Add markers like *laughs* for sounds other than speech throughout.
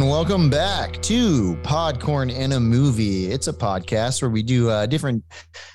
and welcome back to Podcorn in a Movie. It's a podcast where we do uh, different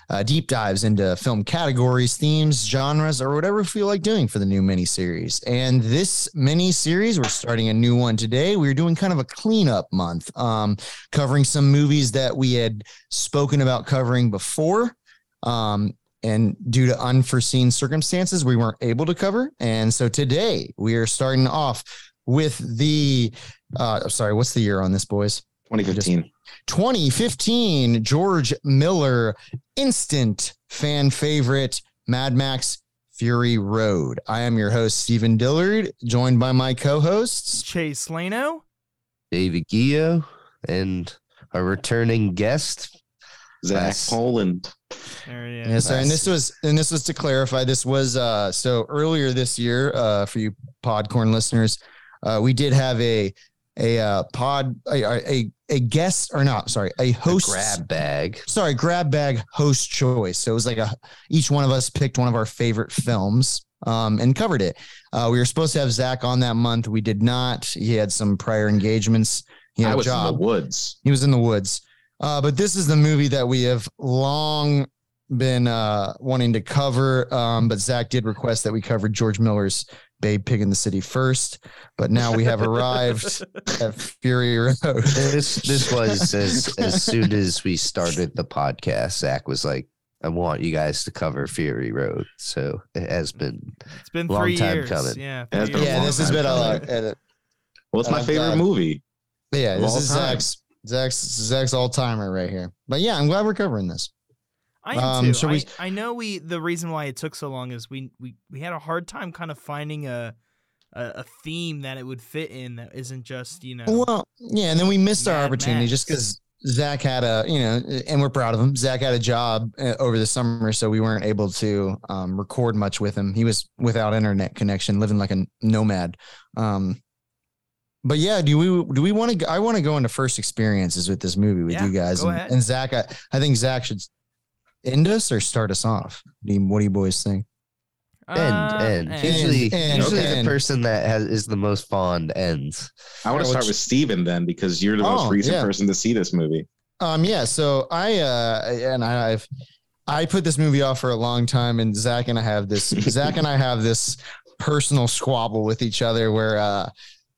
uh, deep dives into film categories, themes, genres, or whatever we feel like doing for the new mini series. And this mini series, we're starting a new one today. We're doing kind of a cleanup month, um, covering some movies that we had spoken about covering before. Um, and due to unforeseen circumstances, we weren't able to cover. And so today we are starting off with the uh sorry what's the year on this boys 2015. 2015 george miller instant fan favorite mad max fury road i am your host stephen dillard joined by my co-hosts Chase Lano. David Gio and a returning guest. Zach Nice. Poland. There he is. yes sir and this was and this was to clarify this was uh so earlier this year uh for you podcorn listeners uh we did have a a uh pod a a, a guest or not sorry a A host grab bag. sorry, grab bag host choice. So it was like a each one of us picked one of our favorite films um, and covered it. Uh, we were supposed to have Zach on that month. We did not. He had some prior engagements. He had I a was in job. the woods. he was in the woods. Uh, but this is the movie that we have long been uh, wanting to cover. Um, but Zach did request that we covered George Miller's Babe Pig in the City first. But now we have arrived *laughs* at Fury Road. This this was *laughs* as as soon as we started the podcast, Zach was like, I want you guys to cover Fury Road. So it has been It's been Long three time years. coming. Yeah. Yeah, been yeah, this has been a time lot. uh, Well, it's my Oh, favorite God. movie. Yeah, this is time. Zach's Zach's Zach's all timer right here. But yeah, I'm glad we're covering this. I am Um, too. I, we- I know we. The reason why it took so long is we we we had a hard time kind of finding a a, a theme that it would fit in that isn't just you know. Well, yeah, and then we missed our opportunity just because Zach had a you know, and we're proud of him. Zach had a job uh, over the summer, so we weren't able to um, record much with him. He was without internet connection, living like a nomad. Um, but yeah, do we do we want to? I want to go into first experiences with this movie with Yeah, you guys, go and, ahead. and Zach. I, I think Zach should end us or start us off. Do you- What do you boys think? end Uh, end. and- Usually, and- usually and- the person that has is the most fond ends. I want to start with Steven then because you're the Oh, most recent yeah. person to see this movie. Um, yeah. So I uh, and I, I've I put this movie off for a long time, and Zach and I have this. *laughs* Zach and I have this personal squabble with each other where uh,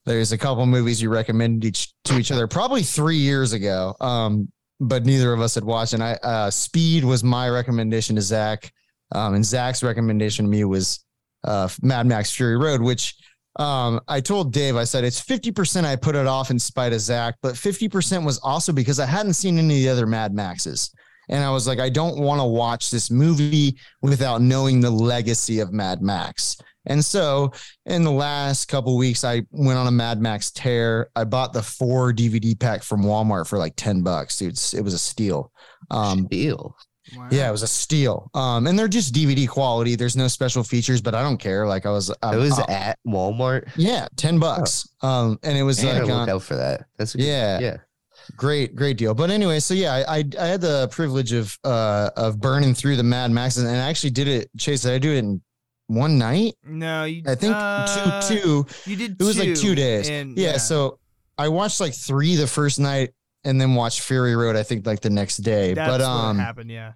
there's a couple movies you recommended each to each other probably three years ago. Um, but neither of us had watched. And I uh, Speed was my recommendation to Zach, um, and Zach's recommendation to me was uh, Mad Max Fury Road, which um, I told Dave, I said it's 50% I put it off in spite of Zach, but 50% was also because I hadn't seen any of the other Mad Maxes. And I was like, I don't want to watch this movie without knowing the legacy of Mad Max. And so in the last couple weeks, I went on a Mad Max tear. I bought the four DVD pack from Walmart for like 10 bucks, dude. It was a steal. Um, Deal. Wow. yeah, it was a steal. Um, and they're just DVD quality. There's no special features, but I don't care. Like I was, I It was uh, at Walmart. yeah, 10 bucks. Um, and it was I like, gotta look uh, out for that. That's a good, yeah, yeah. great, great deal. But anyway, so yeah, I, I, I had the privilege of, uh, of burning through the Mad Maxes and I actually did it. Chase, did I do it in one night? No, you. I think uh, two, two. You did. It was like two days. And, yeah, So I watched like three the first night and then watched Fury Road, I think like the next day. that's but, what um, happened. Yeah.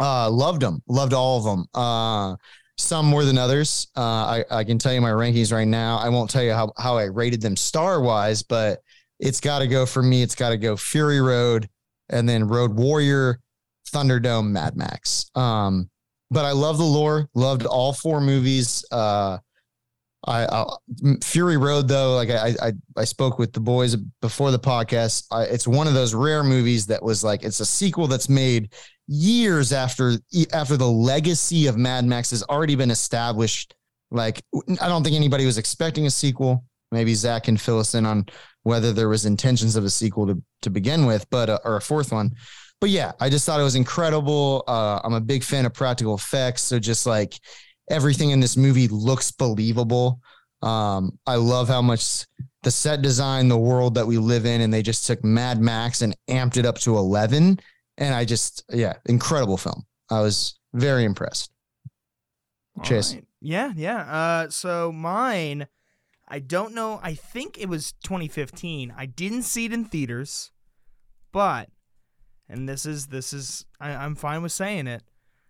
Uh, loved them. Loved all of them. Uh, some more than others. Uh, I, I can tell you my rankings right now. I won't tell you how, how I rated them star wise, but it's got to go for me. It's got to go Fury Road and then Road Warrior, Thunderdome, Mad Max. Um, but I love the lore. Loved all four movies. Uh, I, I Fury Road though, like I, I I spoke with the boys before the podcast. I, it's one of those rare movies that was like it's a sequel that's made years after after the legacy of Mad Max has already been established. Like I don't think anybody was expecting a sequel. Maybe Zach can fill us in on whether there was intentions of a sequel to to begin with, but uh, or a fourth one. But yeah, I just thought it was incredible. Uh, I'm a big fan of practical effects, so just like everything in this movie looks believable. Um, I love how much the set design, the world that we live in, and they just took Mad Max and amped it up to 11. And I just, yeah, incredible film. I was very impressed. All Chase. right. Yeah, yeah. Uh, so mine, I don't know. I think it was 2015. I didn't see it in theaters, but and this is this is I, I'm fine with saying it.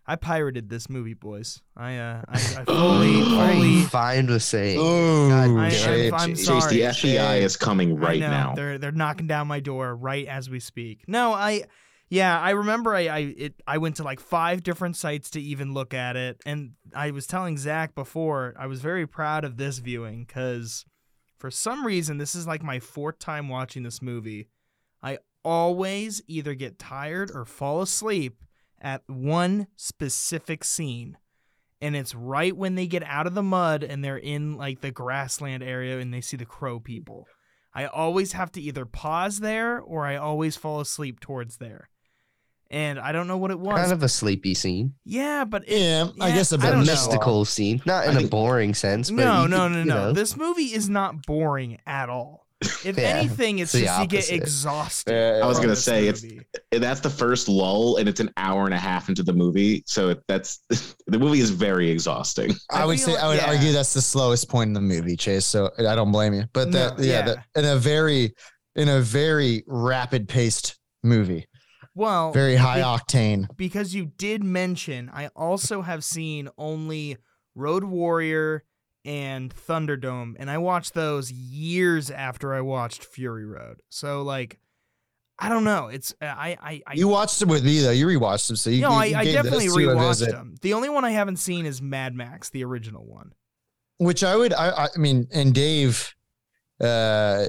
I pirated this movie, boys. I uh I, I *gasps* fully fully fine with saying? Ooh, God I, shit. I'm, I'm Chase, sorry. the FBI is coming right now. They're they're knocking down my door right as we speak. No, I yeah, I remember I I it I went to like five different sites to even look at it, and I was telling Zach before I was very proud of this viewing because for some reason this is like my fourth time watching this movie. I always either get tired or fall asleep at one specific scene. And it's right when they get out of the mud and they're in like the grassland area and they see the crow people. I always have to either pause there or I always fall asleep towards there. And I don't know what it was. Kind of a sleepy scene, yeah, but it, Yeah, I guess a I bit don't know. mystical scene, not in I a think- boring sense. But no, you no, no, you no. know, This movie is not boring at all. If Yeah, anything, it's, it's just you get exhausted. Yeah, I was gonna say, it's- movie. And that's the first lull, and it's an hour and a half into the movie. So it, that's *laughs* the movie is very exhausting. I, I would say like- I would yeah. argue that's the slowest point in the movie, Chase. So I don't blame you. But that No, yeah, yeah. that in a very in a very rapid paced movie, well, very high be- octane. because you did mention, I also have seen only Road Warrior and Thunderdome, and I watched those years after I watched Fury Road. So like, I don't know. It's I I, I You watched them with me though. You rewatched them, so you. no, you- I, I definitely rewatched them. The only one I haven't seen is Mad Max, the original one. Which I would. I. I mean, and Dave. Uh,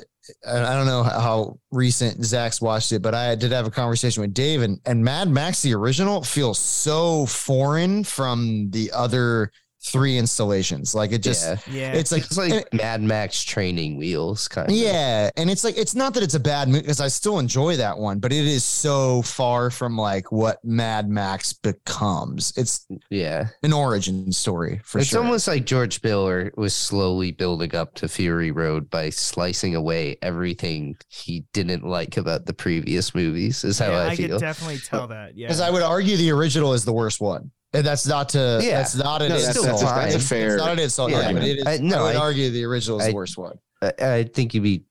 I I don't know how recent Zach's watched it, but I did have a conversation with Dave, and and Mad Max the original feels so foreign from the other three installations. Like it just. yeah. Yeah, It's like It's like Mad Max training wheels, kind of. Yeah, and it's like it's not that it's a bad movie because I still enjoy that one, but it is so far from like what Mad Max becomes. It's yeah. an origin story for it's sure. It's almost like George Miller was slowly building up to Fury Road by slicing away everything he didn't like about the previous movies. Is how yeah, I, I feel. could definitely tell that. Yeah, *laughs* because I would argue the original is the worst one. And that's not to. Yeah. that's not an No, that's, still insult. that's, a, that's a It's- fair. It's not an insult. Yeah. Yeah, but it is. Uh, I- I, no, would I- argue the original is I- the worst one. I, I think you'd be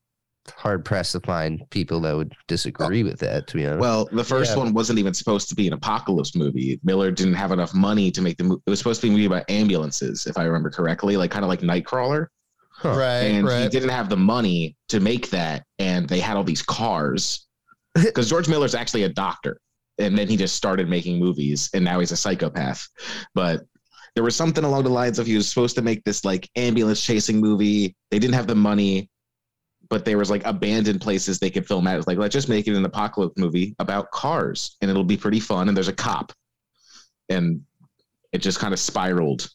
hard pressed to find people that would disagree with that. To be honest, Well, the first Yeah. one wasn't even supposed to be an apocalypse movie. Miller didn't have enough money to make the movie. It was supposed to be a movie about ambulances, if I remember correctly, like kind of like Nightcrawler. Huh. Right, and he didn't have the money to make that, and they had all these cars. *laughs* Because George Miller's actually a doctor, and then he just started making movies, and now he's a psychopath. But there was something along the lines of he was supposed to make this like ambulance chasing movie. They didn't have the money, but there was like abandoned places they could film at. It's like let's just make it an apocalypse movie about cars, and it'll be pretty fun. And there's a cop, and it just kind of spiraled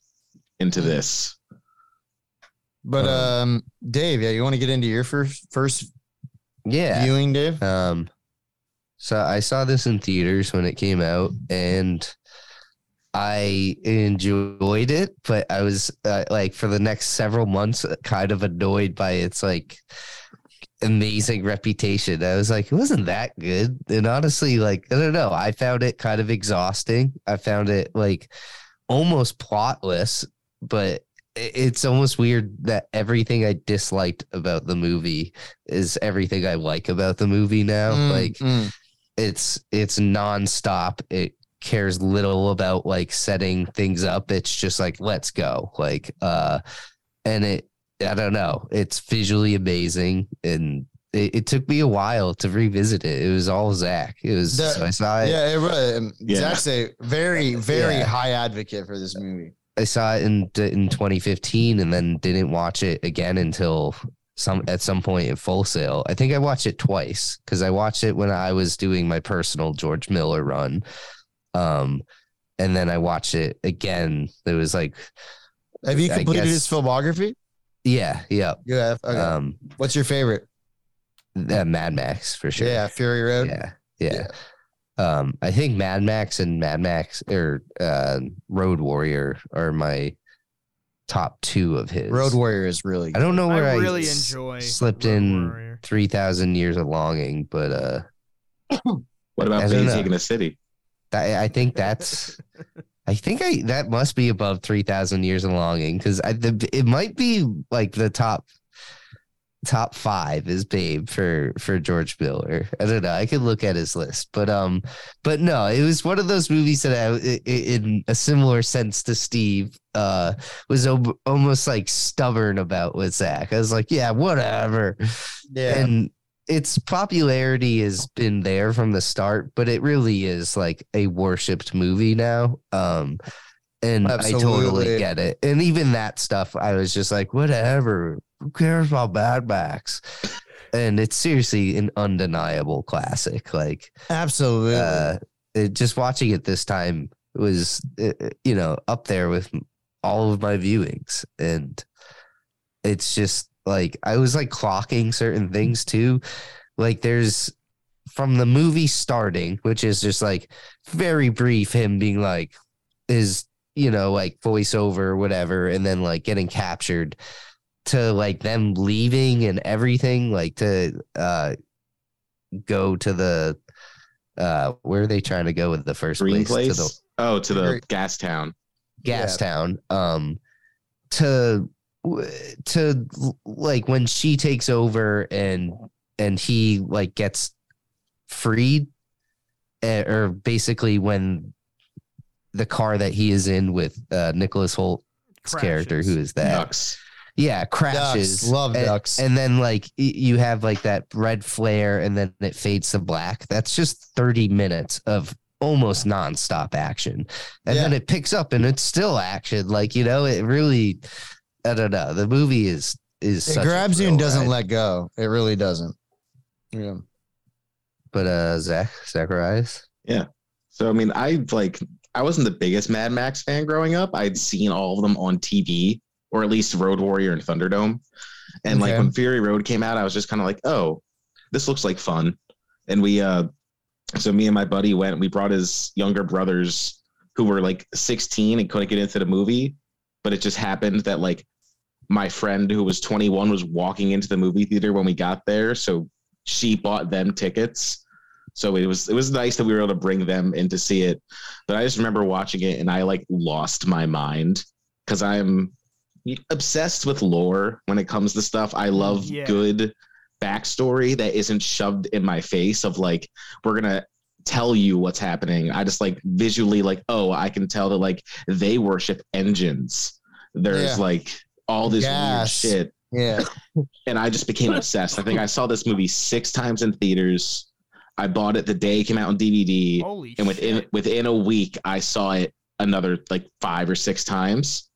into this. But Um, um, Dave, yeah, you want to get into your first first yeah. viewing, Dave? Um, so I saw this in theaters when it came out, and I enjoyed it, but I was uh, like for the next several months uh, kind of annoyed by its like amazing reputation. I was like, it wasn't that good, and honestly, like I don't know, I found it kind of exhausting. I found it like almost plotless, but it's almost weird that everything I disliked about the movie is everything I like about the movie now. Mm, Like mm. It's it's nonstop. It cares little about like setting things up. It's just like let's go. Like uh and it I don't know. It's visually amazing and it, it took me a while to revisit it. It was all Zach. It was The- so I saw it. yeah, it really. um, Yeah. Zach's a very, very Yeah. high advocate for this movie. I saw it in in 2015 and then didn't watch it again until some at some point in Full Sail. I think I watched it twice because I watched it when I was doing my personal George Miller run. Um and then I watched it again. It was like Have you completed guess- his filmography? yeah, yeah. yeah. Okay. Um What's your favorite? uh, Mad Max for sure. Yeah, Fury Road. Yeah. Yeah. Um I think Mad Max and Mad Max or uh Road Warrior are my top 2 of his. Road Warrior is really. I don't know where I, I really s- enjoy slipped Road in Warrior. three thousand years of longing, but uh, *coughs* What about I don't Babe Pig in the City? I, I think that's, *laughs* I think I that must be above three thousand years of longing because I the, it might be like the top. Top five is Babe for for George Miller. I don't know. I could look at his list, but um, but no, it was one of those movies that I, in a similar sense to Steve, uh, was almost like stubborn about with Zach. I was like, yeah, whatever. Yeah. And its popularity has been there from the start, but it really is like a worshipped movie now. Um, and Absolutely. I totally get it. And even that stuff, I was just like, whatever. Who cares about Bad Max? And it's seriously an undeniable classic. Like, Absolutely. uh, it, just watching it this time was, uh, you know, up there with all of my viewings. And it's just like, I was like clocking certain things too. Like, there's from the movie starting, which is just like very brief, him being like, is you know, like voiceover or whatever, and then like getting captured to like them leaving and everything, like to uh go to the uh where are they trying to go with the first Green place? place. To the oh, to the Very- gas town. gas town. Um to to like when she takes over and and he like gets freed eh, or basically when the car that he is in with uh Nicholas Hoult's character who is that Nux. Yeah crashes Nux. Love and, Nux. and then like you have like that red flare and then it fades to black that's just 30 minutes of almost nonstop action and Yeah. then it picks up and it's still action like you know it really i don't know the movie is is it such grabs you and doesn't ride. let go. It really doesn't. Yeah. but uh zach zacharias Yeah. So I mean, I like I wasn't the biggest Mad Max fan growing up. I'd seen all of them on TV, or at least Road Warrior and Thunderdome. And like when Fury Road came out, I was just kind of like, oh, this looks like fun. And we uh so me and my buddy went, we brought his younger brothers who were like 16 and couldn't get into the movie. But it just happened that like my friend who was 21 was walking into the movie theater when we got there. So she bought them tickets. So it was it was nice that we were able to bring them in to see it. But I just remember watching it and I like lost my mind because I'm obsessed with lore when it comes to stuff. I love Yeah. good backstory that isn't shoved in my face of like we're gonna tell you what's happening. I just like visually like, oh, I can tell that like they worship engines. There's Yeah. like all this Gas. weird shit Yeah. *laughs* and I just became obsessed. I think I saw this movie six times in theaters. I bought it the day it came out on DVD, Holy and within shit. within a week, I saw it another like five or six times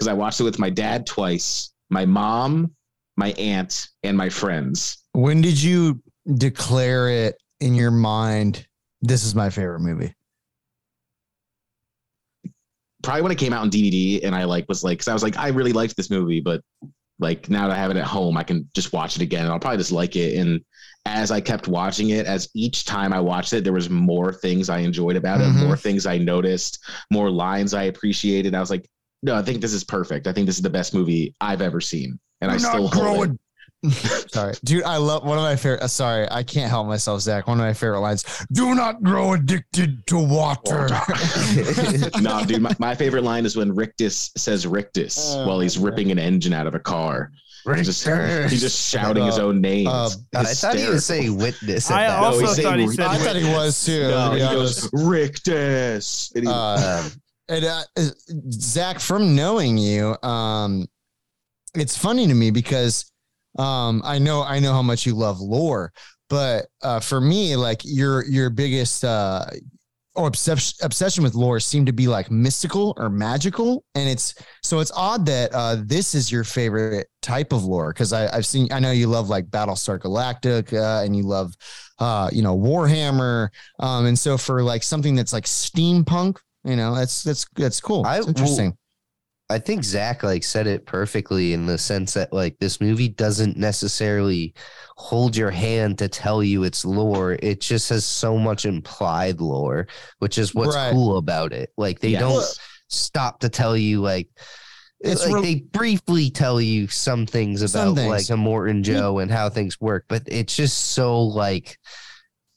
because I watched it with my dad twice, my mom, my aunt, and my friends. When did you declare it in your mind? This is my favorite movie. Probably when it came out on DVD, and I like was like, because I was like, I really liked this movie, but like now that I have it at home, I can just watch it again, and I'll probably just like it. And as I kept watching it, as each time I watched it, there was more things I enjoyed about it, mm-hmm. more things I noticed, more lines I appreciated. I was like, no, I think this is perfect. I think this is the best movie I've ever seen, and I Do not still grow hold it. *laughs* sorry, dude. I love one of my favorite. Uh, sorry, I can't help myself, Zach. One of my favorite lines: "Do not grow addicted to water." *laughs* no, dude, my, my favorite line is when Rictus says Rictus Oh, while he's my ripping an engine out of a car. He's just, he's just shouting his Uh, own name. uh, I thought he was hysterical. saying witness. I that. also he's saying thought he said I thought he was too. No, to he goes Rictus. And he- Uh, *laughs* Um, And uh, Zach, from knowing you, um, it's funny to me because um, I know I know how much you love lore, but uh, for me, like your your biggest uh, or obsession obsession with lore seemed to be like mystical or magical, and it's so it's odd that uh, this is your favorite type of lore because I've seen I know you love like Battlestar Galactica and you love uh, you know Warhammer, um, and so for like something that's like steampunk you know, that's that's that's cool. I It's interesting. I think Zach like said it perfectly in the sense that like this movie doesn't necessarily hold your hand to tell you its lore. It just has so much implied lore, which is what's Right. cool about it. Like they Yes. don't stop to tell you like It's like real- they briefly tell you some things about Some things. like Immortan Joe and how things work, but it's just so like you-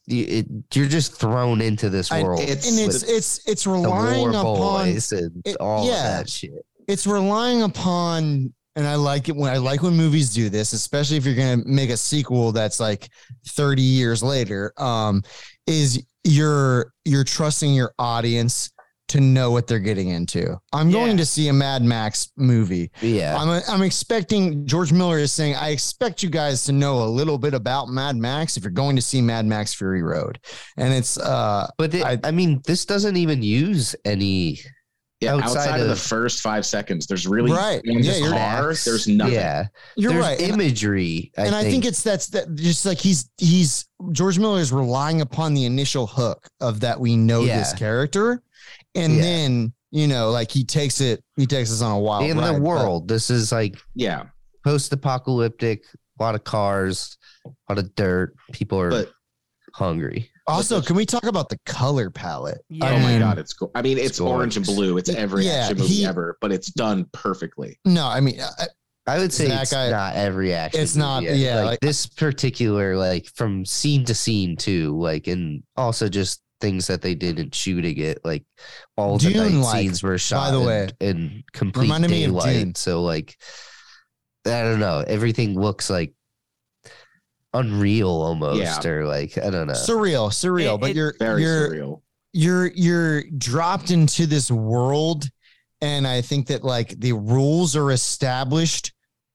it, you're just thrown into this I- world. it's- and it's it's it's relying war upon boys and it- all yeah. of that shit. it's relying upon and I like it when I like when movies do this, especially if you're gonna make a sequel that's like 30 years later. Um, is you're you're trusting your audience to know what they're getting into. I'm Yeah. going to see a Mad Max movie. Yeah. I'm I'm expecting George Miller is saying I expect you guys to know a little bit about Mad Max if you're going to see Mad Max Fury Road, and it's uh But it, I- I, mean, this doesn't even use any. Yeah, outside outside, of, the first five seconds, there's really Right. Yeah, you're- car, there's nothing. Yeah, you're there's right. And- imagery. I and I think it's that's that just like he's he's George Miller is relying upon the initial hook of that we know this character, and Yeah. then you know like he takes it he takes us on a wild in ride, the but- world. This is like Yeah, post-apocalyptic. A lot of cars, a lot of dirt. People are But- hungry. Also, can we talk about the color palette? Yeah. Oh my god, it's cool. I mean, it's, It's orange and blue. It's every Yeah, action movie he- ever, but it's done perfectly. No, I mean I, I would say Zach, it's I- not every action. It's not- movie. yeah, Like, like- this particular, like from scene to scene too. Like and also just things that they did in shooting it. Like all the Dune, night like, scenes were shot By the in, way, in complete reminded me of Dune. daylight. So like, I don't know. Everything looks like unreal almost, or like I don't know. surreal, surreal. It- but you're Very you're surreal. you're you're dropped into this world and i think that like the rules are established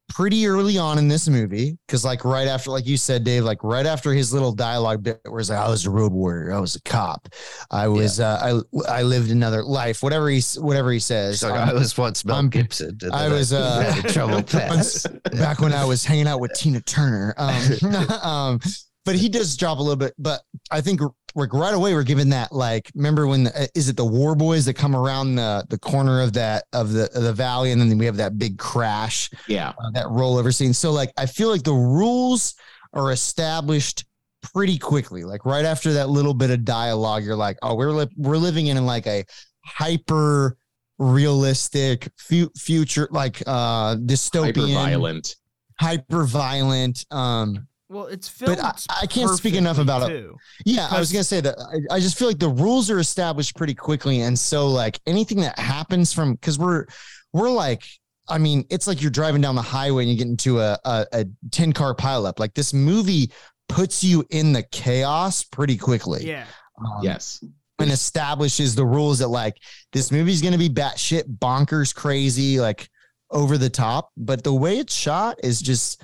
pretty early on in this movie because like right after like you said dave like right after his little dialogue bit where it's like i was a road warrior i was a cop i was uh i i lived another life whatever he whatever he says like, I was once Mel I'm- Gibson. I was, uh, trouble *laughs* pass. *laughs* back when I was hanging out with Tina Turner. Um, *laughs* um, but he does drop a little bit. But I think like right away we're given that like remember when the, is it the War Boys that come around the the corner of that of the of the valley and then we have that big crash Yeah, uh, that rollover scene. So like I feel like the rules are established pretty quickly. Like right after that little bit of dialogue, you're like, oh, we're li- we're living in like a hyper realistic fu- future, like uh hyper dystopian, violent. hyper violent. Um, Well, it's filmed. I- I can't speak enough perfectly, about it. too. yeah, I was gonna say that. I, I just feel like the rules are established pretty quickly, and so like anything that happens from because we're we're like. I mean, it's like you're driving down the highway and you get into a, a, a 10 car pileup. Like this movie puts you in the chaos pretty quickly. Yeah. Um, Yes, And establishes the rules that like this movie's going to be batshit bonkers crazy, like over the top. But the way it's shot is just,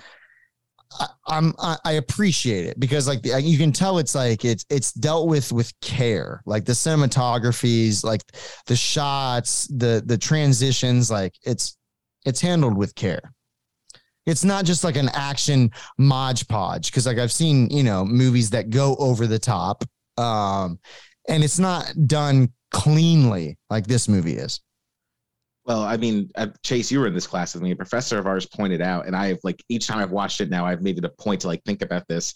I, I'm, I, I appreciate it because like the, you can tell it's like it's, it's dealt with with care, like the cinematographies, like the shots, the, the transitions, like it's, it's handled with care. It's not just like an action modge podge because like I've seen you know movies that go over the top, um, and it's not done cleanly like this movie is. Well, I mean, uh, Chase, you were in this class with me. A professor of ours pointed out, and I've like each time I've watched it now, I've made it a point to like think about this.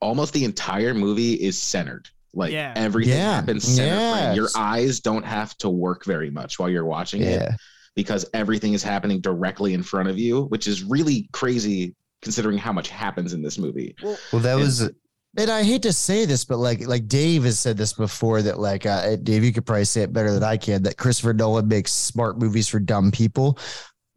Almost the entire movie is centered. Like Yeah. everything Yeah. happens center frame. Your eyes don't have to work very much while you're watching it because everything is happening directly in front of you, which is really crazy considering how much happens in this movie. Well, Well, that Yeah. was And I hate to say this, but like like Dave has said this before that like uh, Dave, you could probably say it better than I can. That Christopher Nolan makes smart movies for dumb people.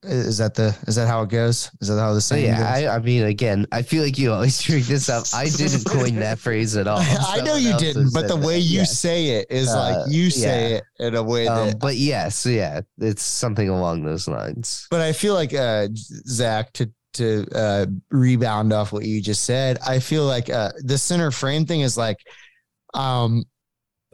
Is that the is that how it goes? Is that how the saying yeah? I, I mean, again, I feel like you always *laughs* bring this up. I didn't *laughs* coin that phrase at all. *laughs* I know you didn't, but the that. way you Yes. say it is Uh, like you say yeah. it in a way Um, that. but yes, yeah, it's something along those lines. but I feel like uh, Zach to to uh, rebound off what you just said. I feel like uh, the center frame thing is like, um,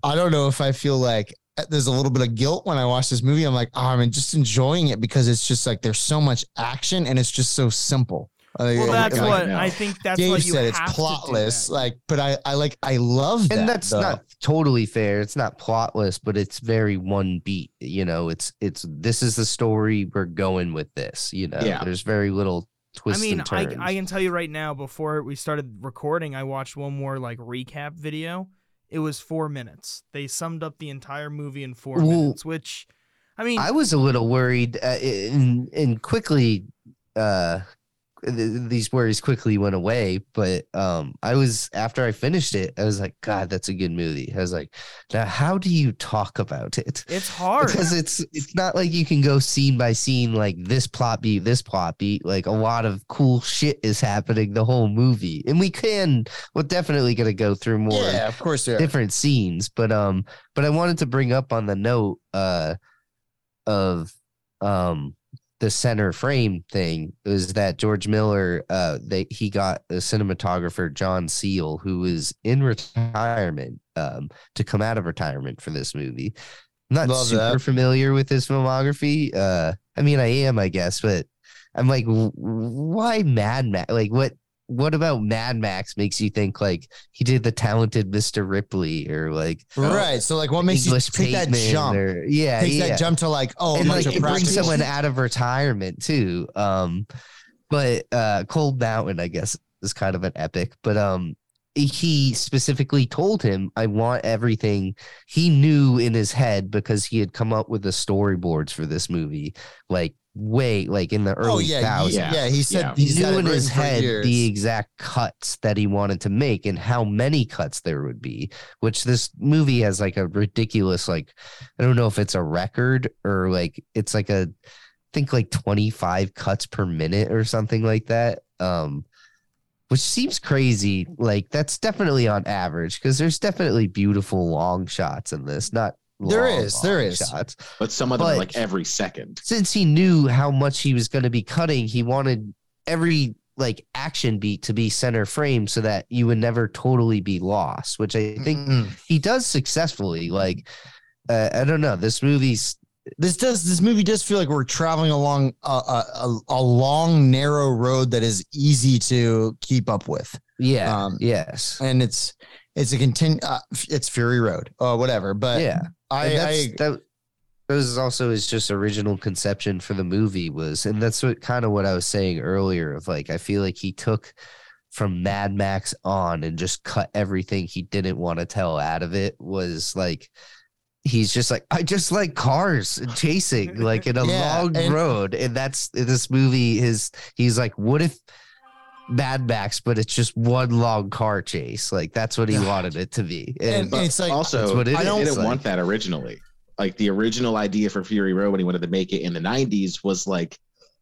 I don't know if I feel like uh, there's a little bit of guilt when I watch this movie. I'm like, oh, I'm just enjoying it because it's just like there's so much action and it's just so simple. Like- well, that's like what know. I think. That's Dave what you said. It's have to plotless. Like, but I, I like, I love that. And that's though. not totally fair. It's not plotless, but it's very one beat. You know, it's it's this is the story we're going with this. You know, Yeah. there's very little I mean, and I. I can tell you right now, before we started recording, I watched one more like recap video. It was four minutes. They summed up the entire movie in four Well, minutes, which, I mean, I was a little worried uh, in in quickly uh these worries quickly went away. But um, I was after I finished it, I was like, God, that's a good movie. I was like, now how do you talk about it? It's hard. Because it's it's not like you can go scene by scene like this plot beat, this plot beat. Like a lot of cool shit is happening the whole movie, and we can we're definitely gonna go through more Yeah, of course they different scenes but um but i wanted to bring up on the note uh of um the center frame thing is that george miller uh they he got the cinematographer john seale who was in retirement um to come out of retirement for this movie I'm not Love super that. familiar with his filmography uh i mean i am i guess but i'm like why mad max like what what about Mad Max makes you think like he did the talented Mr. Ripley or like Right. So like what makes English you take that jump? Or, yeah, Take yeah. that jump to like, oh, and a bunch like it brings someone out of retirement too. Um, but uh, Cold Mountain, I guess, is kind of an epic. But um, he specifically told him, "I want everything." He knew in his head because he had come up with the storyboards for this movie, like way like in the early Oh yeah, he, Yeah. yeah. He said Yeah. he he's knew in his head years. the exact cuts that he wanted to make and how many cuts there would be which this movie has like a ridiculous like i don't know if it's a record or like it's like a I think like 25 cuts per minute or something like that um which seems crazy like that's definitely on average because there's definitely beautiful long shots in this not There long, is, there long is. shots But some of them But- like every second. since he knew how much he was going to be cutting, he wanted every like action beat to be center frame so that you would never totally be lost, which I think Mm-mm. he does successfully. Like, uh, I don't know, this movie's this does this movie does feel like we're traveling along a, a, a, long narrow road that is easy to keep up with yeah, Um, yes, and it's it's a continue uh, it's fury road or whatever but yeah. I, I that that was also his just original conception for the movie was, and that's what kind of what I was saying earlier of like I feel like he took from Mad Max on and just cut everything he didn't want to tell out of it was like he's just like I just like cars and chasing like in a *laughs* Yeah, long and- road. And that's this movie his he's like what if Mad Max but it's just one long car chase. Like that's what he wanted it to be. And, And it's like- also, what it I is, didn't like- want that originally. Like the original idea for Fury Road when he wanted to make it in the '90s was like,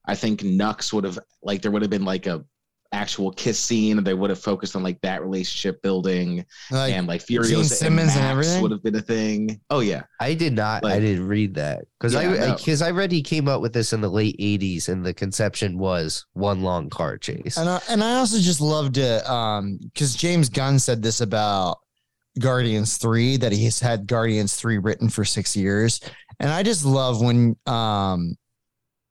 I think Nux would have like there would have been like a actual kiss scene, and they would have focused on like that relationship building, like and like Gene Furiosa Simmons and and Max everything? would have been a thing. Oh yeah, I did not. I didn't read that because Yeah, I no. because I, read he came up with this in the late '80s, and the conception was one long car chase. and I, and I also just loved it um because James Gunn said this about Guardians 3 that he's had Guardians 3 written for 6 years and I just love when um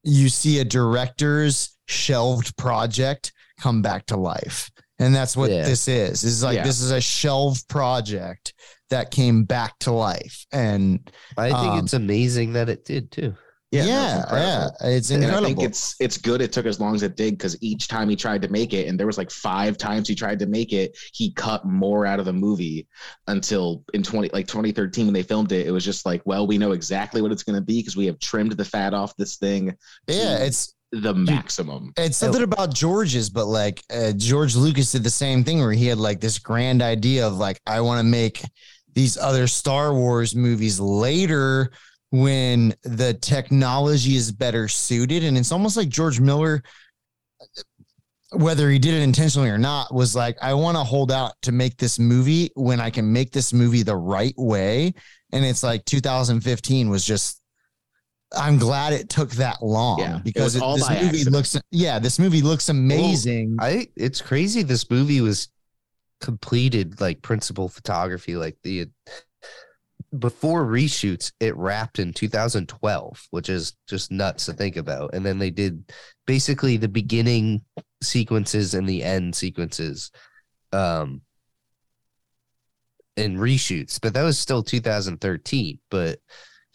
you see a director's shelved project come back to life and that's what Yeah. this is is like Yeah. this is a shelved project that came back to life and I think um, it's amazing that it did too. yeah, yeah yeah, it's incredible. And I think it's it's good it took as long as it did because each time he tried to make it, and there was like five times he tried to make it, he cut more out of the movie until in 20 like 2013 when they filmed it, it was just like, well, we know exactly what it's gonna be because we have trimmed the fat off this thing yeah it's the maximum. It's something about George's, but like uh, George Lucas did the same thing where he had like this grand idea of like, I want to make these other Star Wars movies later when the technology is better suited. And it's almost like George Miller, whether he did it intentionally or not, was like, I want to hold out to make this movie when I can make this movie the right way. And it's like 2015 was just I'm glad it took that long Yeah, because was it- this movie accident. looks yeah, this movie looks amazing. I it's crazy. This movie was completed like principal photography, like the before reshoots. It wrapped in 2012, which is just nuts to think about. And then they did basically the beginning sequences and the end sequences, um, in reshoots. But that was still 2013. But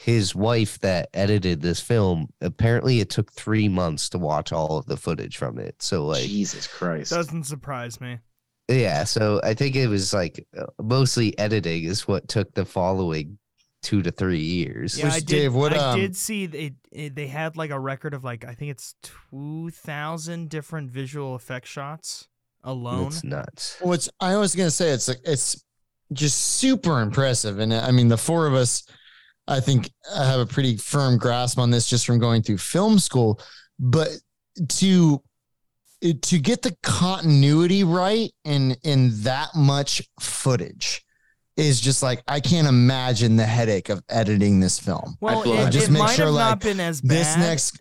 his wife that edited this film apparently it took three months to watch all of the footage from it so like Jesus Christ. Doesn't surprise me. yeah so i think it was like uh, mostly editing is what took the following two to three years. Yeah, Which, I did. Dave, what, I um, did see it, it. They had like a record of like I think it's two thousand different visual effect shots alone. It's nuts. What's I was gonna say it's like it's just super impressive, and I mean the four of us, I think I have a pretty firm grasp on this just from going through film school. But to to get the continuity right in in that much footage is just like I can't imagine the headache of editing this film. well, it, Just it make might sure, have like, not been as bad. This next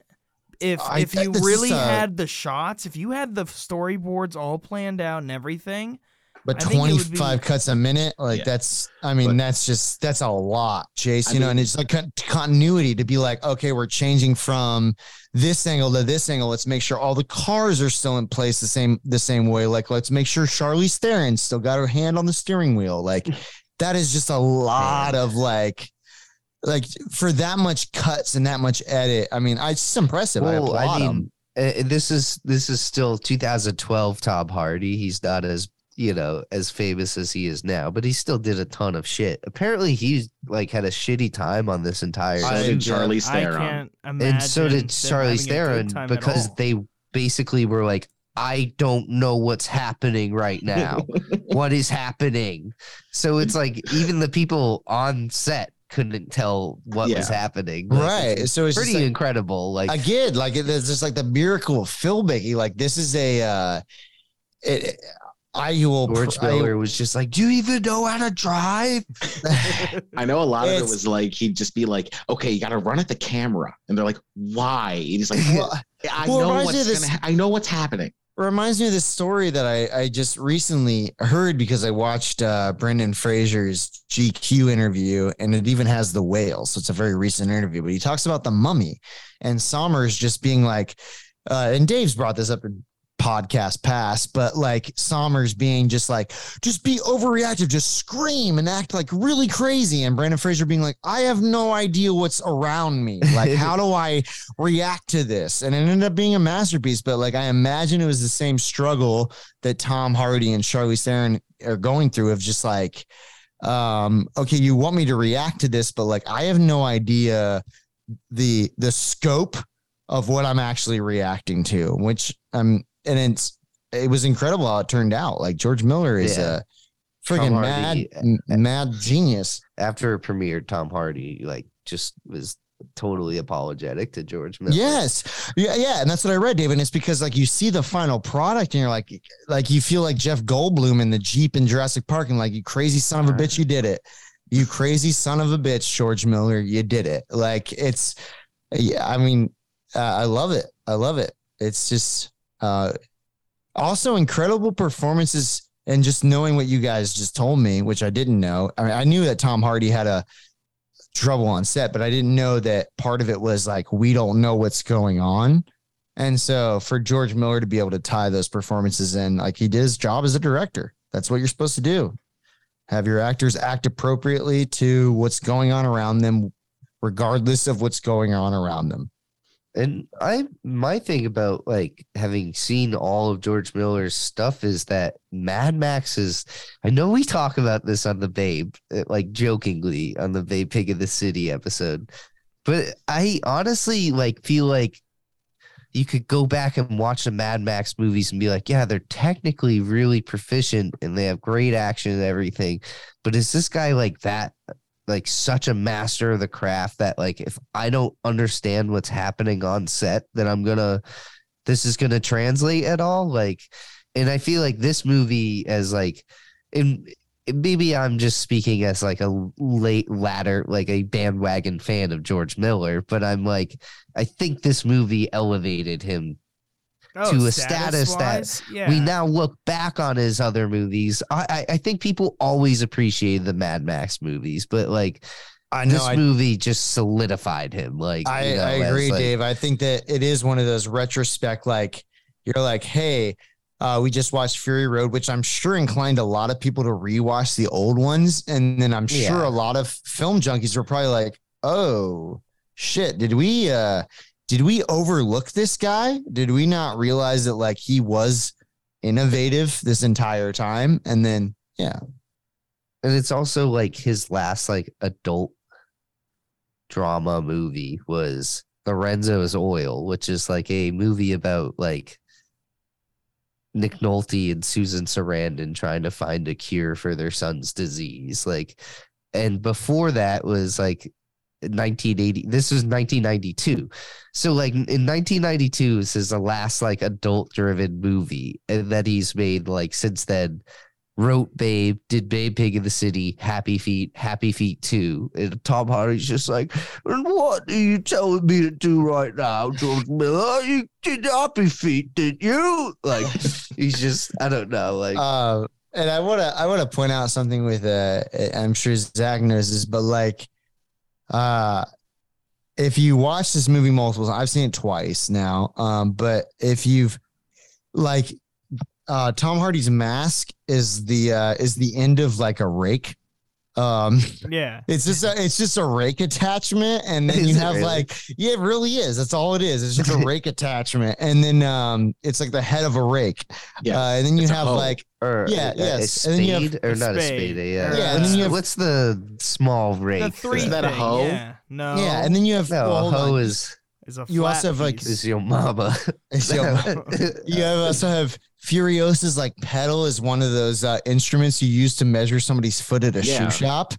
if I- if you really uh, had the shots, if you had the storyboards all planned out and everything, But I think it would 25 be- cuts a minute, like Yeah. that's, I mean, But- that's just, that's a lot, Chase, I you know, mean- and it's like con- continuity to be like, okay, we're changing from this angle to this angle. Let's make sure all the cars are still in place the same, the same way. Like, let's make sure Charlize Theron still got her hand on the steering wheel. Like, *laughs* that is just a lot of like, like for that much cuts and that much edit. I mean, I, it's impressive. I Well, applaud I him. mean, uh, this is this is still 2012 Tom Hardy. He's not as you know as famous as he is now, but he still did a ton of shit. Apparently, he's like had a shitty time on this entire. So I- did Charlize I Theron. and so did them Charlize having Theron because they basically were like, I don't know what's happening right now. *laughs* what is happening? So it's like even the people on set couldn't tell what was happening. Like, right. It's So it's pretty like, incredible. Like again, like it's just like the miracle of filmmaking. Like this is a uh it I will George I- Miller was just like, "Do you even know how to drive?" *laughs* I know a lot of it was like he'd just be like, "Okay, you got to run at the camera," and they're like, "Why?" And he's like, well, "I Well, know what's this-. Ha- I know what's happening." reminds me of this story that I, I just recently heard because I watched uh, Brendan Fraser's GQ interview, and it even has the whale. So it's a very recent interview, but he talks about the mummy and Sommers just being like, uh, and Dave's brought this up in podcast past, but like Sommers being just like, just be overreactive, just scream and act like really crazy. And Brendan Fraser being like, I have no idea what's around me. Like, how do I react to this? And it ended up being a masterpiece. But like, I imagine it was the same struggle that Tom Hardy and Charlize Theron are going through of just like, um, okay, you want me to react to this, but like, I have no idea the the scope of what I'm actually reacting to, which um and it's it was incredible how it turned out. Like George Miller is Yeah. a freaking mad mad genius. After it premiered, Tom Hardy like just was totally apologetic to George Miller. Yes. Yeah, yeah. And that's what I read, David. And it's because like you see the final product and you're like, like you feel like Jeff Goldblum in the Jeep in Jurassic Park and like, you crazy son of a bitch, you did it. You crazy son of a bitch, George Miller, you did it. Like it's, yeah, I mean, uh, I love it. I love it. It's just, uh, also incredible performances and just knowing what you guys just told me, which I didn't know. I mean, I knew that Tom Hardy had a trouble on set, but I didn't know that part of it was like we don't know what's going on. And so for George Miller to be able to tie those performances in, like he did his job as a director. That's what you're supposed to do. Have your actors act appropriately to what's going on around them, regardless of what's going on around them. And I my thing about like having seen all of George Miller's stuff is that Mad Max is I know we talk about this on the Babe, uh, like jokingly on the Babe Pig of the City episode. But I honestly like feel like you could go back and watch the Mad Max movies and be like, yeah, they're technically really proficient and they have great action and everything. But is this guy like that like such a master of the craft that like if I don't understand what's happening on set, then I'm gonna this is gonna translate at all. Like, and I feel like this movie as like in maybe I'm just speaking as like a late ladder, like a bandwagon fan of George Miller, but I'm like, I think this movie elevated him Oh, to a status that status-wise? yeah. we now look back on his other movies. I, I I think people always appreciated the Mad Max movies, but like I know, this movie just solidified him. Like I, you know, I agree, like- Dave. I think that it is one of those retrospect, like you're like, hey, uh, we just watched Fury Road, which I'm sure inclined a lot of people to rewatch the old ones. And then I'm sure Yeah. a lot of film junkies were probably like, oh shit, did we uh did we overlook this guy? Did we not realize that like he was innovative this entire time? And then yeah, and it's also like his last like adult drama movie was Lorenzo's Oil, which is like a movie about like Nick Nolte and Susan Sarandon trying to find a cure for their son's disease. Like, and before that was like 1980. This was 1992. So like in 1992, this is the last like adult driven movie that he's made. Like since then, wrote Babe, did Babe Pig in the City, Happy Feet, Happy Feet 2. And Tom Hardy's just like, and what are you telling me to do right now, George Miller? You did Happy Feet, did you? Like, *laughs* he's just, I don't know. Like, Uh, and I want to I want to point out something with uh I'm sure Zach knows this, but like uh if you watch this movie multiple times, I've seen it twice now. Um, but if you've like uh Tom Hardy's mask is the uh is the end of like a rake. Um Yeah. *laughs* it's just a it's just a rake attachment, and then *laughs* Is you have really? like yeah, it really is. That's all it is. It's just a rake attachment, and then um it's like the head of a rake. Yeah. Uh, and then you It's have hoe. like or yeah, a, a yes, and then you have- spade, or not a Spade. spade, a, uh, Yeah, and then you have- what's the small rake? The three Is that a thing, hoe? Yeah. No. yeah, and then you have no, well, a hold hoe on. is, is a you flat also have, like, piece. is your mama. *laughs* So, *laughs* *laughs* you have also have Furiosa's like pedal is one of those uh, instruments you use to measure somebody's foot at a Yeah. shoe shop,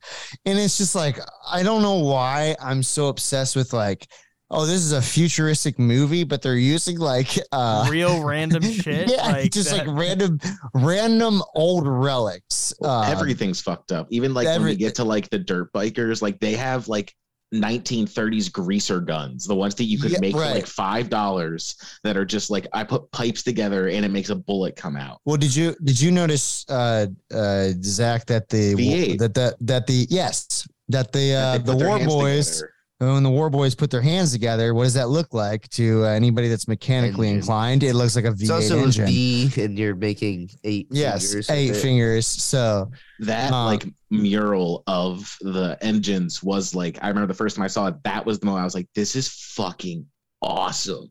and it's just like I don't know why I'm so obsessed with like oh this is a futuristic movie, but they're using like uh real random shit. yeah like just that- like random random old relics. Well, Uh, everything's fucked up. Even like when every- we get to like the dirt bikers, like they have like 1930s greaser guns, the ones that you could Yeah, make for like five dollars that are just like I put pipes together and it makes a bullet come out. Well, did you did you notice, uh, uh, Zach, that the V8. that the that the yes that the uh, That the War Boys together. When the War Boys put their hands together, what does that look like to uh, anybody that's mechanically Engine. inclined? It looks like a V8 It's also engine. a B, and you're making eight. yes, fingers eight fingers. So that Uh, like mural of the engines was like I remember the first time I saw it, that was the moment I was like, this is fucking awesome.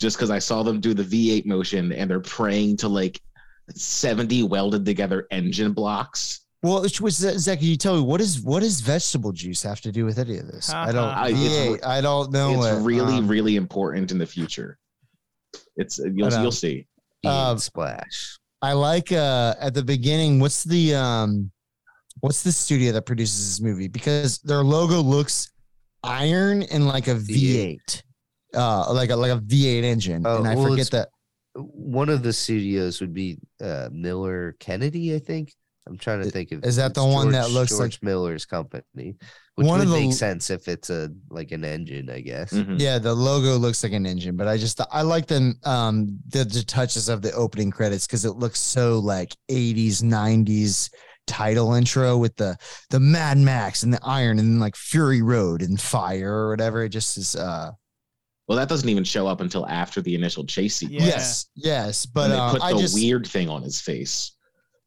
Just because I saw them do the V8 motion and they're praying to like 70 welded together engine blocks. Well, which was Zach? Can you tell me what is what does vegetable juice have to do with any of this? I don't. I- *laughs* it's V8, I don't know. it's it. really, Um, really important in the future. It's you'll you'll see. Um, splash. I like uh at the beginning, what's the um what's the studio that produces this movie? Because their logo looks iron and like a V8. Uh like a like a V8 engine. Oh, and I well, forget that One of the studios would be uh, Miller Kennedy, I think. I'm trying to think of is that it's the one that George- looks George like- Miller's company, which One would of the- make sense if it's a like an engine, I guess. Mhm. yeah, the logo looks like an engine, but I just I like the um the, the touches of the opening credits because it looks so like 80s, 90s title intro with the the Mad Max and the iron and like Fury Road and fire or whatever. It just is uh Well, that doesn't even show up until after the initial chase sequence. Yeah. yes, yes. But and they uh, put I the just weird thing on his face,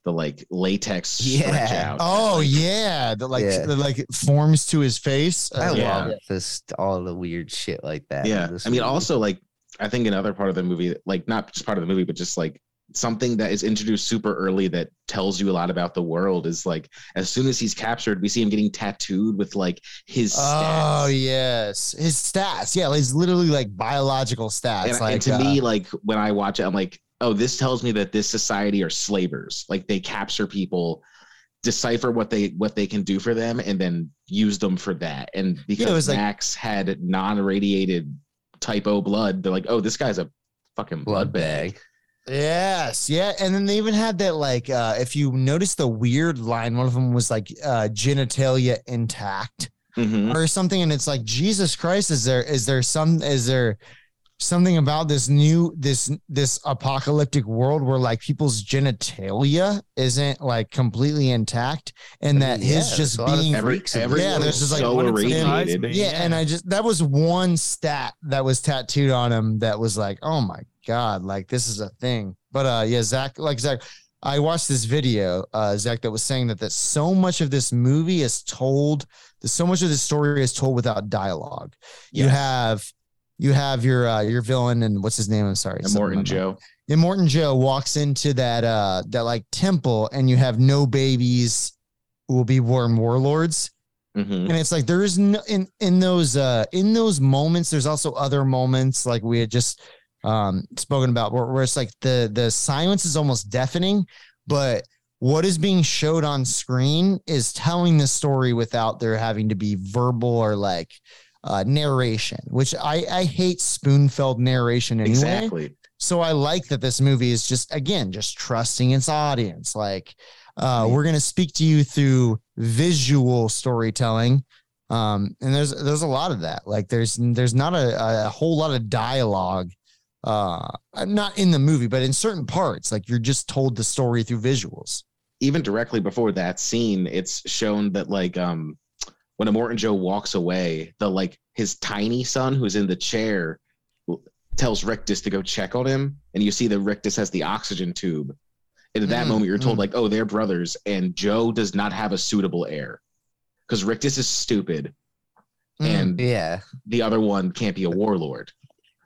the like latex stretch Yeah. out. Oh Like, yeah, the like Yeah. the like forms to his face. I Uh, Yeah. love this all the weird shit like that. yeah. this I mean, movie. also like I think another part of the movie, like not just part of the movie, but just like something that is introduced super early that tells you a lot about the world is like as soon as he's captured, we see him getting tattooed with like his Oh yes, his stats. Yeah, his literally like biological stats. and, like and to uh, me, like when I watch it, I'm like, oh, this tells me that this society are slavers. Like they capture people, decipher what they what they can do for them, and then use them for that. And because was like- Max had non-radiated type O blood, they're like, oh, this guy's a fucking blood, bag. Yes, yeah, and then they even had that like uh if you notice the weird line, one of them was like uh genitalia intact Mhm. or something, and it's like Jesus Christ, is there is there some is there something about this new this this apocalyptic world where like people's genitalia isn't like completely intact and I that mean, his yeah, just there's a lot of being Every, freaks in every Yeah, there's just, like, so wouldn't surprise irradiated. yeah, and I just that was one stat that was tattooed on him that was like, oh my god, like this is a thing. But uh, yeah, Zach, like Zach, I watched this video, uh, Zach, that was saying that that so much of this movie is told, that so much of the story is told without dialogue. You have, you have your uh, your villain and what's his name? I'm sorry, Morton. Joe. And Morton Joe walks into that uh that like temple, and you have no babies who will be born warlords. Mhm. and it's like there is no in in those uh in those moments there's also other moments like we had just um spoken about where, where it's like the the silence is almost deafening but what is being showed on screen is telling the story without there having to be verbal or like uh narration which i i hate spoon-fed narration anyway Exactly. so I like that this movie is just again just trusting its audience. Like uh, we're gonna speak to you through visual storytelling, um, and there's there's a lot of that. Like there's there's not a, a whole lot of dialogue, uh, not in the movie, but in certain parts. Like you're just told the story through visuals. even directly before that scene, it's shown that like um when a Immortan Joe walks away, the like his tiny son who's in the chair tells Rictus to go check on him, and you see that Rictus has the oxygen tube. And at that Mm, moment, you're told mm. like, "Oh, they're brothers," and Joe does not have a suitable heir because Rictus is stupid, Mm, and Yeah. the other one can't be a warlord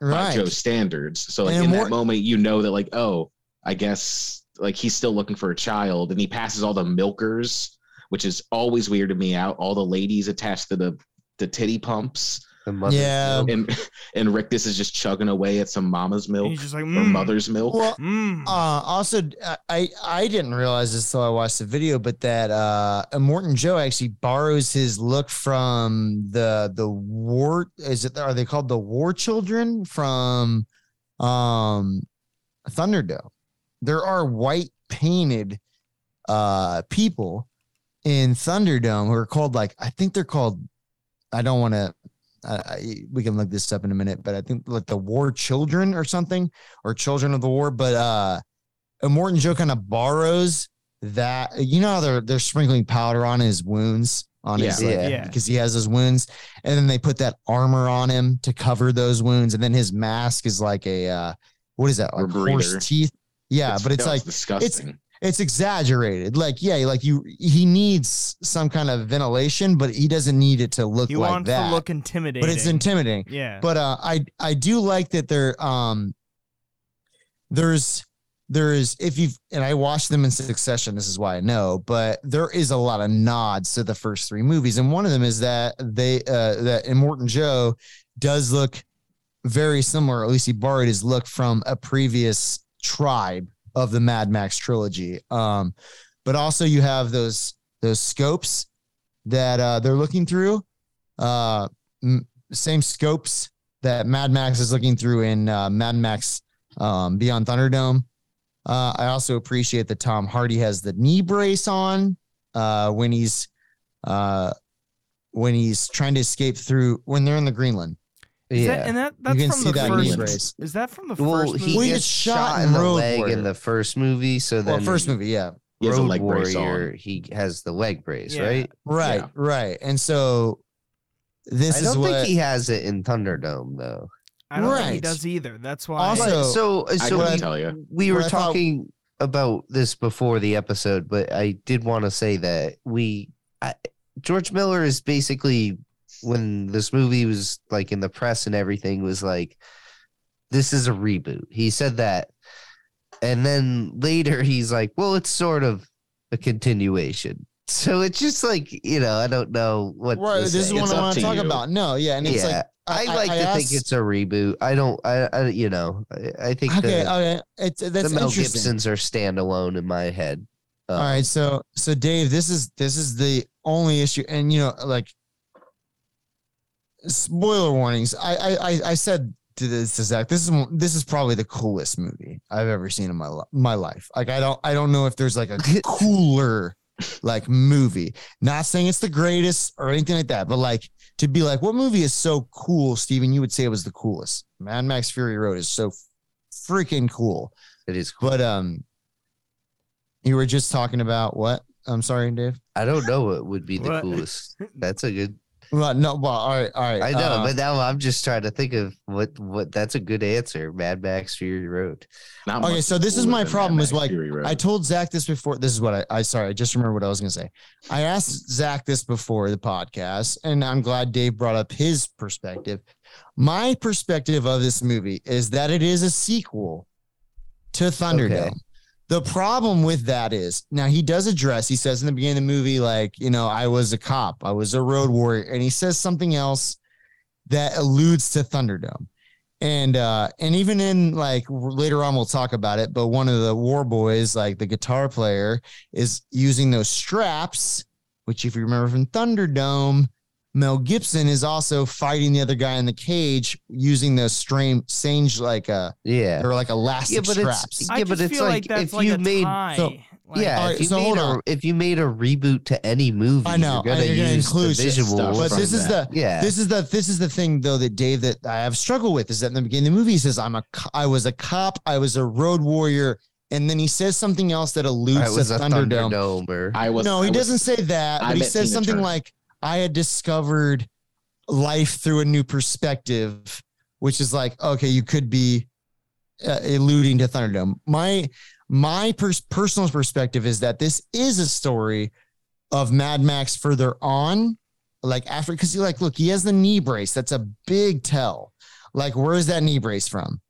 by. Joe's standards. So like And in Immort- that moment, you know that like, oh, I guess like he's still looking for a child, and he passes all the milkers, which is always weirded me out. All the ladies attached to the the titty pumps, The mother's Yeah. milk. and and this is just chugging away at some mama's milk he's just like, or mm, mother's milk. Well, mm. Uh, also, I I didn't realize this till I watched the video, but that uh, Morton Joe actually borrows his look from the the war. Is it are they called the War Children from um Thunderdome? There are white painted uh people in Thunderdome who are called like I think they're called. I don't want to. I, I, we can look this up in a minute, but I think like the War Children or something or Children of the War. But uh, and Morton Joe kind of borrows that. You know how they're they're sprinkling powder on his wounds on his Yeah. like, Yeah. Yeah. because he has those wounds, and then they put that armor on him to cover those wounds, and then his mask is like a uh, what is that like horse teeth? Yeah, but it's like disgusting. it's exaggerated. Like, yeah, like you, he needs some kind of ventilation, but he doesn't need it to look he like wants that. to look intimidating. but it's intimidating. Yeah. But uh, I, I do like that there, um, there's, there is if you've and I watched them in succession. This is why I know, but there is a lot of nods to the first three movies, and one of them is that they, uh, that Immortan Joe does look very similar. At least he borrowed his look from a previous tribe of the Mad Max trilogy. Um, but also you have those those scopes that uh, they're looking through. Uh, m- same scopes that Mad Max is looking through in uh, Mad Max um, Beyond Thunderdome. Uh, I also appreciate that Tom Hardy has the knee brace on uh, when he's uh, when he's trying to escape through when they're in the Greenland. Is Yeah. that, and that that's you can from see the that first. knee first- brace. Is that from the well, first he movie? Well, he gets gets shot, shot in in the leg Warrior. in the first movie. So then Well, first movie, yeah, He has Road leg brace on. Warrior, he has the leg brace, Yeah. right? right, Yeah. right. And so this I is don't what think he has it in Thunderdome though. I don't think he does either. That's why. Also- But so I so couldn't we, tell you. we were what I thought- talking about this before the episode, but I did want to say that we I, George Miller is basically when this movie was like in the press and everything was like this is a reboot. He said that. And then later *laughs* he's like, well, it's sort of a continuation. *laughs* So it's just like, you know, I don't know what right. This is what It's I want to talk you. about. No, yeah, and it's yeah, like I, I- like I to think it's a reboot. I don't. I, I you know, I, I think okay, the, okay. It's that's the Mel. Gibsons are standalone in my head. Uh, All right, so so Dave, this is this is the only issue, and you know, like spoiler warnings. I I I, I said to this to Zach, this is this is probably the coolest movie I've ever seen in my li- my life. Like I don't I don't know if there's like a *laughs* cooler like movie. Not saying it's the greatest or anything like that, but like to be like, what movie is so cool, Steven? You would say it was the coolest. Mad Max Fury Road is so freaking cool. It is cool. But um, you were just talking about what? I'm sorry, Dave. I don't know what would be the What? coolest. That's a good. Well, no, well, all right, all right. I know, uh, but now I'm just trying to think of what what. That's a good answer. Mad Max Fury Road. Not Okay, so this is my problem Mad is, Max like, I told Zach this before. This is what I, I sorry, I just remember what I was gonna say. I asked Zach this before the podcast, and I'm glad Dave brought up his perspective. My perspective of this movie is that it is a sequel to Thunderdome. Okay. The problem with that is now he does address, he says in the beginning of the movie, like, you know, I was a cop, I was a road warrior, and he says something else that alludes to Thunderdome. And uh and even in like later on we'll talk about it, but one of the war boys, like the guitar player, is using those straps, which if you remember from Thunderdome, Mel Gibson is also fighting the other guy in the cage using those strange, strange like a Yeah. or like elastic Yeah, but it's- straps. I Yeah, just but it's feel like, like if like you made- so- Like, yeah, Alright, if you so made a if you made a reboot to any movie, I know, you're gonna you're gonna use include the visual. stuff But this is the yeah, this is the this is the thing though that Dave that I have struggled with is that in the beginning of the movie he says I'm a co- I was a cop I was a road warrior and then he says something else that alludes to a Thunderdome. Thunderdome. Or, I was. no, he I was- doesn't say that, I but he meant says Tina something Turner. like I had discovered life through a new perspective, which is like okay, you could be uh, alluding to Thunderdome. My my pers- personal perspective is that this is a story of Mad Max further on, like after because you like look, he has the knee brace. That's a big tell. Like, where is that knee brace from?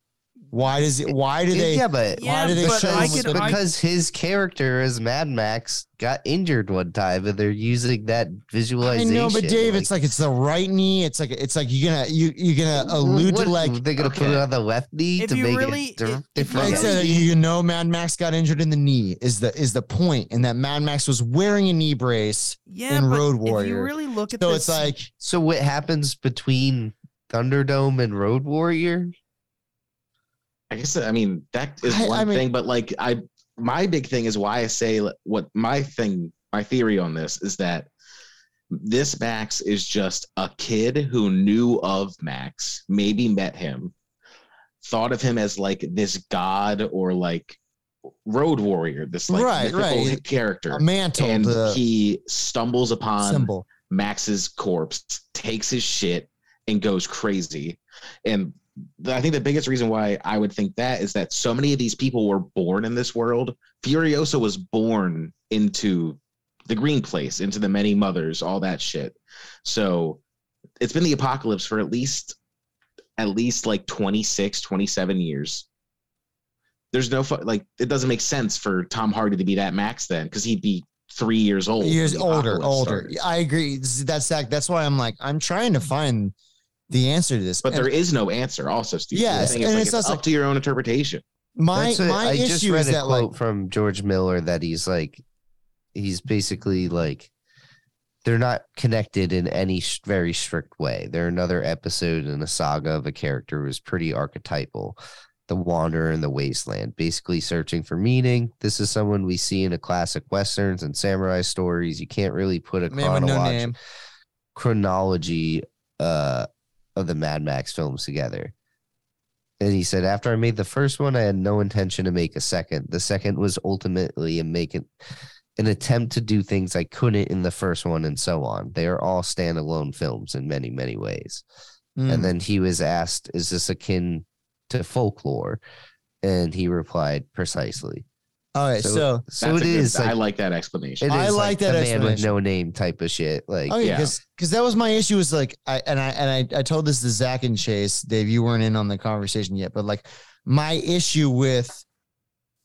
Why does it? Why do they? yeah, but Yeah, why do they show I him with could- the- I- because his character as Mad Max got injured one time, and they're using that visualization. I visualization. know, but Dave, it's like it's the right knee. It's like it's like you're gonna you you're gonna allude what, to like they're gonna put it on the left knee If to you make really- it di- if- if different. you Like I said, really- you know, Mad Max got injured in the knee is the is the point, and that Mad Max was wearing a knee brace. yeah, in but Road if you Warrior. really look at So this, it's like So what happens between Thunderdome and Road Warrior? I guess I mean that is I- one I mean- thing, but like I, my big thing is why I say what my thing, my theory on this is that this Max is just a kid who knew of Max, maybe met him, thought of him as like this god or like road warrior, this like Right, mythical right. character, a mantle, and he stumbles upon symbol. Max's corpse, takes his shit, and goes crazy. And I think the biggest reason why I would think that is that so many of these people were born in this world. Furiosa was born into the green place, into the many mothers, all that shit. So it's been the apocalypse for at least at least like 26, 27 years. There's no like it doesn't make sense for Tom Hardy to be that Max then because he'd be three years old. years older, older. started. I agree. That's Zach. That's why I'm like I'm trying to find the answer to this. But And there is no answer, also, Steve. Yes, The thing is, and like, it's it's, also- up to your own interpretation. my That's what- my I just issue read is a that quote like from George Miller that he's like, he's basically like, they're not connected in any sh- very strict way. They're another episode in a saga of a character who's pretty archetypal. The Wanderer in the Wasteland, basically searching for meaning. This is someone we see in a classic westerns and samurai stories. You can't really put a man with no chronology uh, of the Mad Max films together. And he said, after I made the first one, I had no intention to make a second. The second was ultimately a make it, an attempt to do things I couldn't in the first one, and so on. They are all standalone films in many, many ways. Mm. And then he was asked, "Is this akin to folklore?" And he replied, "Precisely." All right, so, So, so That's it good- is. I like, like that explanation. it I is like that the man with no name type of shit. Like, oh yeah, yeah. because because that was my issue. Was like I and I and I I told this to Zach and Chase. Dave, you weren't in on the conversation yet, but like my issue with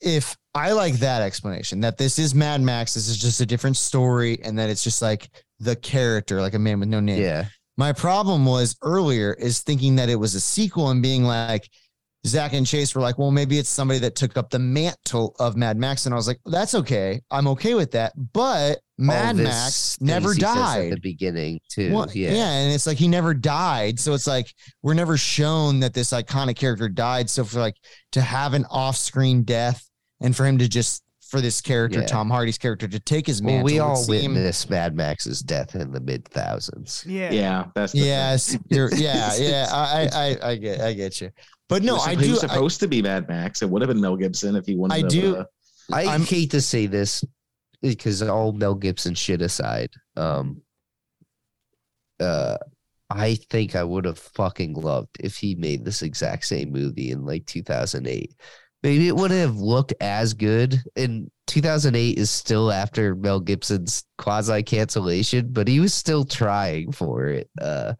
if I like that explanation that this is Mad Max, this is just a different story, and that it's just like the character, like a man with no name. yeah, My problem was earlier is thinking that it was a sequel and being like, Zach and Chase were like, well, maybe it's somebody that took up the mantle of Mad Max. And I was like, that's okay. I'm okay with that. But Mad Max never things he says died. at the beginning too. Well, yeah. And it's like he never died. So it's like we're never shown that this iconic character died. So for like to have an off screen death and for him to just, for this character, Yeah. Tom Hardy's character, to take his mantle. Well, we all seem- witnessed Mad Max's death in the mid thousands. yeah, yeah, that's the. Yes, you're, yeah, *laughs* yeah. I, I, I, I get, I get you. But no, was- I he do. was I, supposed to be Mad Max. It would have been Mel Gibson if he wanted. I to, do- uh, I I'm- hate to say this because all Mel Gibson shit aside, um, uh, I think I would have fucking loved if he made this exact same movie in like 2008. Maybe it wouldn't have looked as good. And 2008 is still after Mel Gibson's quasi cancellation, but he was still trying for it. Uh,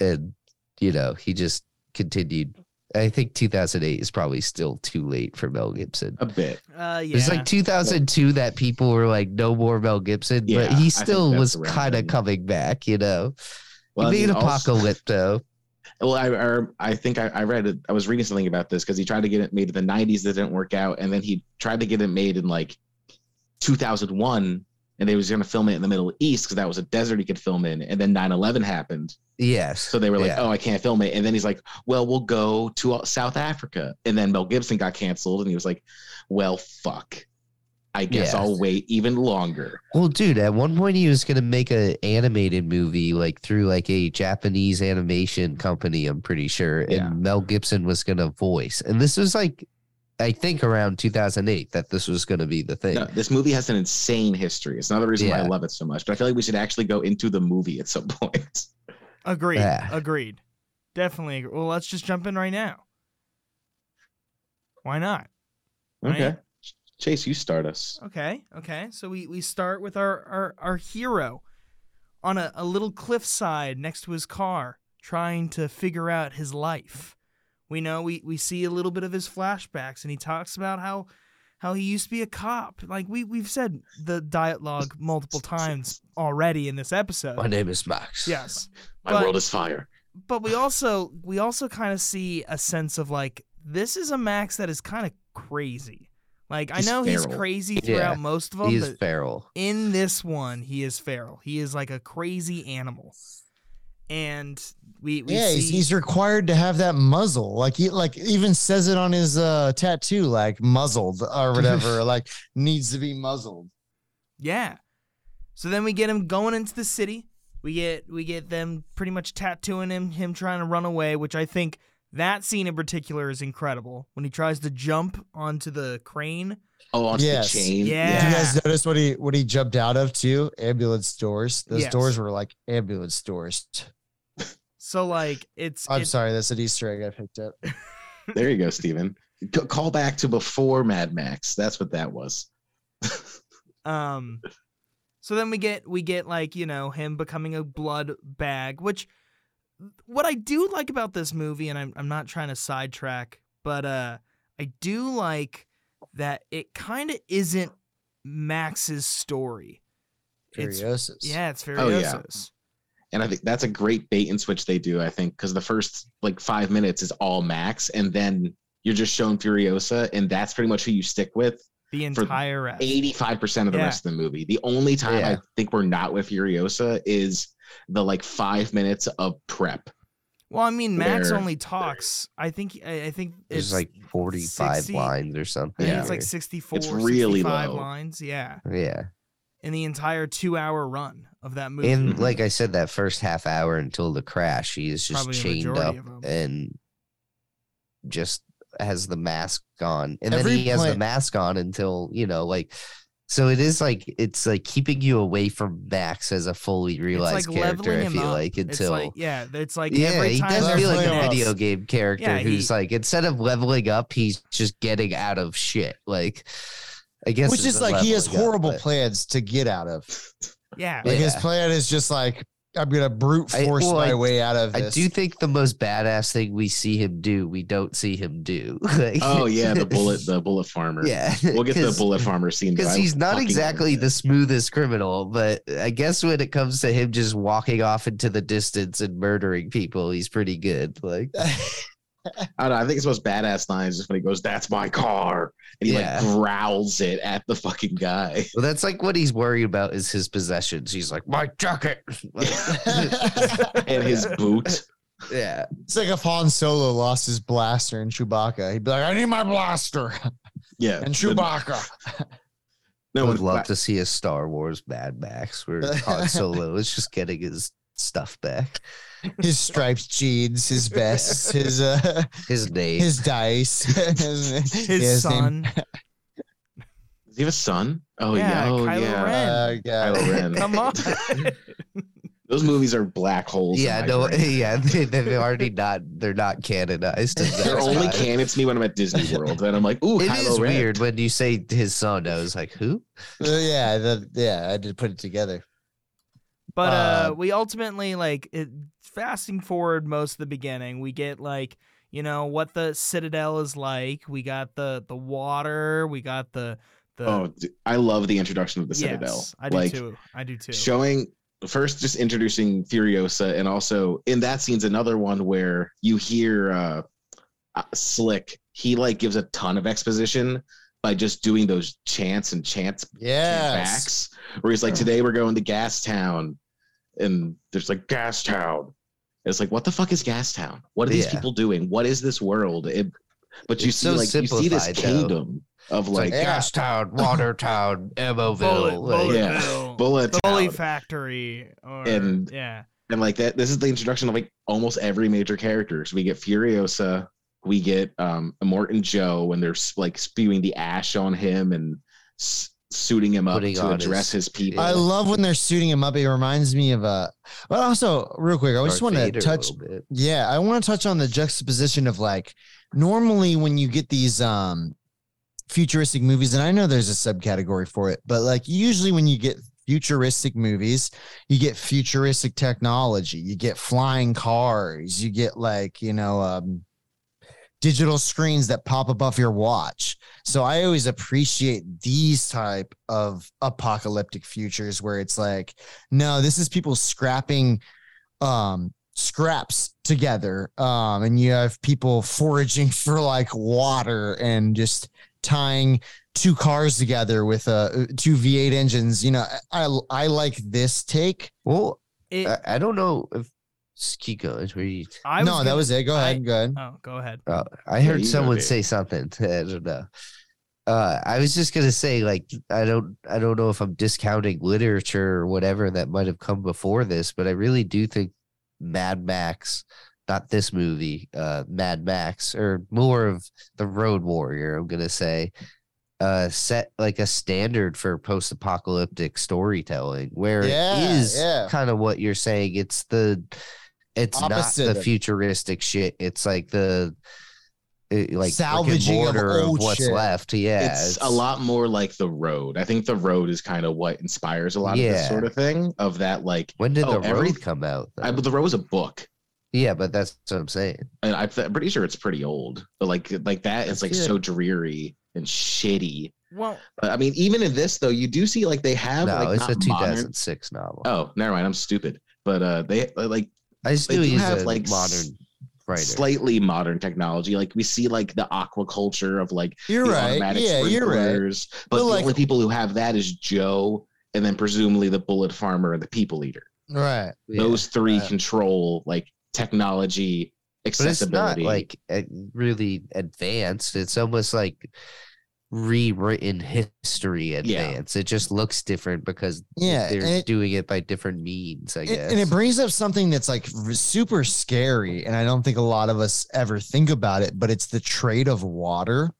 and you know, he just continued I think 2008 is probably still too late for Mel Gibson. A bit. Uh, yeah. It's like 2002 that people were like, no more Mel Gibson, Yeah, but he still was kind of coming back, you know. Well, I he made mean, also- Apocalypto. Well, I I, I think I, I read it. I was reading something about this because he tried to get it made in the '90s that didn't work out, and then he tried to get it made in like 2001, and they was going to film it in the Middle East because that was a desert he could film in, and then 9/11 happened, Yes. so they were like, Yeah. "Oh, I can't film it," and then he's like, "Well, we'll go to South Africa," and then Mel Gibson got canceled, and he was like, "Well, fuck." I guess Yeah. I'll wait even longer. Well, dude, at one point he was gonna make an animated movie like through like a Japanese animation company, I'm pretty sure, and Yeah. Mel Gibson was gonna voice. And this was like, I think around 2008 that this was gonna be the thing. No, this movie has an insane history. It's another reason why I love it so much. But I feel like we should actually go into the movie at some *laughs* point. Agreed. Yeah. Agreed. Definitely. agree. Well, let's just jump in right now. Why not? Right. Okay. Chase, you start us. Okay. Okay. So we, we start with our, our, our hero on a, a little cliffside next to his car, trying to figure out his life. We know we, we see a little bit of his flashbacks, and he talks about how how he used to be a cop. Like we we've said the dialogue multiple times already in this episode. My name is Max. Yes. My But- world is fire. but we also we also kind of see a sense of like this is a Max that is kind of crazy. Like I He's know he's crazy throughout Yeah, most of them, He's but feral. in this one he is feral. He is like a crazy animal, and we, we yeah, see he's, he's required to have that muzzle. Like he like even says it on his uh tattoo, like muzzled or whatever. *laughs* like needs to be muzzled. yeah. So then we get him going into the city. We get we get them pretty much tattooing him, him trying to run away, which I think that scene in particular is incredible when he tries to jump onto the crane. Oh, onto Yes. the chain. Yeah. Did you guys notice what he what he jumped out of too? Ambulance doors. Those Yes. doors were like ambulance doors. So like it's I'm it's- sorry, that's an Easter egg I picked up. *laughs* There you go, Steven. C- call back to before Mad Max. That's what that was. *laughs* Um, so then we get we get like you know him becoming a blood bag, which what I do like about this movie, and I'm I'm not trying to sidetrack, but uh, I do like that it kind of isn't Max's story. It's- Yeah, it's Oh, yeah. And I think that's a great bait and switch they do, I think, because the first like five minutes is all Max, and then you're just shown Furiosa, and that's pretty much who you stick with The For entire rest. 85% of the Yeah. rest of the movie. The only time Yeah. I think we're not with Furiosa is the like five minutes of prep. Well, I mean, Max where- only talks. I think I, I think There's it's like 45 60 lines or I something. think it's like 64, It's really 65 low. lines. Yeah, yeah. in the entire two-hour run of that movie. And Mhm. like I said, that first half hour until the crash, he is just Probably a chained majority up of 'em. and just has the mask on. And Every then he has the plan- mask on until, you know, like so it is like it's like keeping you away from Max as a fully realized like character, leveling I feel up. like it's until like yeah, it's like yeah, every he time does there's feel like a video game character Yeah, who's he- like instead of leveling up, he's just getting out of shit. Like I guess Which is like he has up, horrible but- plans to get out of. yeah, Like his plan is just like I'm gonna brute I- force well, my I- way out of I do think the most badass thing we see him do, we don't see him do. *laughs* Like- Oh yeah, the bullet, the bullet farmer. yeah, We'll get the bullet farmer scene. because he's not exactly the smoothest criminal, but I guess when it comes to him just walking off into the distance and murdering people, he's pretty good. Like, *laughs* I don't know. I think his most badass line is just when he goes, "That's my car," and he Yeah. like growls it at the fucking guy. *laughs* well, that's like what he's worried about is his possessions. He's like, my jacket, Like- *laughs* and his boot. yeah, It's like if Han Solo lost his blaster in Chewbacca. He'd be like, I need my blaster Yeah, and the- Chewbacca. *laughs* No, I would but- love to see a Star Wars Mad Max where Han Solo is just getting his stuff back, His striped jeans, his vest, his uh his name. his dice. *laughs* his his son. Does he have a son? Oh Yeah, yeah, oh Kylo yeah. Ren. Uh, God. Kylo Ren. Come on. *laughs* Those movies are black holes. yeah, no, brain. *laughs* yeah, they, they're already not. They're not canonized. They're only time. canon to me when I'm at Disney World, and I'm like, "Ooh, It Kylo is Ren. weird when you say his son. I was like, who? Uh, yeah, the, yeah, I did put it together. But uh, Uh, we ultimately like it, fasting forward most of the beginning. We get like you know what the citadel is like. We got the the water. We got the the. Oh, I love the introduction of the Citadel. yes, I do like too. I do too. showing first just introducing Furiosa, and also in that scene's another one where you hear uh, uh, Slick. He like gives a ton of exposition by just doing those chants and chants Yes. backs where he's like, today we're going to Gas Town. And there's like Gas Town. It's like, what the fuck is Gas Town? What are these Yeah. people doing? What is this world? It, but you It's see, so like, you see this simplified, though. kingdom of like like, Yeah. Gas Town, Water Town, Ammoville. Bullet, bullet Yeah. Bullet Bully Town. Factory, or And- yeah, and like that. This is the introduction of like almost every major character. So we get Furiosa, we get um Immortan Joe when they're like spewing the ash on him and s- suiting him up to address his- his, people. I love when they're suiting him up. It reminds me of a. But also, real quick, I just want to touch. Yeah, I want to touch on the juxtaposition of like normally when you get these um futuristic movies, and I know there's a subcategory for it, but like usually when you get futuristic movies, you get futuristic technology, you get flying cars, you get like, you know, um digital screens that pop above your watch. So I always appreciate these type of apocalyptic futures where it's like, no, this is people scrapping um scraps together um and you have people *laughs* foraging for like water and just tying two cars together with uh two V8 engines you know I I, I like this take Well, it, I, I don't know if Kiko is where you. I no that gonna- was it go I- ahead go ahead Oh, go ahead. Uh, I heard you go, someone say something. *laughs* I don't know. Uh, I was just gonna say, like, I don't, I don't know if I'm discounting literature or whatever that might have come before this, but I really do think Mad Max, not this movie, uh, Mad Max, or more of the Road Warrior. I'm gonna say, uh, set like a standard for post-apocalyptic storytelling, where Yeah, it is yeah. kind of what you're saying. It's the, it's Opposite not of- the futuristic shit. It's like the it- like Salvaging of salvaging of, old what's shit. left. Yeah, it's, a lot more like the road. I think the road is kind of what inspires a lot of this sort of thing. Of that, like, When did Oh, the every- road come out? I, but the road was a book, yeah, but that's what I'm saying. and I, I'm pretty sure it's pretty old. But like, like that is like Yeah. so dreary and shitty. Well, But I mean, even in this though, you do see like they have No, like it's a not modern. 2006 novel. Oh, never mind. I'm stupid. But uh, they like I just they knew do he's have, a like, modern writer. slightly modern technology. Like we see like the aquaculture of like you're the right automatic yeah you're right sprinklers. But, But, the like- only people who have that is Joe, and then presumably the bullet farmer and the people eater. right Yeah. Those three right. control like technology accessibility. but it's not accessibility. like really advanced. It's almost like rewritten history advanced. It just looks different because Yeah, they're it- doing it by different means. I It- guess. and it brings up something that's like super scary and i don't think a lot of us ever think about it but it's the trade of water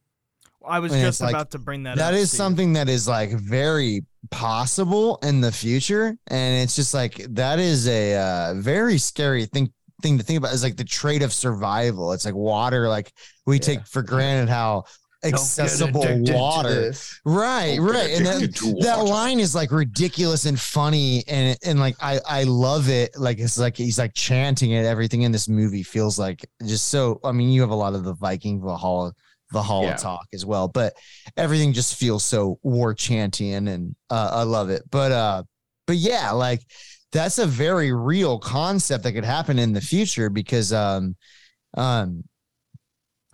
I was And just it's like- about to bring that. that up, is Steve. something that is like very possible in the future and it's just like that is a uh, very scary thing thing to think about is like the trade of survival it's like water like we Yeah. take for granted how Don't get accessible water. right Don't right. And that, that line is like ridiculous and funny and and like i i love it. Like it's like he's like chanting it. Everything in this movie feels like just so i mean you have a lot of the viking valhalla valhalla Yeah. talk as well but everything just feels so war chanting and uh, i love it. But uh but yeah like that's a very real concept that could happen in the future because um um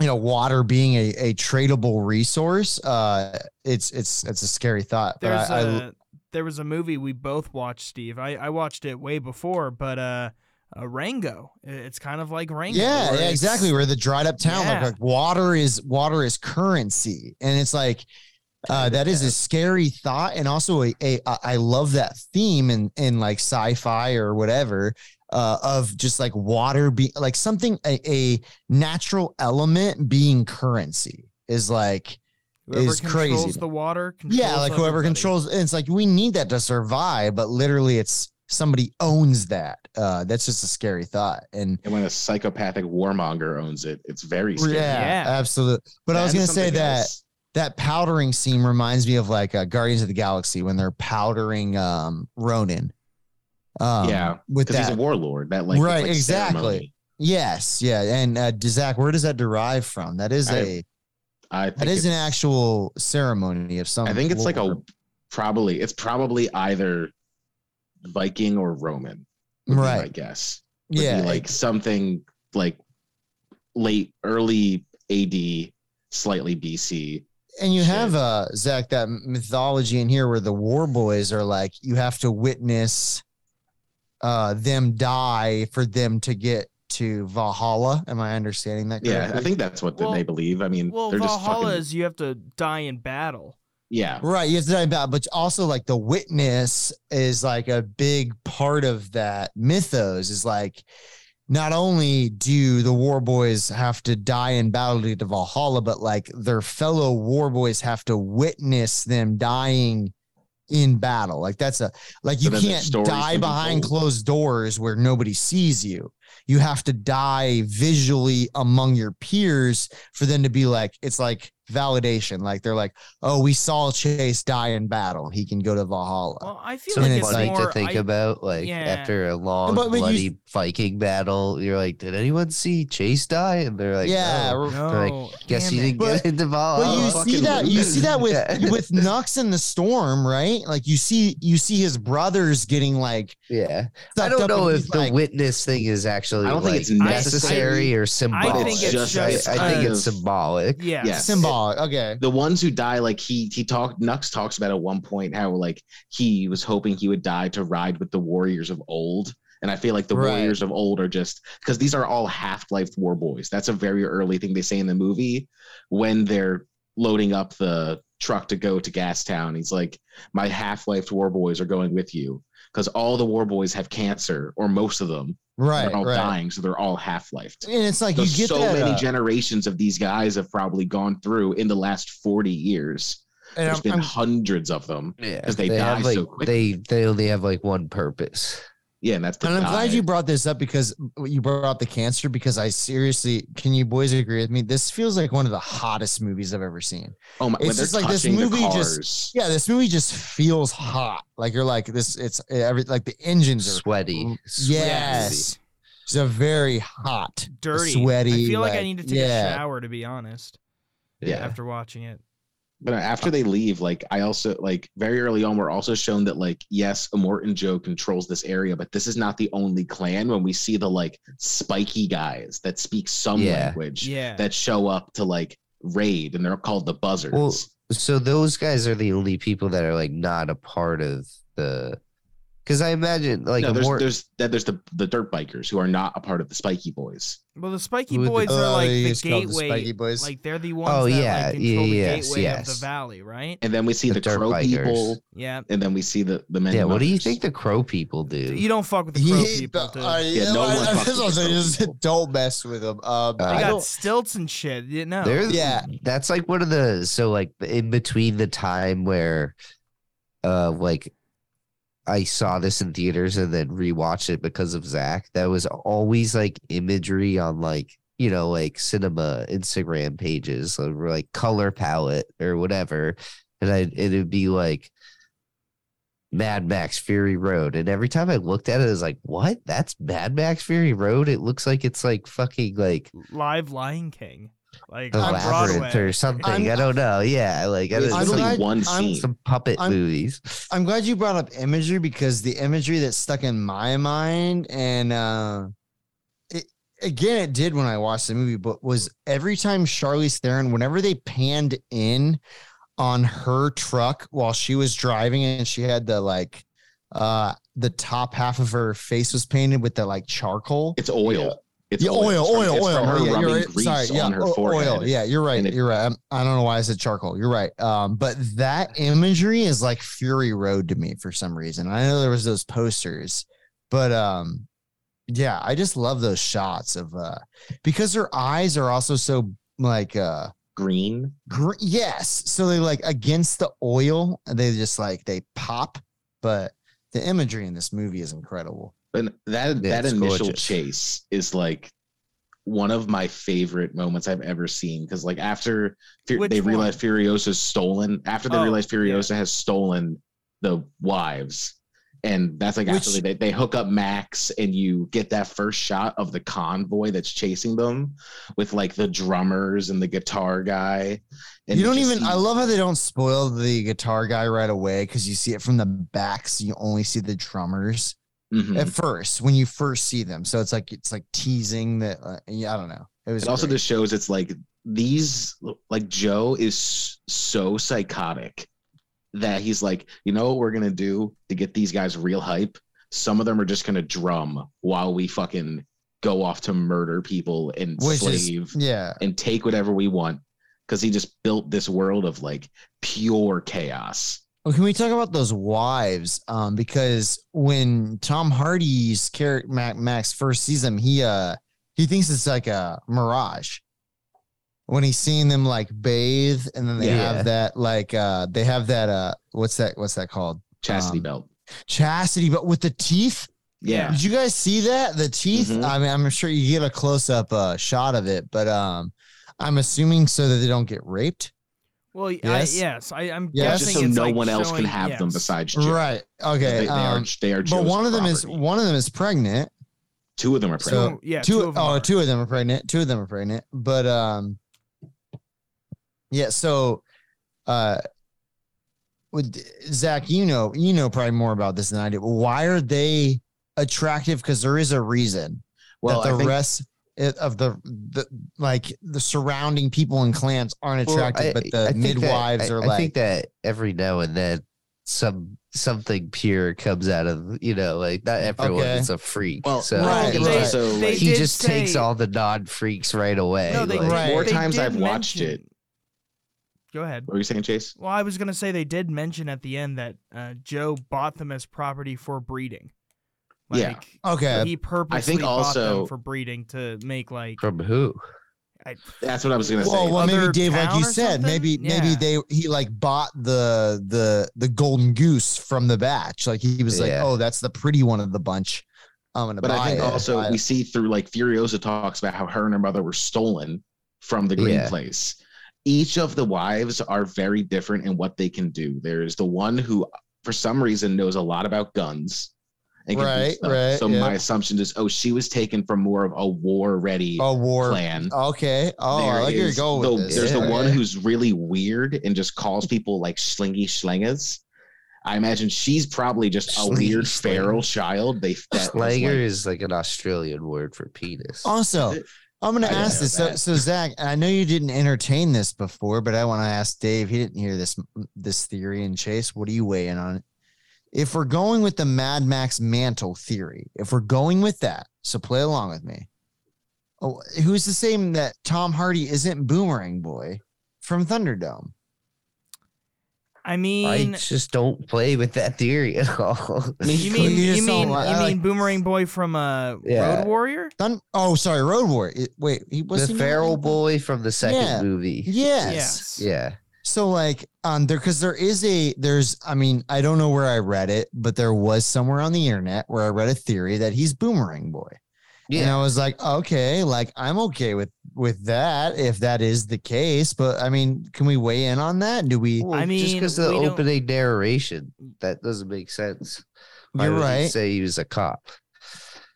you know water being a, a tradable resource uh it's it's it's a scary thought There's I, I a there was a movie we both watched, Steve. I, I watched it way before, but uh, uh Rango. It's kind of like Rango. yeah, yeah exactly where the dried up town like, Yeah. like water is water is currency and it's like uh, that is a scary thought and also a, a I I love that theme in in like sci-fi or whatever uh, of just like water be like something a, a natural element being currency is like Whoever is crazy. the water. yeah controls like whoever everybody. controls it's like we need that to survive but literally it's somebody owns that uh that's just a scary thought and and when a psychopathic warmonger owns it, it's very yeah, scary. Yeah. absolutely but i was gonna say something that else. that powdering scene reminds me of like uh, Guardians of the Galaxy when they're powdering um Ronan. Um, Yeah, with because that he's a warlord. That like Right, like, exactly. ceremony. Yes, yeah, and uh, Zach, where does that derive from? That is I- a I think that is an actual ceremony of some. I think it's like a probably it's probably either Viking or Roman. right? my guess. Would Yeah, like something like late early AD, slightly BC. and you shit. have uh Zach that mythology in here where the war boys are like you have to witness uh them die for them to get to Valhalla. Am I understanding that Yeah. I think that's what Well- they believe. I mean, Well, they're just Valhalla fucking, is you have to die in battle. yeah. Right, yes, that about, but also like the witness is like a big part of that mythos. Is like not only do the war boys have to die in battle to get to Valhalla, but like their fellow war boys have to witness them dying in battle. Like that's a like you So can't die be behind closed doors where nobody sees you. You have to die visually among your peers for them to be like, it's like validation. Like they're like, oh, we saw Chase die in battle. He can go to Valhalla. Well, I feel So like And it's it's funny more. to think I- about, like yeah. after a long But- but you- bloody Viking battle, you're like, did anyone see Chase die? And they're like, yeah. "No." r- Like, Guess damn you didn't But- get into Valhalla. But you see that you see that with *laughs* with Nux in the storm, right? Like you see you see his brothers getting like yeah. I don't know if the like, witness thing is actually I don't think it's necessary or symbolic. I think it's just I, I think it's symbolic. Yes. Yes. Symbolic. Okay. The ones who die, like he he talked Nux talks about at one point how like he was hoping he would die to ride with the warriors of old. And I feel like the Right. warriors of old are just because these are all half-life war boys. That's a very early thing they say in the movie when they're loading up the truck to go to Gastown. He's like, My half-life war boys are going with you. Because all the war boys have cancer, or most of them. Right. they're all Right. dying, so they're all half-lifed. And it's like So, you get so that, many uh, generations of these guys have probably gone through in the last 40 years. and There's I'm- been I'm- hundreds of them. Yeah, 'Cause they have die like so quick. they they only have like one purpose. Yeah, and that's the And I'm glad you brought this up because you brought up the cancer because I seriously can you boys agree with me? This feels like one of the hottest movies I've ever seen. Oh my! it's just like this movie just- Yeah, this movie just feels hot. Like you're like this. It's every like the engines are Sweaty. sweaty. Yes, it's a very hot, dirty, sweaty. I feel like, I need to take yeah. a shower to be honest. Yeah. After watching it, But after they leave, like I also like very early on, we're also shown that like yes, Immortan Joe controls this area, but this is not the only clan. When we see the like spiky guys that speak some Yeah. language yeah. that show up to like raid, and they're called the buzzards. Well, So those guys are the only people that are like not a part of the. Because I imagine like no, there's more there's that there's the the dirt bikers who are not a part of the spiky boys. well, the Spiky Who would the- Boys are Oh, like they the used to call them the gateway. Spiky Boys. Like they're the ones Oh, that yeah, like control the yes, gateway yes. of the valley, right? And then we see The the, crow bikers. people, Yeah. and then we see the the men. yeah. and What do you think the crow people do? You don't fuck with the crow Yeah, people, dude. uh, Yeah, no I- one I- fucks I'm with the just people. Don't mess with them. Um, they got stilts and shit. You know. Yeah. that's like one of the so like in between the time where uh like I saw this in theaters and then rewatched it because of Zach. That was always like imagery on like you know like cinema Instagram pages or like color palette or whatever, and I it'd be like Mad Max Fury Road, and every time I looked at it, I was like, "What? That's Mad Max Fury Road? It looks like it's like fucking like Live Lion King. Like the on Broadway. or something. I'm- I don't know. Yeah, like I It's don't, I'm only glad- one I'm- scene. some puppet I'm- movies. I'm glad you brought up imagery because the imagery that stuck in my mind and uh it again it did when I watched the movie, but was every time Charlize Theron, whenever they panned in on her truck while she was driving and she had the like uh the top half of her face was painted with the like charcoal. It's oil. It's yeah, oil, oil, oil. From her yeah, you're rubbing right. grease Sorry, yeah, her o- forehead. oil. Yeah, you're right. It- you're right. I'm, I don't know why I said charcoal. You're right. Um, but that imagery is like Fury Road to me for some reason. I know there was those posters, but um, yeah, I just love those shots of uh because her eyes are also so like uh Green. gr- yes, so they like against the oil, they just like they pop. But the imagery in this movie is incredible. But that Yeah, that initial gorgeous. chase is like one of my favorite moments I've ever seen. Because like after Fu- Which they one? realize Furiosa's stolen, after they Oh, realize yeah. Furiosa has stolen the wives, and that's like Which- actually they, they hook up Max and you get that first shot of the convoy that's chasing them with like the drummers and the guitar guy. And you don't even. see- I love how they don't spoil the guitar guy right away because you see it from the back, so you only see the drummers Mhm. at first when you first see them. So it's like it's like teasing that. Uh, yeah, I don't know. It was It also just shows it's like these like Joe is so psychotic that he's like, you know what we're gonna do to get these guys real hype? Some of them are just gonna drum while we fucking go off to murder people and Which is- slave yeah. and take whatever we want. Cause he just built this world of like pure chaos. Well, can we talk about those wives? Um, because when Tom Hardy's character Max first sees them, he uh he thinks it's like a mirage. When he's seeing them like bathe, and then they Yeah. have that like uh they have that uh what's that what's that called Chastity Um, belt. chastity, but with the teeth. Yeah. Did you guys see that? The teeth. Mhm. I mean, I'm sure you get a close up uh, shot of it, but um, I'm assuming so that they don't get raped. Well, Yes? yes, I, yes I, I'm Yes. guessing Just so it's no like one else showing- can have them besides Joe. Right. Okay. they are um, they are but Joe's one of them is one of them is pregnant. two of them are pregnant. Two, yeah, two, two of them oh, are. two of them are pregnant. Two of them are pregnant. But um, yeah. So, uh, with Zach, you know, you know probably more about this than I do. Why are they attractive? Because there is a reason well, that I the think rest it- of the the like the surrounding people and clans aren't Well, attractive, I- but the think that- midwives I, are I like. think that every now and then some something pure comes out of you know like not everyone Okay. is a freak. Well, so Right, I think it's right. also They like, he did just takes all the non freaks right away. No, they, like- Right. More they times I've watched it. Go ahead. what were you saying, Chase? Well, I was gonna say they did mention at the end that uh, Joe bought them as property for breeding. Yeah. Like, okay, He purposely bought also- them for breeding to make like. From who? I, That's what I was gonna well, say. well, maybe Dave, like you said, something? maybe maybe they he like bought the the the golden goose from the batch. Like he was like, oh, that's the pretty one of the bunch. I'm gonna But buy I think it. also Buy we see through like Furiosa talks about how her and her mother were stolen from the green Yeah. place. Each of the wives are very different in what they can do. There's the one who, for some reason, knows a lot about guns. And Right, stuff. right, So yeah. my assumption is, oh, she was taken from more of a war-ready a war. plan. Okay. Oh, I There like where you is go the- with this. There's the one yeah. who's really weird and just calls people like schlingy schlangas. I imagine she's probably just a Schlingy weird schlang. feral child. They that was Slanger like- is like an Australian word for penis. Also, I'm going to ask this. So, so Zach, I know you didn't entertain this before, but I want to ask Dave. He didn't hear this this theory. And Chase, what do you weigh in on it? If we're going with the Mad Max mantle theory, if we're going with that, so play along with me. Oh, who's the same that Tom Hardy isn't Boomerang Boy from Thunderdome? I mean, I mean, just don't play with that theory at all. *laughs* you mean You you mean like- you mean like- Boomerang Boy from uh, Yeah. Road Warrior? Thun- oh, sorry, Road Warrior. It- wait, he was the he feral boy from the second Yeah. movie. Yes. Yes. Yeah. So like um there because there is a there's I mean I don't know where I read it but there was somewhere on the internet where I read a theory that he's Boomerang Boy. Yeah. And Yeah. I was like, okay, like I'm okay with with that if that is the case. But I mean, can we weigh in on that? Do we? Well, I just mean, because the opening narration, that doesn't make sense. You're would right. Say he was a cop.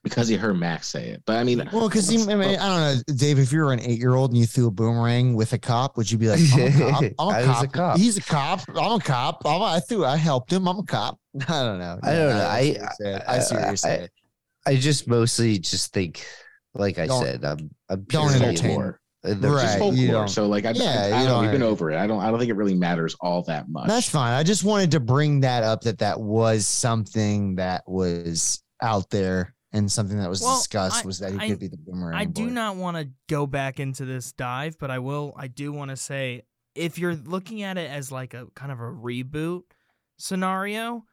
Because he heard Max say it. But I mean, Well, because I, mean, *laughs* I don't know, Dave. If you were an eight-year-old and you threw a boomerang with a cop, would you be like, "I'm a *laughs* cop. I'm a I cop. a cop. He's a cop. I'm a cop. I'm a, I threw. I helped him. I'm a cop." *laughs* I don't know. I don't know. I, see I- saying. I see what you're saying. I just mostly just think, like I Don't- said, I'm I'm don't entertain. war. They're Right, just- folklore. so like, I, Yeah, I, I you don't know, don't- we've been over it. I don't. I don't think it really matters all that much. That's fine. I just wanted to bring that up that that was something that was out there and something that was Well, discussed I- was that he I- could be the boomerang. I do boy. not want to go back into this dive, but I will. I do want to say if you're looking at it as like a kind of a reboot scenario,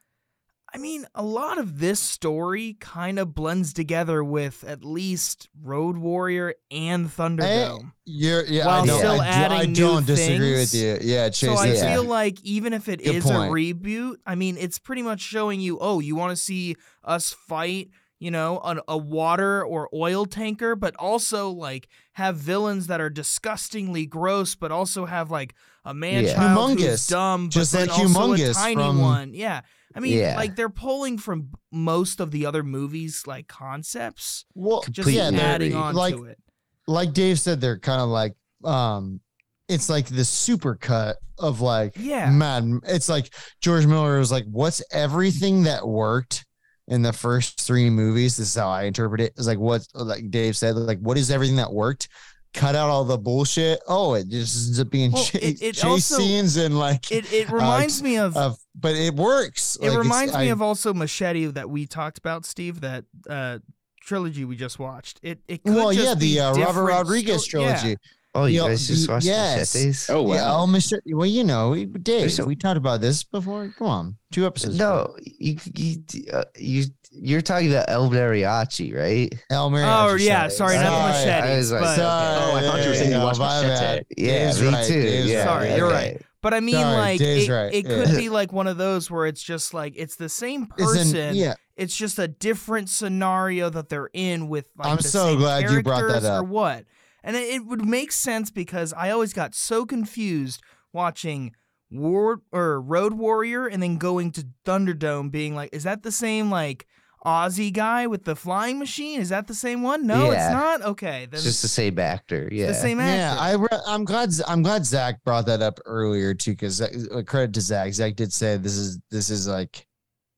I mean, a lot of this story kind of blends together with at least Road Warrior and eh, Thunderdome. You're yeah. While I don't, still I, do- adding I new don't disagree things. with you. Yeah, Chase. so I that's- feel like even if it Good is point. a reboot, I mean, it's pretty much showing you, oh, you want to see us fight you know, an, a water or oil tanker, but also like have villains that are disgustingly gross, but also have like a man Yeah. child who's dumb, Just but like then also a Humungus tiny from- one. Yeah. I mean, Yeah. like they're pulling from most of the other movies, like concepts, Well, just yeah, adding on Like- to it. like Dave said, they're kind of like um it's like the super cut of like Yeah. man it's like George Miller was like what's everything that worked in the first three movies this is how I interpret it. it is like what like Dave said like what is everything that worked cut out all the bullshit oh it just ends up being Well, chase, it- it chase also- scenes and like It it reminds me of of but it works It Like, reminds me I- of also Machete that we talked about, Steve. That uh, trilogy we just watched. It it could well yeah the uh, Robert Rodriguez sto- yeah. Trilogy Oh, you Yeah, guys just y- watched yes. Machetes? Oh wow. Yeah, oh, Mr. Well, you know, we- Dave, There's a- we talked about this before. Come on, two episodes. No, you you uh, you you're talking about El Mariachi, right? El Mariachi. Oh Mariachi, yeah, sorry, not the Sorry, I machetes, was like, but okay. Oh, I thought you were saying you watched my Machete. Yeah, Dave's me right, too. Dave's yeah, Sorry, okay. you're right. but I mean, Sorry, like it, right, it yeah. could be like one of those where it's just like it's the same Isn't- person. yeah, It's just a different scenario that they're in with. Like, I'm the so same glad you brought that up. Or what? And it, it would make sense because I always got so confused watching War or Road Warrior and then going to Thunderdome, being like, is that the same like Aussie guy with the flying machine? Is that the same one? No, Yeah. it's not. Okay, then It's just the same actor. Yeah. the same actor. yeah. I re- I'm glad I'm glad Zach brought that up earlier too, because uh, uh, credit to Zach. Zach did say this is this is like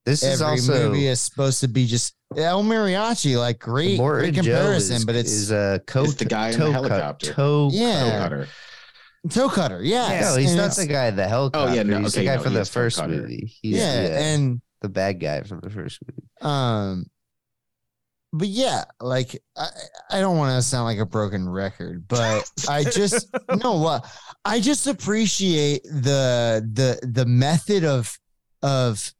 this is also movie is supposed to be just El Mariachi, like great, great comparison, is, but it's is a co It's the guy in the toe helicopter. Cut, toe Yeah. Toe cutter. toe cutter. Yes. No, he's and not the guy in the helicopter. Oh, yeah, no, he's okay, the guy no, from the first Cutter. movie. He's Yeah, the, and the bad guy from the first movie. um but yeah like i i don't want to sound like a broken record but *laughs* i just no what i just appreciate the the the method of of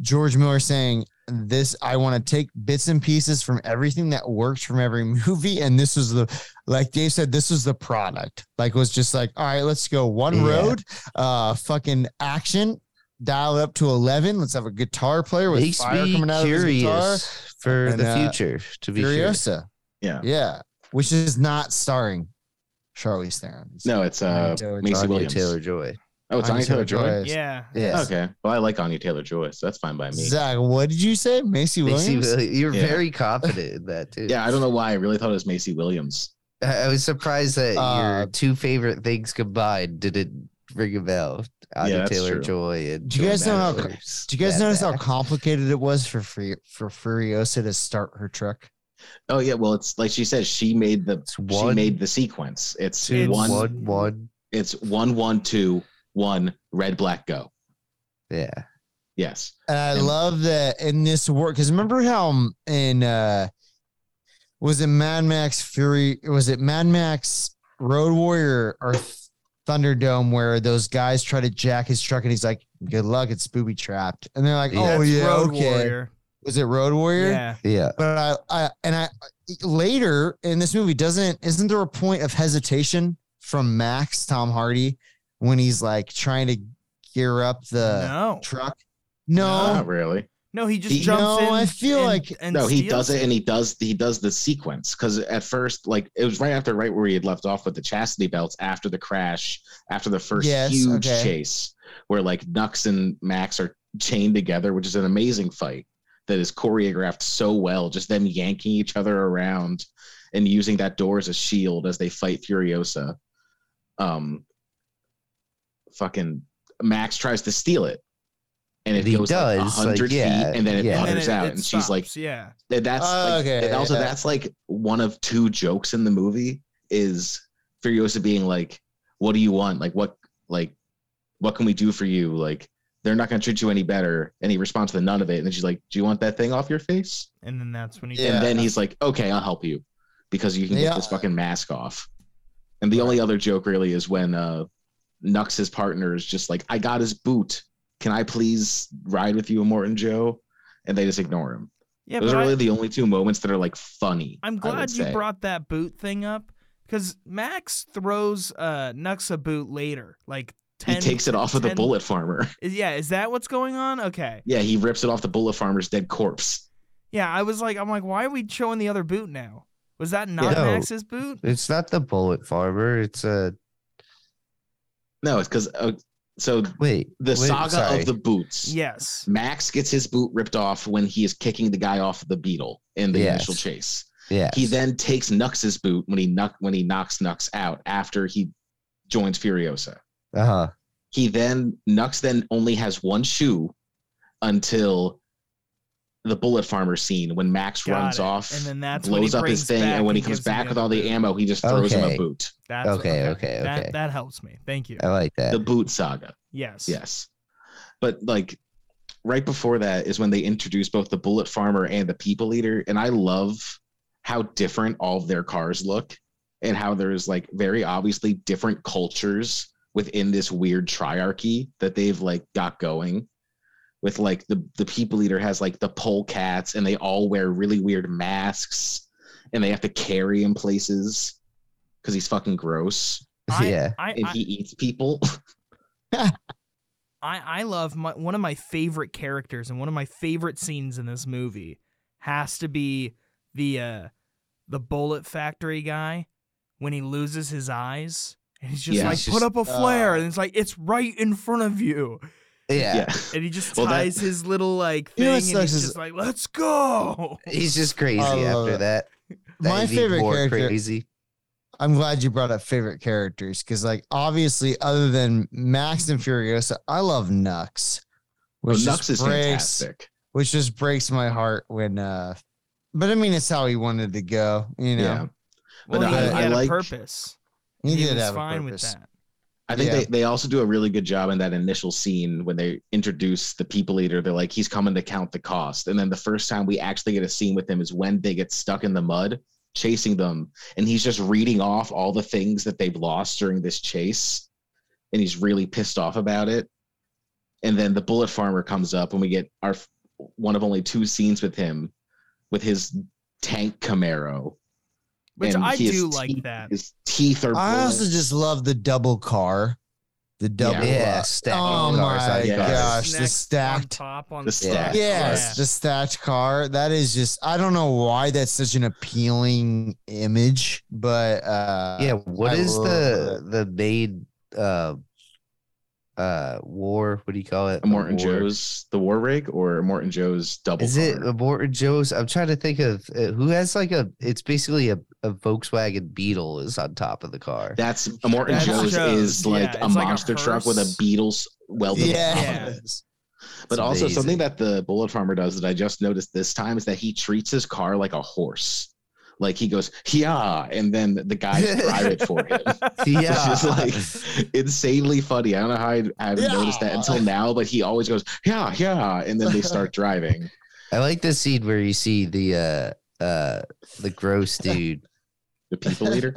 george miller saying this i want to take bits and pieces from everything that works from every *laughs* movie and this was the like dave said this was the product like it was just like all right let's go one Yeah. road uh fucking action dial it up to 11 let's have a guitar player with Makes fire me coming out of his guitar for And, the uh, future. To be sure. Furiosa. Yeah. Yeah. Which is not starring Charlize Theron. It's No, it's uh Anya Taylor- Macy Anya Williams. Taylor Joy. Oh, it's Anya Anya Taylor Joy. Taylor-Joy. yeah. Yes. Okay. Well, I like Anya Taylor Joy, so that's fine by me. Zach, what did you say? Macy Macy Williams? Willi- You're Yeah. very confident in that too. Yeah, I don't know why. I really thought it was Macy Williams. I I was surprised that Uh, your two favorite things combined didn't ring a bell. Anya that's Taylor true. Joy and Do you guys know how- Do you guys Mad notice how complicated it was for Furi- for Furiosa to start her truck? Oh yeah, well, it's like she says She made the It's she made the sequence. It's two, one, one, one. It's one, one, two, one. Red, black, go. Yeah. Yes. And I And- love that in this work because remember how in uh was it Mad Max Fury? Was it Mad Max Road Warrior or Thunderdome where those guys try to jack his truck and he's like, "Good luck, it's booby trapped," and they're like, Yeah. "Oh That's yeah, Road okay." Warrior. Was it Road Warrior? Yeah. Yeah. But I, I and I later in this movie doesn't isn't there a point of hesitation from Max Tom Hardy when he's like trying to gear up the no. truck? No, Not really. No, he just He- jumps No, in. I feel and- like- and no, he steals does it, and he does he does the sequence because at first, like it was right after right where he had left off with the chastity belts after the crash, after the first Yes, huge okay. chase, where like Nux and Max are chained together, which is an amazing fight that is choreographed so well. Just them yanking each other around and using that door as a shield as they fight Furiosa. Um, fucking Max tries to steal it. And it he goes like does, like, 100 yeah, feet and then it yeah. And then putters it- out. it and she's like, yeah. that- that's Oh, like, okay, and also yeah. that's like one of two jokes in the movie is Furiosa being like, "What do you want? Like what? Like what can we do for you? Like they're not going to treat you any better." And he responds to none of it, and then she's like, "Do you want that thing off your face?" And then that's when he. Yeah. And then he's like, "Okay, I'll help you because you can Yeah. get this fucking mask off." And the only other joke really is when uh Nux's partner is just like, "I got his boot. Can I please ride with you, Immortan Joe?" And they just ignore him. Yeah, Those but are I- really the only two moments that are like funny. I'm glad you say. brought that boot thing up because Max throws uh, Nux a boot later. Like 10, he takes it off of the bullet farmer. *laughs* Yeah, is that what's going on? Okay. Yeah, he rips it off the bullet farmer's dead corpse. Yeah, I was like, I'm like, why are we showing the other boot now? Was that not No. Max's boot? It's not the bullet farmer. It's a No, it's because uh, so wait. the wait, saga sorry. of the boots. Yes. Max gets his boot ripped off when he is kicking the guy off the beetle in the Yes. initial chase. Yeah. He then takes Nux's boot when he knock when he knocks Nux out after he joins Furiosa. Uh huh. He then Nux then only has one shoe until the bullet farmer scene when Max Got runs it. off, And then that's when he blows up his thing, and when he comes back with all the ammo, he just throws him a boot. That's Okay, okay, That okay. that helps me. Thank you. I like that. The boot saga. Yes. Yes. But like right before that is when they introduce both the bullet farmer and the people eater. And I love how different all of their cars look and how there's like very obviously different cultures within this weird triarchy that they've like got going. With like the the people eater has like the pole cats and they all wear really weird masks and they have to carry him places because he's fucking gross *laughs* I, Yeah. I, and I, he eats people. *laughs* I, I love my, one of my favorite characters and one of my favorite scenes in this movie has to be the uh, the bullet factory guy when he loses his eyes and he's just Yeah. like It's put just, up a flare uh, and it's like it's right in front of you yeah. yeah. *laughs* and he just Well, that- ties his little like You thing know and sucks he's is- just like let's go He's just crazy after it. that. My favorite character. Crazy. I'm glad you brought up favorite characters because, like, obviously, other than Max and Furiosa, I love Nux, Well, which Nux is breaks, fantastic. which just breaks my heart when. uh But I mean, it's how he wanted to go. You know, Yeah. But well, he, I- he I had like- purpose he, he did was have fine a with purpose. that I think Yeah. they, they also do a really good job in that initial scene when they introduce the people eater. They're like, he's coming to count the cost. And then the first time we actually get a scene with him is when they get stuck in the mud chasing them. And he's just reading off all the things that they've lost during this chase. And he's really pissed off about it. And then the bullet farmer comes up and we get our one of only two scenes with him with his tank Camaro. Which And I his do like that His teeth are. I also bullets. just love the double car, the double. Yeah, uh, stacking oh cars my on gosh, the Next on stacked. top on The stacked Yes, cars. the stacked car. That is just. I don't know why that's such an appealing image, but uh Yeah. What I is love the the main uh uh war? What do you call it? a Morton The war- Joe's the War Rig or Immortan Joe's double Is it Immortan Joe's? I'm trying to think of uh, who has like a. It's basically a, a Volkswagen Beetle is on top of the car. That's a Morton That's Joe's Joe's, is like yeah, a it's like a monster truck with a hearse. Beatles welded. yeah. Yeah. But It's also amazing. something that the Bullet Farmer does that I just noticed this time is that he treats his car like a horse. Like he goes, yeah, and then the guys *laughs* drive it for him. Yeah, *laughs* It's just like insanely funny. I don't know how I, I haven't noticed that until now, but he always goes, yeah, yeah, and then they start driving. *laughs* I like the scene where you see the uh uh the gross dude. The people eater.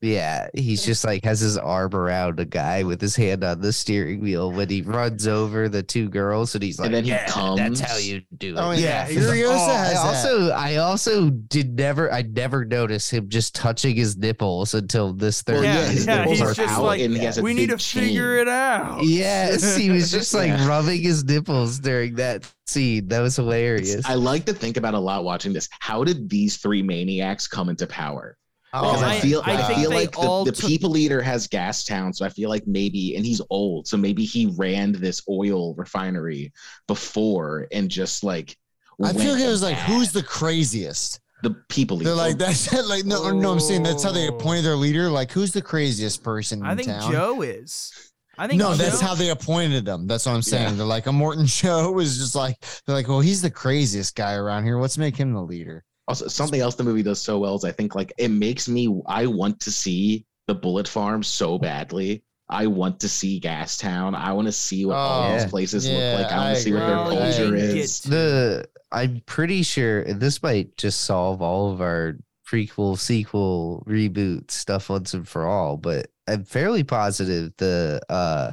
Yeah, he's just like has his arm around a guy with his hand on the steering wheel when he runs over the two girls, and he's like, And then he "Yeah, That's how you do oh, it." Oh, Yeah, yeah. like, Furiosa "Oh, has I that. also I also did never I never noticed him just touching his nipples until this third. Well, Yeah, yeah, his yeah, nipples he's are just out like, and he has a we need big to figure it out. Yes, he was *laughs* just like Yeah. rubbing his nipples during that scene. That was hilarious. I like to think about a lot watching this. How did these three maniacs come into power? Oh, because Oh, I, I- feel I I, feel like the, the took- people leader has gas town, so I feel like maybe and he's old, so maybe he ran this oil refinery before and just like I feel like it was like, who's the craziest? the people leader? They're like *laughs* that's like no, no. I'm saying that's how they Oh. appointed their leader. Like, who's the craziest person I in think town? Joe is. I think No, that's how they appointed them. That's what I'm saying. Yeah. They're like Immortan *laughs* Joe was just like they're like, well, he's the craziest guy around here. Let's make him the leader. Also, something else the movie does so well is I think like it makes me I want to see the bullet farm so badly. I want to see Gastown. I want to see what all Oh, these yeah. places Yeah, look like. I want to see what their culture you is. the I'm pretty sure this might just solve all of our prequel, sequel, reboot stuff once and for all, but I'm fairly positive the uh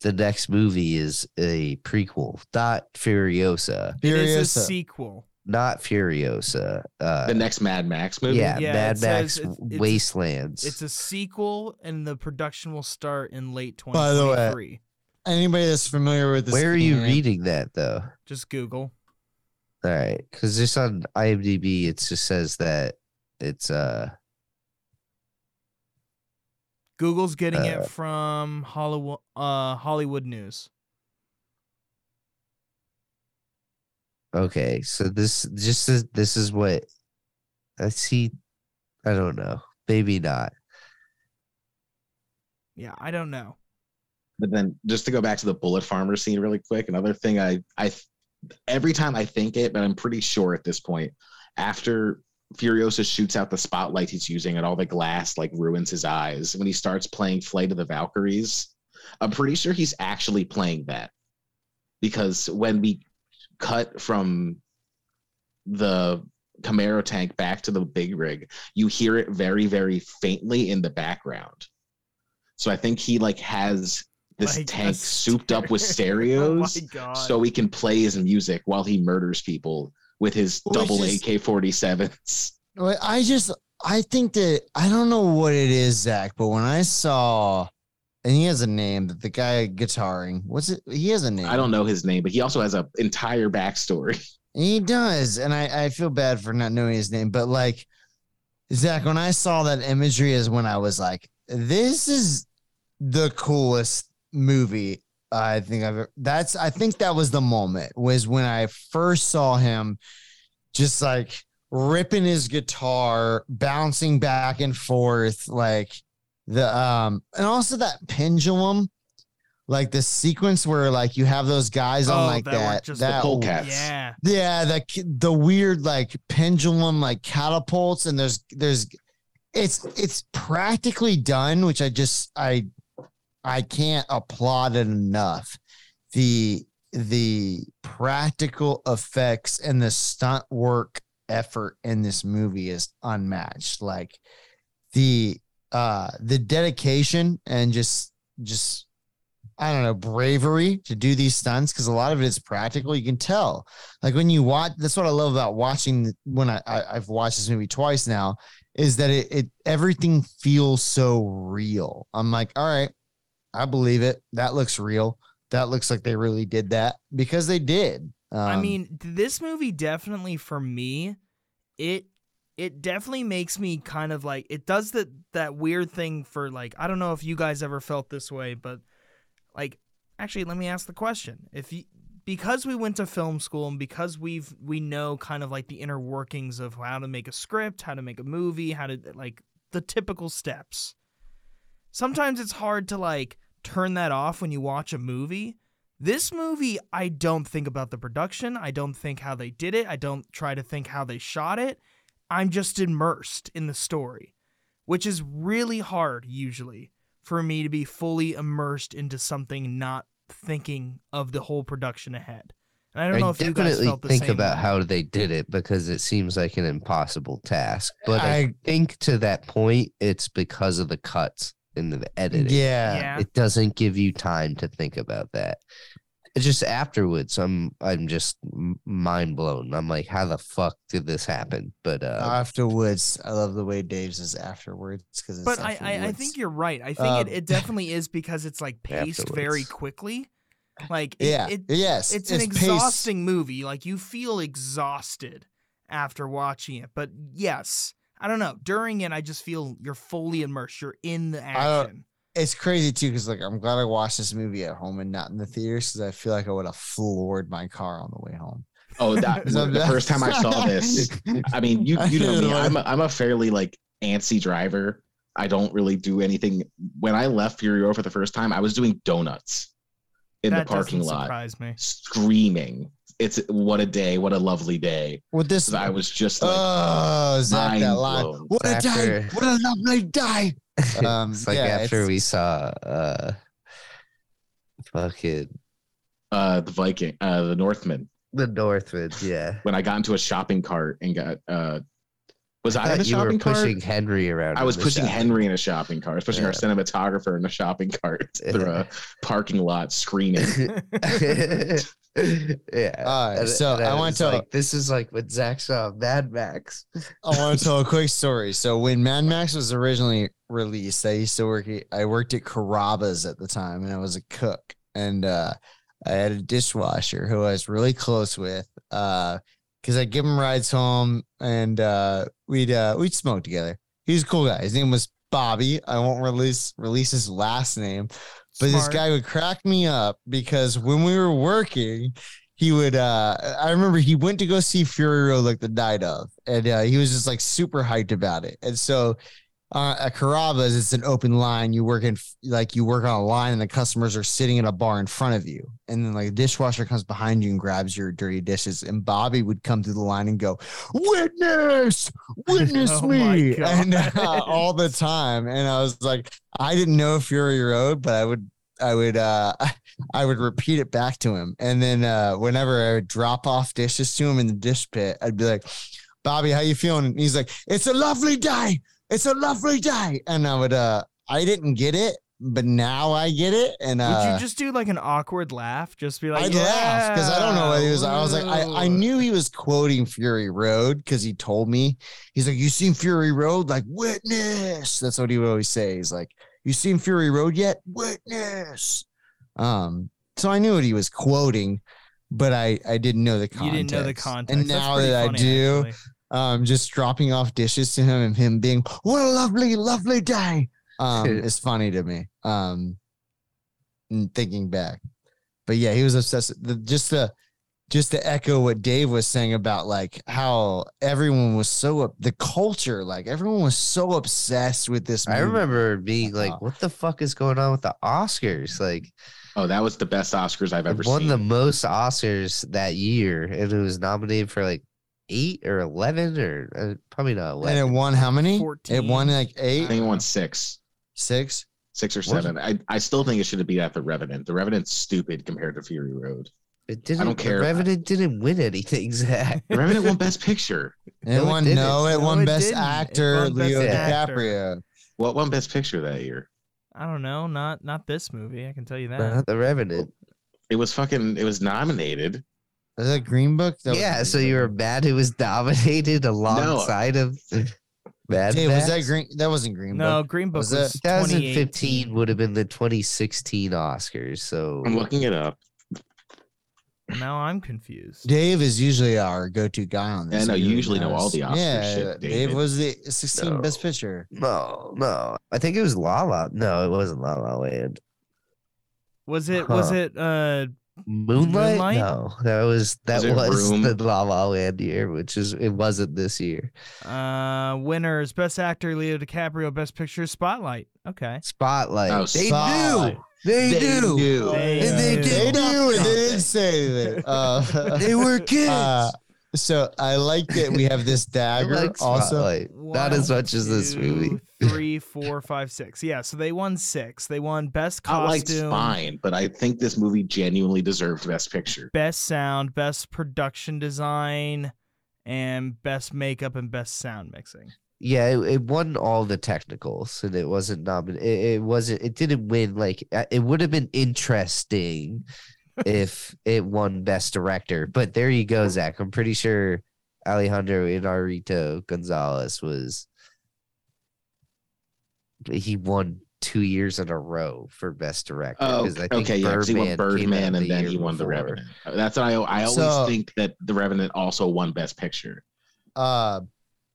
the next movie is a prequel, not Furiosa, It is a sequel. Not Furiosa. Uh, The next Mad Max movie. yeah, Yeah, Mad Max it's- it's- Wastelands. It's a sequel, and the production will start in late By the way, 2023. Anybody that's familiar with this, Where are you canon- reading that though? Just Google. All right, because just on IMDb, it just says that it's uh Google's getting Uh, it from Hollywood uh Hollywood News. Okay. So this just is, this is what I see. I don't know. Maybe not. Yeah, I don't know. But then just to go back to the bullet farmer scene really quick, another thing I I every time I think it, but I'm pretty sure at this point, after Furiosa shoots out the spotlight he's using and all the glass like ruins his eyes, when he starts playing Flight of the Valkyries, I'm pretty sure he's actually playing that. Because when we cut from the Camaro tank back to the big rig, you hear it very, very faintly in the background. So I think he like has this Like a tank souped up with stereo. *laughs* Oh stereos so he can play his music while he murders people with his Which double AK 47s. I just I think that I don't know what it is, Zach, but when I saw and he has a name that the guy guitaring, what's it? He has a name. I don't know his name, but he also has an entire backstory. He does, and I I feel bad for not knowing his name, but like Zach, when I saw that imagery, is when I was like, this is the coolest movie I think I've ever. That's I think that was the moment was when I first saw him, just like ripping his guitar, bouncing back and forth, like the um, and also that pendulum. Like the sequence where like you have those guys on Oh, like that were that, just the that pole cats. Yeah. yeah, the the weird like pendulum like catapults and there's there's it's it's practically done, which I just I I can't applaud it enough. The the practical effects and the stunt work effort in this movie is unmatched. Like the uh the dedication and just just I don't know, bravery to do these stunts because a lot of it is practical. You can tell. Like when you watch, that's what I love about watching when I, I I've watched this movie twice now, is that it, it everything feels so real. I'm like, all right, I believe it. That looks real. That looks like they really did that because they did. Um, I mean, this movie definitely for me, it it definitely makes me kind of like it does that that weird thing for like I don't know if you guys ever felt this way, but like actually let me ask the question. If you because we went to film school and because we've we know kind of like the inner workings of how to make a script, how to make a movie, how to like the typical steps. Sometimes it's hard to like turn that off when you watch a movie. This movie, I don't think about the production. I don't think how they did it. I don't try to think how they shot it. I'm just immersed in the story, which is really hard usually for me to be fully immersed into something not thinking of the whole production ahead. And I don't know if you guys felt the think same about way. how they did it because it seems like an impossible task. But I, I think to that point, it's because of the cuts in the editing. yeah, Yeah. It doesn't give you time to think about that. It's just afterwards, I'm I'm just mind blown. I'm like, how the fuck did this happen? But uh, afterwards. I love the way dave's is afterwards because it's But I, I, I think you're right. I think Um, it, it *laughs* definitely is because it's like paced very quickly. Like it, yeah, it, yes, it's an paced- exhausting movie. Like you feel exhausted after watching it. But yes, I don't know. During it, I just feel you're fully immersed. You're in the don't- action. It's crazy too because like I'm glad I watched this movie at home and not in the theaters because I feel like I would have floored my car on the way home. Oh, that, *laughs* was the first time I saw *laughs* this, I mean, you you know me. I'm a, I'm a fairly like antsy driver. I don't really do anything. When I left Furio for the first time, I was doing donuts in that the parking lot, surprise me. screaming. It's what a day, what a lovely day. with this, I was just like, oh, Zach, that line. blown. What a day! What a lovely day! *laughs* Um, it's like yeah, after it's- we saw uh, fucking uh, the Viking, uh, the Northman. the Northwood. Yeah, When I got into a shopping cart and got, uh, was I, I in a thought you were shopping cart? pushing Henry around. I was pushing shop. Henry in a shopping cart. I was pushing our cinematographer in a shopping cart *laughs* through a parking lot, screaming. *laughs* yeah. All right, And- so and I was want to- like, this is like what Zach saw Mad Max. I want to *laughs* tell a quick story. So when Mad Max was originally released, I used to work. At, I worked at Carrabba's at the time, and I was a cook. And uh, I had a dishwasher who I was really close with. Uh, because I'd give him rides home and uh, we'd uh, we'd smoke together. He was a cool guy. His name was Bobby. I won't release release his last name, but this guy would crack me up because when we were working, he would uh I remember he went to go see Fury Road like the night of, and uh, he was just like super hyped about it. And so uh, at Carrabba's, it's an open line. You work in like you work on a line, and the customers are sitting at a bar in front of you, and then like a dishwasher comes behind you and grabs your dirty dishes. And Bobby would come through the line and go, "Witness, witness *laughs* Oh me," and uh, all the time. And I was like, I didn't know Fury Road, but I would, I would, uh, *laughs* I would repeat it back to him. And then uh, whenever I would drop off dishes to him in the dish pit, I'd be like, Bobby, how you feeling? And he's like, It's a lovely day. It's a lovely day. And I would uh I didn't get it, but now I get it. And Would uh you just do like an awkward laugh? Just be like, I'd laugh because I don't know what he was. I was like, I, I knew he was quoting Fury Road because he told me. He's like, You seen Fury Road? Like, witness. That's what he would always say. He's like, You seen Fury Road yet? Witness. Um, so I knew what he was quoting, but I I didn't know the You didn't know the context. And That's now that I do, actually. Um, just dropping off dishes to him and him being, "What a lovely, lovely day," um, *laughs* is funny to me. Um, thinking back, but yeah, he was obsessed. The, just to just to echo what Dave was saying about like how everyone was so up the culture, like everyone was so obsessed with this. I remember being like, Uh, "What the fuck is going on with the Oscars?" Like, Oh, that was the best Oscars I've ever won seen. the most Oscars that year, and it was nominated for like eight or eleven, or uh, probably not eleven. and eleven. it won how many? 14. It won like eight. I think it won six, six. six or Was seven. I, I still think it should have been at the Revenant. The Revenant's stupid compared to Fury Road. It didn't. I don't the care. Revenant didn't win anything, *laughs* Zach. The Revenant won Best Picture. It No, it won didn't. no, it No, won it best didn't. Actor won Best Leo Actor. DiCaprio. What won Best Picture that year? I don't know. Not not this movie. I can tell you that. Not the Revenant. It was fucking. It was nominated. Is that Green Book? That yeah, Green so Book. you were mad it was dominated alongside of *laughs* Mad Hey, was that green? That wasn't Green no, Book. Green Book Was was, it- 2015 2015. would have been the 2016 Oscars. So I'm looking it up. Now I'm confused. Dave is usually our go-to guy on this. Yeah, I know, you really usually know all the Oscar yeah, shit, Dave was the 16 No. Best Picture. no, no, I think it was La La. No, it wasn't La La Land. Was it was Huh. it uh Moonlight? Moonlight? No, that was that Was was *laughs* the La La Land year, which is it wasn't this year. uh winners best actor Leo DiCaprio best picture Spotlight. Okay. Spotlight. Oh, they Spotlight. knew. They, They knew. knew. They And they knew. They did not knew and they didn't say anything. *laughs* Uh, They were kids. *laughs* uh, so I like that we have this *laughs* dagger like also. Spotlight. Not as much as this two, movie. *laughs* Three, four, five, six. Yeah, so they won six. They won best costume. I costume, fine, but I think this movie genuinely deserved Best Picture. best sound, best production design, and best makeup and best sound mixing. Yeah, it, it won all the technicals, and it wasn't nominated. It, it wasn't. It didn't win. Like uh, it would have been interesting if it won Best Director. But there you go, Zach. I'm pretty sure Alejandro Inarritu Gonzalez was. He won two years in a row for Best Director. Oh, I think okay, yeah. he won Birdman and then he won The. Revenant. That's what I I always So- think that The Revenant also won Best Picture. Uh,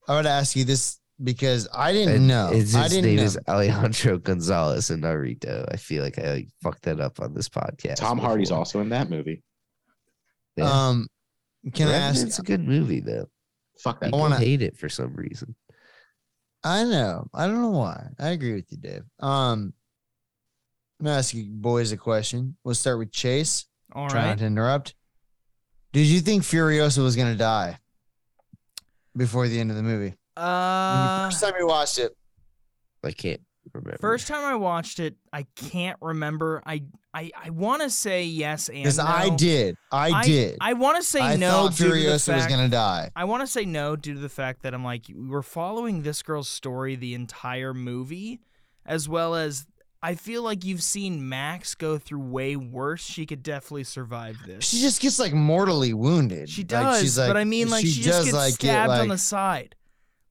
I to ask you this because I didn't And know. His, I didn't name know. is Alejandro Gonzalez Iñárritu. I feel like I fucked that up on this podcast. Tom Hardy's also in that movie. Yeah. Um, can I ask? It's a good movie though. Fuck that. People wanna- hate it for some reason. I know. I don't know why. I agree with you, Dave. Um, I'm gonna ask you boys a question. We'll start with Chase. All Trying right. to interrupt. Did you think Furiosa was gonna die before the end of the movie? When you- Uh, First time you watched it. I can't remember. first time I watched it, I can't remember. I I, I want to say yes and Because no. I did. I, I did. I want to say I no. thought due to the Furiosa was fact- gonna die. I want to say no due to the fact that I'm like we're following this girl's story the entire movie, as well as I feel like you've seen Max go through way worse. She could definitely survive this. She just gets like mortally wounded. she Like, does, she's like, but I mean, like she, just does, gets like, get, stabbed on the side.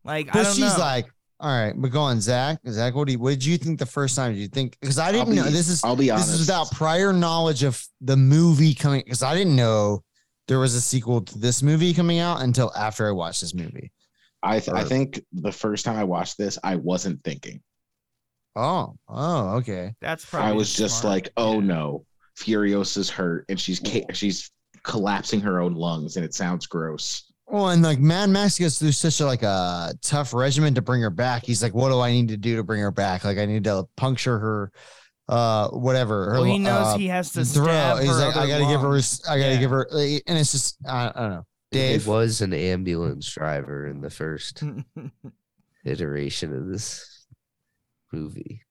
Like I But don't she's know. like, all right, but go on, Zach. Zach, what do you, what did you think the first time? Did you think? Because I didn't be- know this is I'll be honest. this is without prior knowledge of the movie coming. Because I didn't know there was a sequel to this movie coming out until after I watched this movie. I th- I think the first time I watched this, I wasn't thinking. Oh, oh, okay. That's probably. I was just smart. like, oh Yeah. no, Furiosa's hurt and she's ca- she's collapsing her own lungs and it sounds gross. Well, and like Mad Max goes through such a like a tough regimen to bring her back. He's like, what do I need to do to bring her back? Like I need to puncture her, uh, whatever. Her, Well, he knows uh, he has to throat. stab He's her like, I gotta give her. I gotta Yeah. give her, and it's just, I, I don't know. Dave, It was an ambulance driver in the first *laughs* iteration of this movie.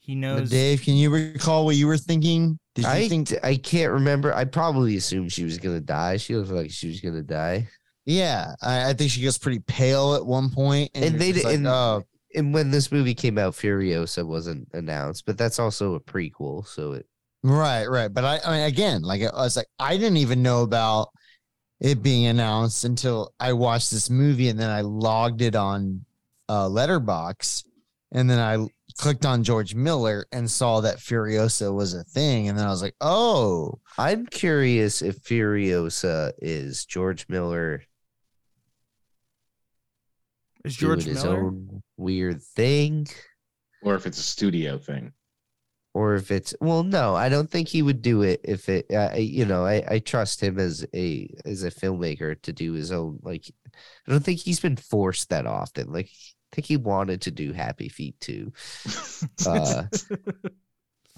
he But knows. Dave, can you recall what you were thinking? Did you I think? I can't remember. I probably assumed she was gonna die. She looked like she was gonna die. Yeah, I, I think she gets pretty pale at one point, and, And they did- like, and- oh, And when this movie came out, Furiosa wasn't announced, but that's also a prequel, so it Right, right. But I, I mean, again, like I was like, I didn't even know about it being announced until I watched this movie, and then I logged it on uh, Letterboxd, and then I clicked on George Miller and saw that Furiosa was a thing, and then I was like, oh, I'm curious if Furiosa is George Miller is George doing his Miller? own weird thing, Or if it's a studio thing. or if it's well, no, I don't think he would do it if it. Uh, I- you know, I I trust him as a as a filmmaker to do his own. Like, I don't think he's been forced that often. Like, I think he wanted to do Happy Feet too. *laughs* Uh,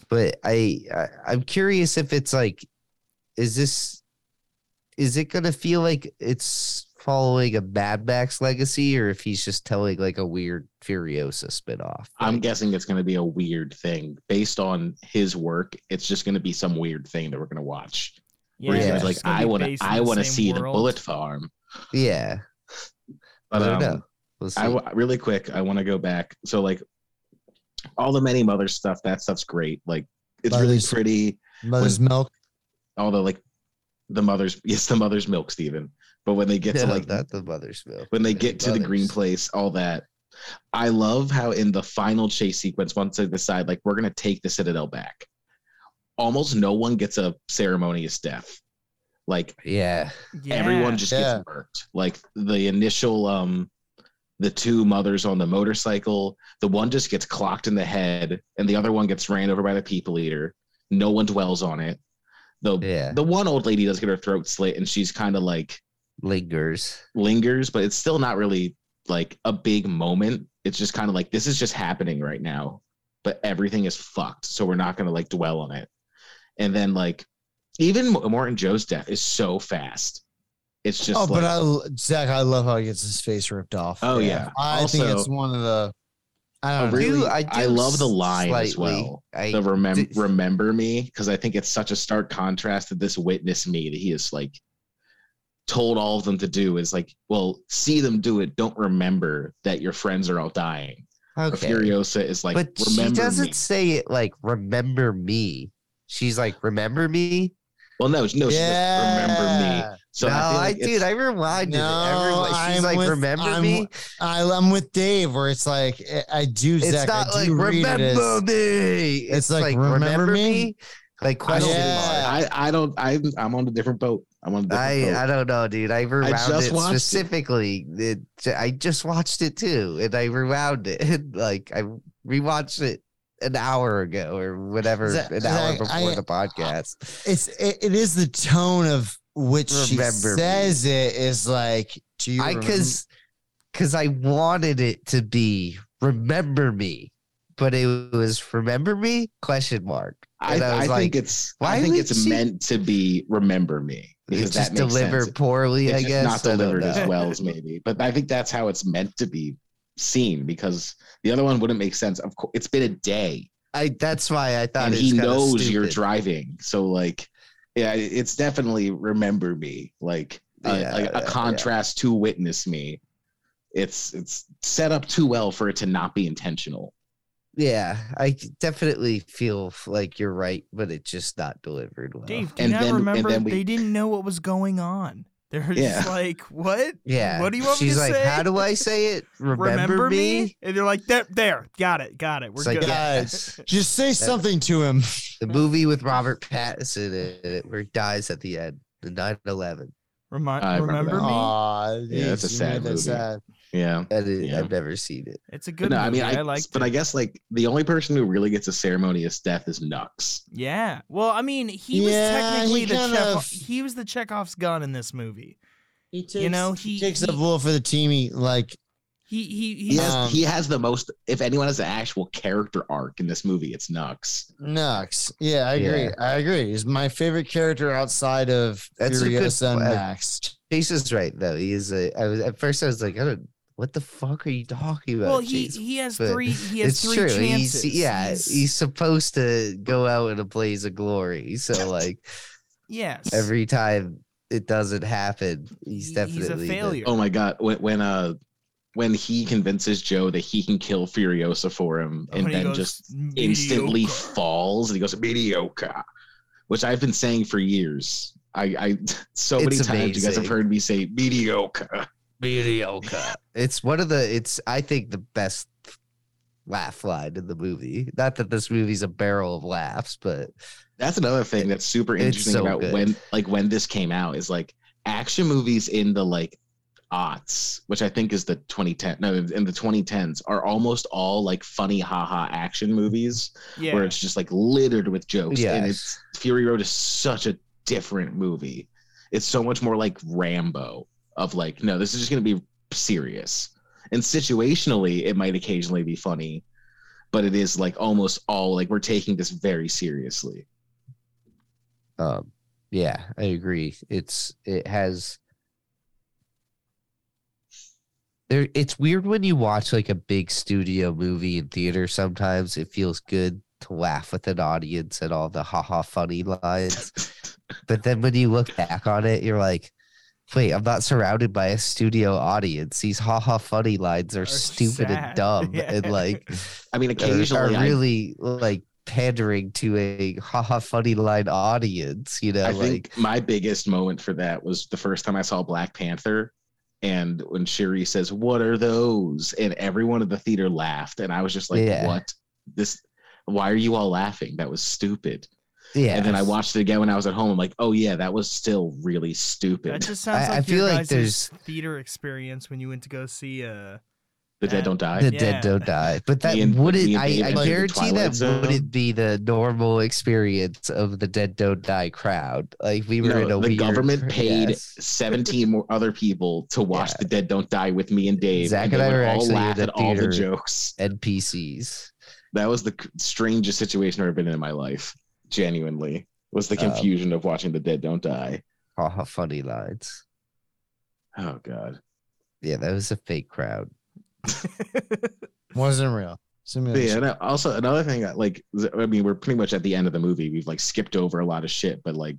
but I, I I'm curious if it's like, is this, is it gonna feel like it's following a Mad Max legacy, or if he's just telling like a weird Furiosa spinoff? I'm guessing it's going to be a weird thing based on his work. It's just going to be some weird thing that we're going to watch. Where he's Yeah. gonna like, I want to, I want to same see the bullet farm. yeah, But I don't um, know. We'll see. I w- really quick, I want to go back. So like, all the many mother stuff, that stuff's great. Like, it's really pretty. Mother's Milk. All the like, the mother's, *laughs* yes, the mother's milk, Stephen. But when they get to No, like that, the mother's milk. when they the get to the green place, all that. I love how in the final chase sequence, once they decide like we're gonna take the Citadel back, almost no one gets a ceremonious death. Like Yeah, Yeah. everyone just Yeah. gets burnt. Like the initial um the two mothers on the motorcycle, the one just gets clocked in the head and the other one gets ran over by the people eater. No one dwells on it. The yeah, the one old lady does get her throat slit and she's kind of like lingers. lingers, but it's still not really like a big moment. It's just kind of like this is just happening right now, but everything is fucked. So we're not gonna like dwell on it. And then like even Mo- Immortan Joe's death is so fast. It's just Oh, like, but I, Zach, I love how he gets his face ripped off. Oh, yeah. I think Also- it's one of the. I I don't know. really, do- I I, love the line as well. I the remember did- remember me because I think it's such a stark contrast to this witness me that he is like told all of them to do is like, well, see them do it. Don't remember that your friends are all dying. But okay. Furiosa is like, but she remember doesn't me. say it like remember me. She's like remember me. Well, no, no, she says, remember me. So no, I, feel I, like dude, I rewinded No, it. Everyone, she's I'm like, with- remember I'm me. I, I'm with Dave, where it's like I- I do. It's Zach, not I like do read it as- remember me. It's, like, like, remember remember, me? me? Like question don't, Yeah. I, I don't, I'm, I'm on a different boat. I'm on I, boat. I don't know, dude. I rewound just it watched it. specifically. It, I just watched it too, and I rewound it. And *laughs* like I rewatched it an hour ago or whatever, Zach- an hour Zach, before I- the podcast. It's it, it is the tone of which she Remember me. says it is like. Do you I because because I wanted it to be remember me, but it was remember me question mark. I, And I I, was think it's, why I think it's she- meant to be remember me because It's that delivered sense. poorly, It's I guess. not delivered as well as maybe, but I think that's how it's meant to be seen because the other one wouldn't make sense. Of course, it's been a day. I that's why I thought and he knows you're driving. So like, yeah, it's definitely remember me, like a, Yeah, yeah, a yeah. contrast to witness me. It's it's set up too well for it to not be intentional. Yeah, I definitely feel like you're right, but it's just not delivered well. Dave, do you And not then- and remember then we- they didn't know what was going on? They're Yeah. just like, what? Yeah. What do you want She's me to like, say? how do I *laughs* say it? Remember, me? And they're like, there, there, got it, got it. We're It's like, good. yes. *laughs* Just say something to him. The movie with Robert Pattinson in it where he dies at the end, the 9 11. Remi- remember remember me? Aw, Yeah, that's a sad made that movie. sad. Yeah. is, yeah. I've never seen it. It's a But good no, movie. I mean, I, I liked but it. I guess like the only person who really gets a ceremonious death is Nux. Yeah. Well, I mean, he was technically he the Chekhov. of- He was the Chekhov's gun in this movie. He takes, You know, he- takes he- the bullet for the team. He like He he He he. has Um, he has the most. If anyone has an actual character arc in this movie, it's Nux. Nux. Yeah, I agree. Yeah. I agree. He's my favorite character outside of That's a good Furiosa and point. Max. Chase is right though. He is a. I was at first. I was like, I don't. What the fuck are you talking about? well, he Chase? he has but three. He has it's three true. chances. He's yeah. He's, supposed to go out in a blaze of glory. So *laughs* like yes. every time it doesn't happen, he's definitely he's a the- failure. Oh my god, when when uh when he convinces Joe that he can kill Furiosa for him, and When then goes, just instantly falls, and he goes mediocre, which I've been saying for years. I, I *laughs* so many It's times you guys have heard me say mediocre. Mediocre. It's one of the. It's I think the best laugh line in the movie. Not that this movie's a barrel of laughs, but That's another thing that's super interesting so about good. when like when this came out is like action movies in the like aughts, which I think is the 2010 no in the 2010s are almost all like funny haha action movies Yeah. where it's just like littered with jokes and it's Fury Road is such a different movie. It's so much more like Rambo of like no this is just going to be serious. And situationally it might occasionally be funny but it is like almost all like we're taking this very seriously. um, yeah, I agree. It's it has. There, it's weird when you watch like a big studio movie in theater. Sometimes it feels good to laugh with an audience at all the haha funny lines. *laughs* But then when you look back on it, you're like, wait, I'm not surrounded by a studio audience. These haha funny lines are, Are stupid sad. and *laughs* dumb and like I mean are, occasionally are I- really like pandering to a haha funny line audience, you know, I, like think my biggest moment for that was the first time I saw Black Panther. And when Shuri says, What are those? And everyone in the theater laughed. And I was just like, Yeah. What? This why are you all laughing? That was stupid. Yeah. And then I watched it again when I was at home. I'm like, oh yeah, that was still really That stupid. just sounds I- I feel like guys' there's- theater experience when you went to go see uh The dead don't die. the Yeah. dead don't die. But *laughs* that and- wouldn't I, I guarantee that Zone. wouldn't be the normal experience of the dead don't die crowd. Like we were No, in a weird. the weird, government paid yes. *laughs* 17 more other people to watch Yeah. The Dead Don't Die with me and Dave. Zach and, and I were all actually in laugh the at all the theater. jokes. NPCs. That was the strangest situation I've ever been in in my life. Genuinely, was the Um, confusion of watching The Dead Don't Die. Haha funny lines. Oh God. Yeah, that was a fake crowd. *laughs* *laughs* Wasn't real. Simulation. yeah, and also another thing, that, like, I mean, we're pretty much at the end of the movie. We've like skipped over a lot of shit, but like,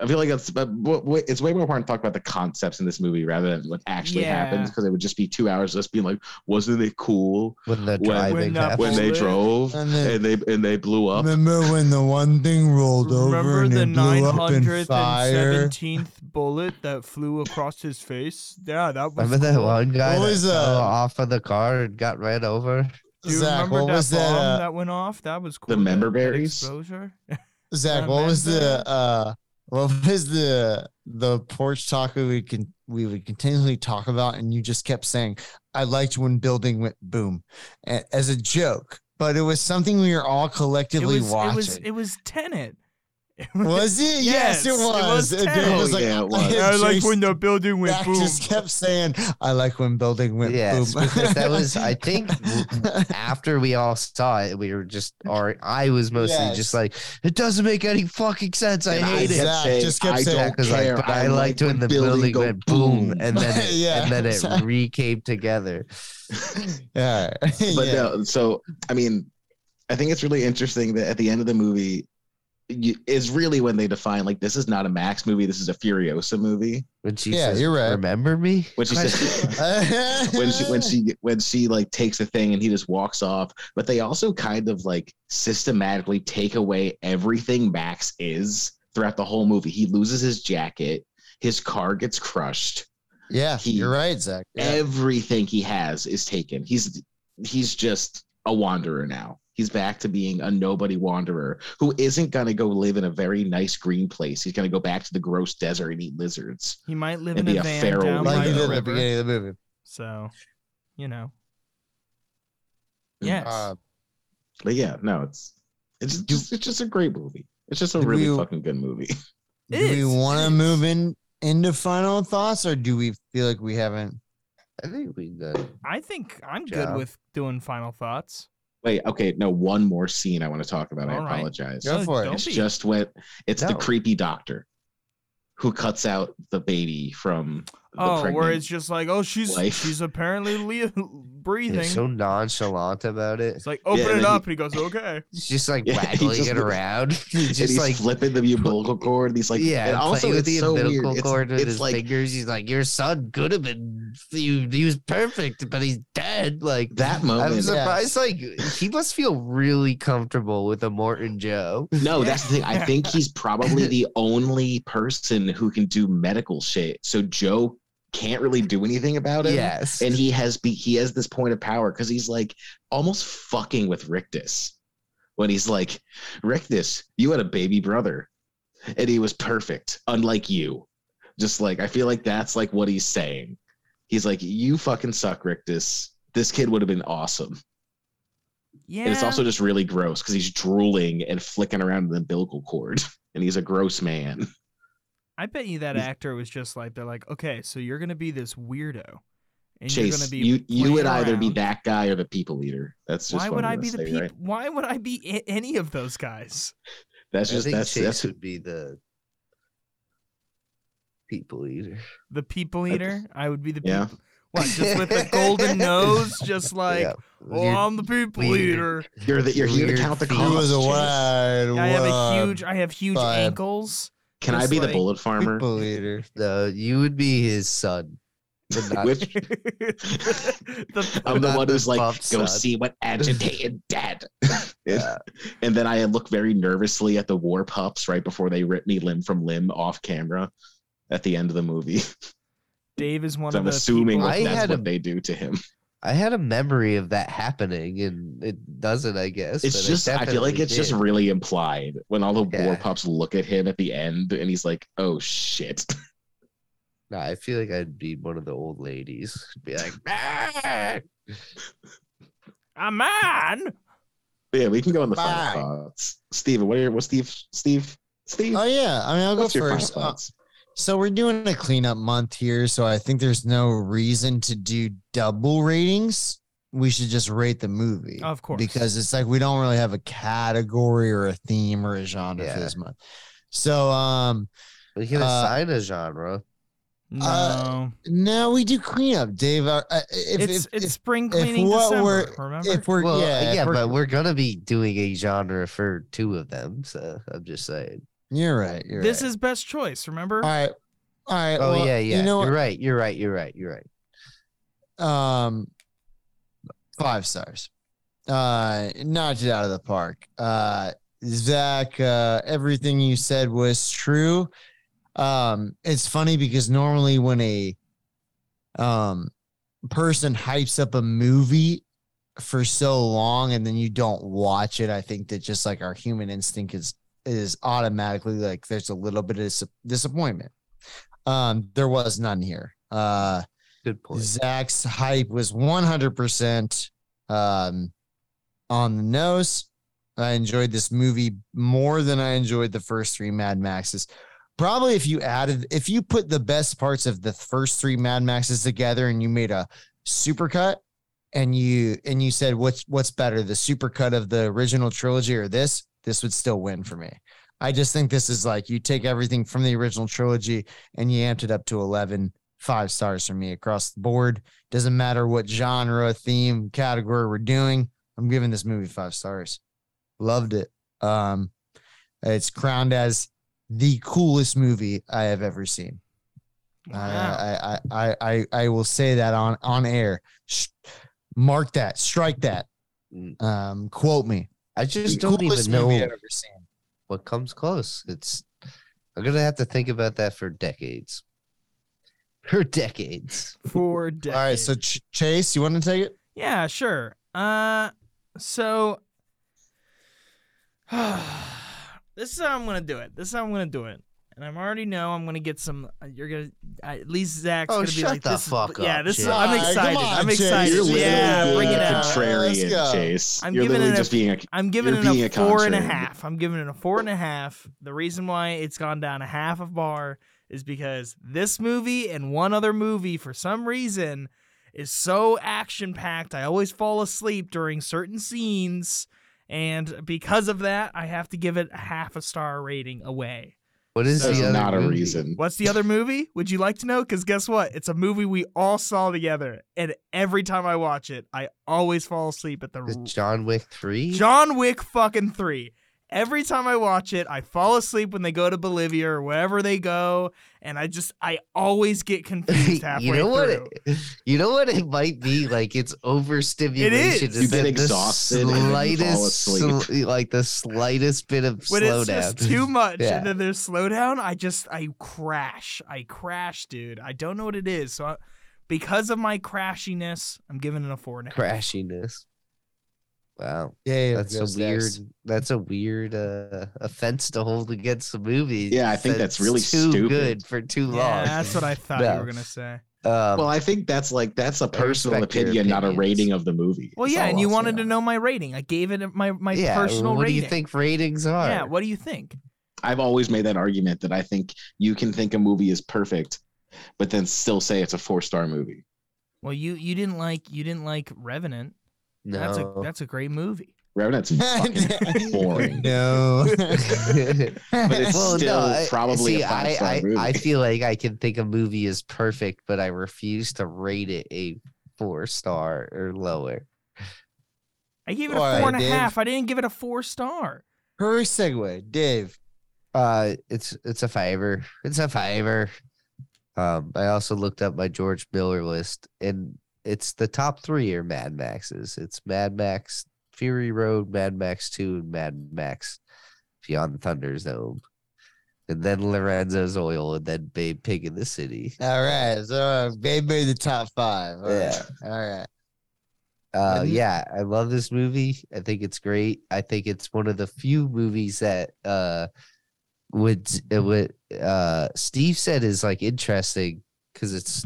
I feel like it's but w- w- it's way more important to talk about the concepts in this movie rather than what actually Yeah. happens because it would just be two hours just being like, wasn't it cool When the When- driving When when they drove And then- and they and they blew up? Remember when the one thing rolled over Remember and the it blew up in 917th fire? bullet that flew across his face? Yeah, that was Remember that one guy What that was, fell uh, off of the car and got ran over? Do you Zach, remember what that was bomb that? that, Uh, went off? That was cool. The that- member berries? exposure. *laughs* Zach, what was the uh what was *laughs* the the porch talk we would con- we would continually talk about and you just kept saying I liked when building went boom as a joke, but it was something we were all It collectively was, it watching. was it was Tenet. Was *laughs* it? Yes, Yes, it it was. was And Tenet. Dave Oh, was like, yeah, it *laughs* was. I like when the building went Zach boom. just kept saying, "I like when building went Yes, boom." because that was I *laughs* think after we all saw it, we were just or I was mostly Yes. just like, it doesn't make any fucking sense. I And hate it. kept saying, just kept I saying- don't Yeah, 'cause, like, care. but I, liked when the building building went boom, and then it, Yeah, and then it exactly. re came together. yeah, but yeah. no so i mean i think it's really interesting that at the end of the movie you, is really when they define like this is not a max movie this is a furiosa movie When she Yeah, says, you're right. "Remember me?" when she says *laughs* when she when she when she like takes a thing and he just walks off but they also kind of like systematically take away everything max is throughout the whole movie he loses his jacket his car gets crushed yeah, he- you're right, Zach. Yeah. everything he has is taken he's he's just a wanderer now He's back to being a nobody wanderer who isn't gonna go live in a very nice green place. He's gonna go back to the gross desert and eat lizards. He might live And in be a a van feral down Like by the did at the river. beginning of the movie. So, you know. Mm. Yes. Uh, But yeah, no, it's it's just it's just a great movie. It's just a really we- fucking good movie. *laughs* do we want to move in into final thoughts, or do we feel like we haven't? I think we done. I think I'm good with doing final thoughts. Wait, okay, no, one more scene I want to talk about. I All right. apologize. Go for it. don't It's be- just what it's the creepy doctor who cuts out the baby from the Oh, where it's just like, oh, she's wife. she's apparently le- *laughs* breathing. They're so nonchalant about it. it's like open Yeah, it up, he- and he goes, okay. *laughs* It's just like *laughs* Yeah, he waggling just- it around. He's just he's like flipping the umbilical cord. And he's like, yeah, and also with it's the so umbilical weird. cord with it's, his like fingers. He's like, your son could have been. He, he was perfect, but he's dead. Like that moment. I'm moment. surprised. Like he must feel really comfortable with Immortan Joe. No, that's the thing. I think he's probably the only person who can do medical shit. So Joe can't really do anything about it. Yes, and he has be he has this point of power because he's like almost fucking with Rictus when he's like, Rictus, you had a baby brother, and he was perfect, unlike you. Just like I feel like that's like what he's saying. He's like, you fucking suck, Rictus. This kid would have been awesome. Yeah. And it's also just really gross because he's drooling and flicking around the umbilical cord, and he's a gross man. *laughs* I bet you that He's- actor was just like, they're like, okay, so you're gonna be this weirdo, and you're Chase, gonna be you you would playing either be that guy or the people eater. That's just Why would I'm I be the say, people? right? Why would I be a- any of those guys? That's I just think that's Chase that's would be the people eater. The people eater? I would be the Yeah. people. What? Just with the *laughs* golden nose, just like, Yeah. oh, You're- I'm the people weird. eater. You're the, you're here to count the cost. He was a Chase. wide. I have a huge. I have huge vibe. ankles. Can I just be the bullet farmer? people eater. No, you would be his son. But *laughs* not Which *laughs* The- *laughs* I'm the one the who's like, buff go son. see what agitated dad. Yeah. and then I look very nervously at the war pups right before they rip me limb from limb off camera at the end of the movie. Dave is one So of I'm the assuming people- that I that's had what a- they do to him. I had a memory of that happening, and it doesn't. I guess It's but it just I feel like definitely it's just really implied when all the war Yeah. pups look at him at the end and he's like, oh shit. *laughs* Nah, I feel like I'd be one of the old ladies. Be like, "Ah!" *laughs* a man. yeah, we can go in the Bye. final thoughts. Steven, what are your what Steve Steve Steve? Oh yeah, I mean I'll go what's your final first. Uh, thoughts? So we're doing a cleanup month here, so I think there's no reason to do double ratings. We should just rate the movie, Of course. because it's like we don't really have a category or a theme or a genre Yeah. for this month. So um, we can Uh, assign a genre. No, Uh, no, we do cleanup, Dave. Uh, uh, if, it's if, it's if, spring if cleaning what December. we're- remember? if we're Well, yeah, yeah, if we're- but we're gonna be doing a genre for two of them. So I'm just saying. You're right. You're this right. is best choice. Remember? all right. All right. Oh well, yeah, yeah. You know you're what? right. You're right. You're right. You're right. Um, five stars. Uh, knocked it out of the park. Uh, Zach, uh, everything you said was true. Um, it's funny because normally when a um person hypes up a movie for so long and then you don't watch it, I think that just like our human instinct is is automatically like there's a little bit of dis- disappointment. Um, there was none here. Uh, Good point. Zach's hype was 100% um, on the nose. I enjoyed this movie more than I enjoyed the first three Mad Maxes. Probably if you added, if you put the best parts of the first three Mad Maxes together and you made a supercut and you and you said what's what's better, the supercut of the original trilogy or this, this would still win for me. I just think this is like you take everything from the original trilogy and you amped it up to 11 five stars for me across the board. Doesn't matter what genre, theme, category we're doing. I'm giving this movie five stars. Loved it. Um, it's crowned as the coolest movie I have ever seen. Wow. I, I, I, I, I will say that on on air. Mark that. Strike that. Mm. Um, quote me. I just The don't even know I've ever seen. what comes close. It's I'm gonna have to think about that for decades. For decades. For decades. *laughs* All right, so Ch- Chase, you want to take it? Yeah, sure. Uh, so *sighs* this is how I'm gonna do it. This is how I'm gonna do it. And I already know I'm gonna get some. uh, You're gonna at least Zach's Oh, gonna be shut like the this. is- fuck yeah, up, this is. I'm excited. on, I'm Chase. excited. You're literally yeah, being bring it a out. Contrarian. Chase. I'm You're giving literally it a- just being a. I'm giving it a a four and a contrarian. half. I'm giving it a four and a half. The reason why it's gone down a half of bar is because this movie and one other movie, for some reason, is so action packed. I always fall asleep during certain scenes. And because of that, I have to give it a half a star rating away. What is That's the other not a movie? reason. What's the other movie? Would you like to know? Because guess what? It's a movie we all saw together. And every time I watch it, I always fall asleep at the Is John Wick three? John Wick fucking 3. Every time I watch it, I fall asleep when they go to Bolivia or wherever they go, and I just I always get confused *laughs* halfway you know what? through. It, *laughs* you know what it might be like. It's overstimulation. is. and You get then the exhausted and you fall slightest, asleep. sl- like the slightest bit of when it's slowdown. just too much Yeah. and then there's slowdown, I just I crash. I crash, dude. I don't know what it is. So I, because of my crashiness, I'm giving it a four and a half. crashiness. Wow, Yeah, that's a weird. That's a weird uh, offense to hold against the movie. Yeah, I think That's that's really too stupid. good for too Yeah, long. that's what I thought No. you were gonna say. Um, Well, I think that's like that's a personal opinion, not a rating of the movie. Well, That's yeah, and you wanted say. to know my rating. I gave it my my yeah, personal what rating. do you think ratings are? Yeah, what do you think? I've always made that argument that I think you can think a movie is perfect, but then still say it's a four star movie. Well, you you didn't like you didn't like Revenant. No, That's a that's a great movie. Revenant's *laughs* fucking boring. *laughs* no. *laughs* But it's still I- probably see, a five-star I, I, movie. I feel like I can think a movie is perfect, but I refuse to rate it a four star or lower. I gave it a All right, four and a half. Dave. I didn't give it a four star. Hurry segue, Dave. Uh, it's it's a fiver. It's a fiver. Um, I also looked up my George Miller list, and it's the top three are Mad Maxes. It's Mad Max Fury Road, Mad Max Two, and Mad Max Beyond the Thunderdome. And then Lorenzo's Oil, and then Babe Pig in the City. *laughs* All right, so uh, Babe made the top five. All Yeah. right, all right. Uh, yeah, I love this movie. I think it's great. I think it's one of the few movies that uh would would uh Steve said is like interesting because it's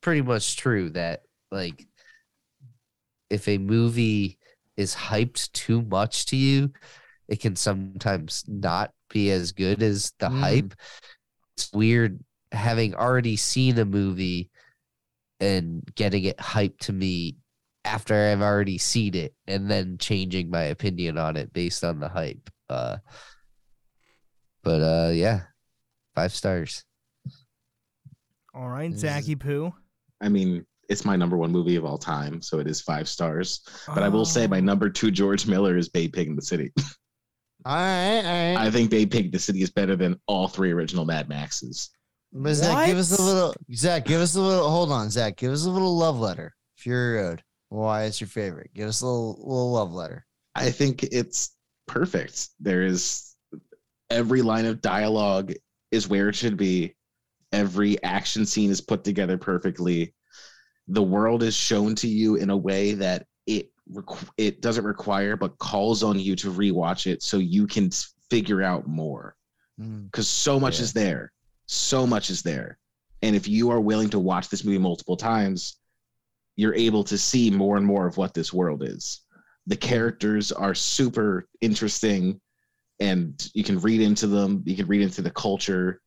pretty much true that like if a movie is hyped too much to you, it can sometimes not be as good as the Mm. hype. It's weird having already seen a movie and getting it hyped to me after I've already seen it and then changing my opinion on it based on the hype. Uh but uh yeah. Five stars. All right, This is- Zachy Poo. I mean, it's my number one movie of all time, so it is five stars. But I will say my Oh. number two George Miller is Babe Pig in the City. *laughs* All right, all right. I think Babe Pig in the City is better than all three original Mad Maxes. But Zach, give us a little. Zach, give us a little. Hold on, Zach. Give us a little love letter. Fury Road. Uh, why it's your favorite? Give us a little, little love letter. I think it's perfect. There is every line of dialogue is where it should be. Every action scene is put together perfectly. The world is shown to you in a way that it requ- it doesn't require, but calls on you to rewatch it so you can figure out more. Mm. Because so much Yeah. is there, so much is there, and if you are willing to watch this movie multiple times, you're able to see more and more of what this world is the characters are super interesting and you can read into them you can read into the culture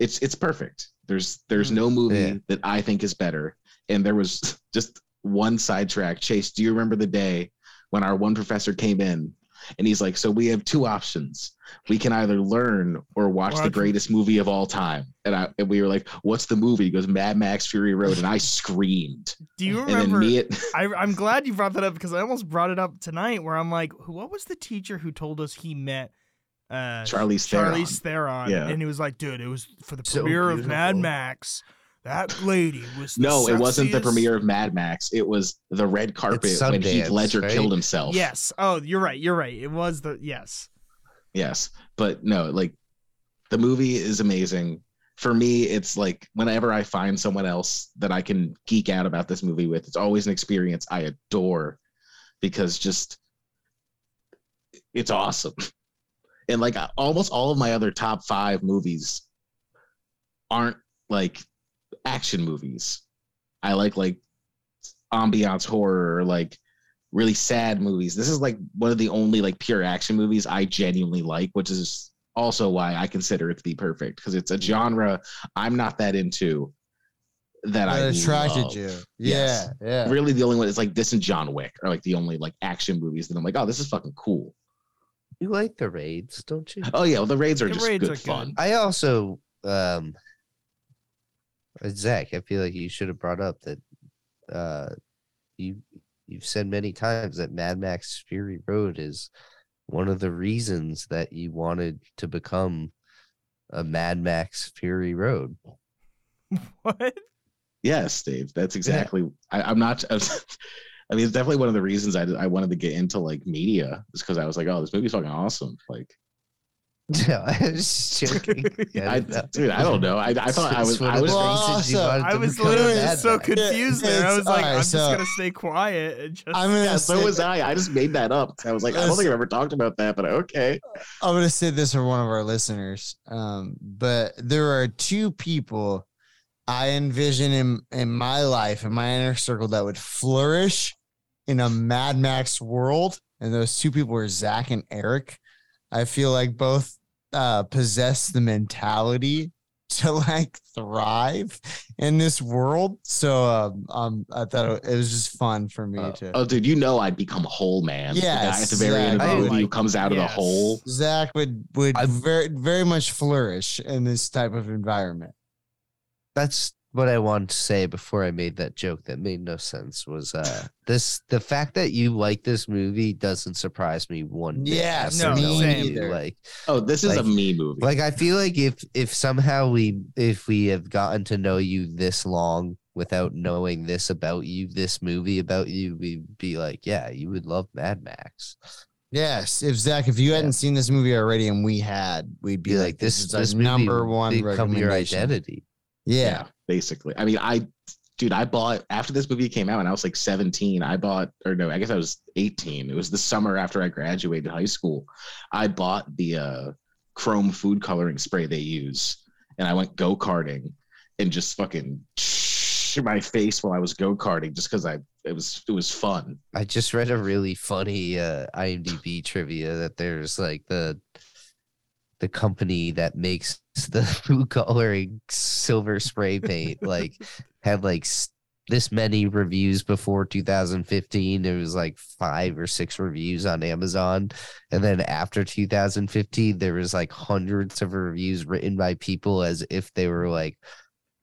it's it's perfect there's there's no movie Yeah. that i think is better and there was *laughs* just one sidetrack chase do you remember the day when our one professor came in and he's like so we have two options we can either learn or watch the greatest movie of all time and i and we were like what's the movie he goes mad max fury road and i screamed Do you and remember? me it *laughs* I, I'm glad you brought that up because I almost brought it up tonight. Where I'm like, what was the teacher who told us he met uh, charlie's Theron. Charlize Theron? Yeah. And he was like, dude, it was for the So premiere of Mad. Max. That lady was the No, it wasn't the premiere of Mad Max. It was the red carpet when Heath Ledger right? killed himself. Yes. Oh, you're right. You're right. It was the yes. Yes. But no, like the movie is amazing. For me, it's like whenever I find someone else that I can geek out about this movie with, it's always an experience I adore because just it's awesome. And like almost all of my other top five movies aren't like action movies. I like like ambiance horror or like really sad movies. This is like one of the only like pure action movies I genuinely like, which is also why I consider it to be perfect because it's a genre I'm not that into that I attracted love. you. Yes. Yeah, yeah. Really, the only one is like this and John Wick are like the only like action movies that I'm like, oh, this is fucking cool. You like the raids, don't you? Oh yeah, well, the raids are The just raids good are good. fun. I also, um, Zach, I feel like you should have brought up that uh, you you've said many times that Mad Max Fury Road is one of the reasons that you wanted to become a Mad Max Fury Road. *laughs* What? Yes, Dave. That's exactly. I, I'm not. *laughs* I mean, it's definitely one of the reasons I, I wanted to get into like media is because I was like, oh, this movie's fucking awesome. Like, *laughs* No, I was just joking. *laughs* Yeah, I, no. dude, I don't know. I, I thought I was. I was. the Well, also- I was literally Mad so Max. confused there. I was like, alright, I'm just gonna stay quiet and just. I'm gonna Yeah, so was I. I just made that up. I was like, I don't think I've ever talked about that, but okay. I'm gonna say this for one of our listeners. Um, but there are two people I envision in in my life, in my inner circle, that would flourish in a Mad Max world, and those two people are Zach and Eric. I feel like both uh, possess the mentality to like thrive in this world. So um, um, I thought it was just fun for me Uh, to. oh, dude, you know I'd become a whole man. The guy at the very end of the movie who comes out of the hole. Zach would would I'm- very very much flourish in this type of environment. that's what I wanted to say before I made that joke that made no sense was uh this the fact that you like this movie doesn't surprise me one bit. Yes, after no, knowing same. either. Like Oh, this is a me movie. like I feel like if if somehow we if we have gotten to know you this long without knowing this about you, this movie about you, we'd be like, yeah, you would love Mad Max. Yes, if Zach, if you hadn't seen this movie already and we had, we'd be, Be like, like "This, this is this movie number one become your recommendation." identity. Yeah, basically. I mean, I, dude, I bought after this movie came out, and I was like 17. I bought, or no, I guess I was 18. It was the summer after I graduated high school. I bought the uh, chrome food coloring spray they use, and I went go karting and just fucking my face while I was go karting, just because I it was it was fun. I just read a really funny uh, IMDb trivia that there's like the the company that makes *laughs* the food coloring silver spray paint like *laughs* had like this many reviews before 2015 it was like five or six reviews on amazon. And then after 2015 there was like hundreds of reviews written by people as if they were like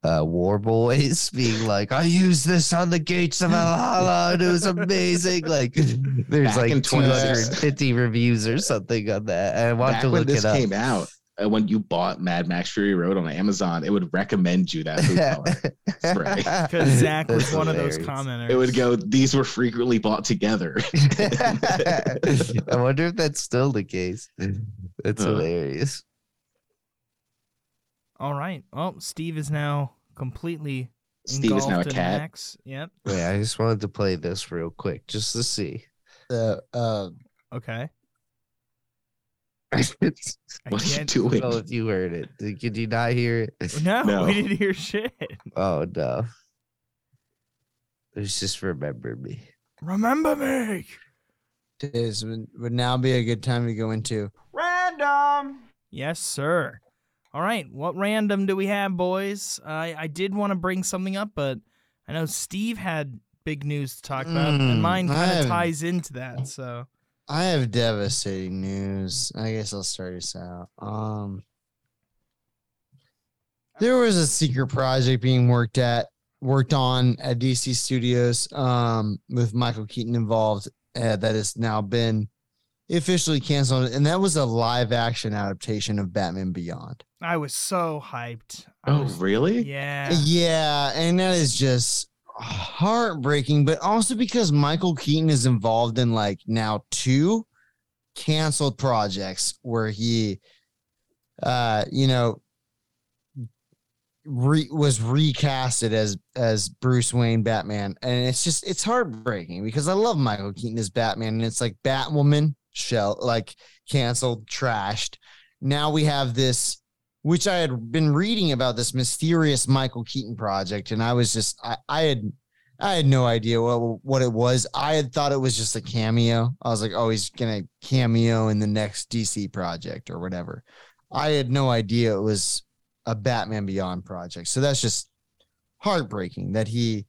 uh, war boys *laughs* being like, I used this on the gates of Valhalla and it was amazing. Like, *laughs* there's Back like 250 reviews or something on that. I want Back to when look this it up. came out, uh, when you bought Mad Max Fury Road on Amazon, it would recommend you that food coloring. *laughs* Right. Because Zach was That's one of those commenters. It would go. These were frequently bought together. I wonder if that's still the case. That's Uh. hilarious. All right. Well, Steve is now completely Steve is now a engulfed in cat. Max. Yep. Wait, I just wanted to play this real quick just to see. uh, uh, Okay. *laughs* I I What are you can't. doing? don't if you heard it. Did did you not hear it? *laughs* No, No. we didn't hear shit. Oh no. It's just remember me. Remember me. is would, would now be a good time to go into. Random. Yes, sir. All right. What random do we have, boys? I I did want to bring something up, but I know Steve had big news to talk about, Mm, and mine kind of ties into that. So I have devastating news. I guess I'll start us out. Um, there was a secret project being worked at, worked on at DC Studios, um, with Michael Keaton involved, uh, that has now been officially canceled, and that was a live action adaptation of Batman Beyond. I was so hyped. I Oh, was- really? Yeah. Yeah, and that is just heartbreaking, but also because Michael Keaton is involved in like now two canceled projects where he uh you know re- was recasted as as Bruce Wayne Batman and it's just it's heartbreaking because I love Michael Keaton as Batman and it's like Batwoman shell like canceled, trashed. Now we have this, which I had been reading about this mysterious Michael Keaton project, and I was just I, I had I had no idea what what it was. I had thought it was just a cameo. I was like, oh, he's gonna cameo in the next DC project or whatever. I had no idea it was a Batman Beyond project. So that's just heartbreaking that he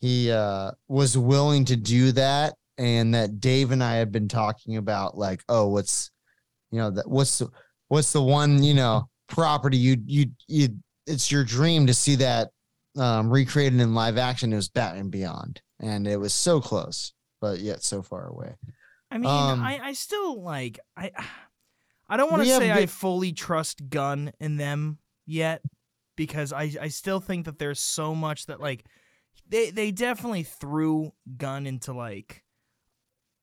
he uh was willing to do that and that Dave and I had been talking about like, oh, what's you know, that what's the what's the one, you know, property you you you it's your dream to see that um recreated in live action. It was Batman Beyond. And it was so close, but yet so far away. I mean, Um, I, I still like I I don't want to say I fully trust Gunn in them yet because I I still think that there's so much that like they they definitely threw Gunn into like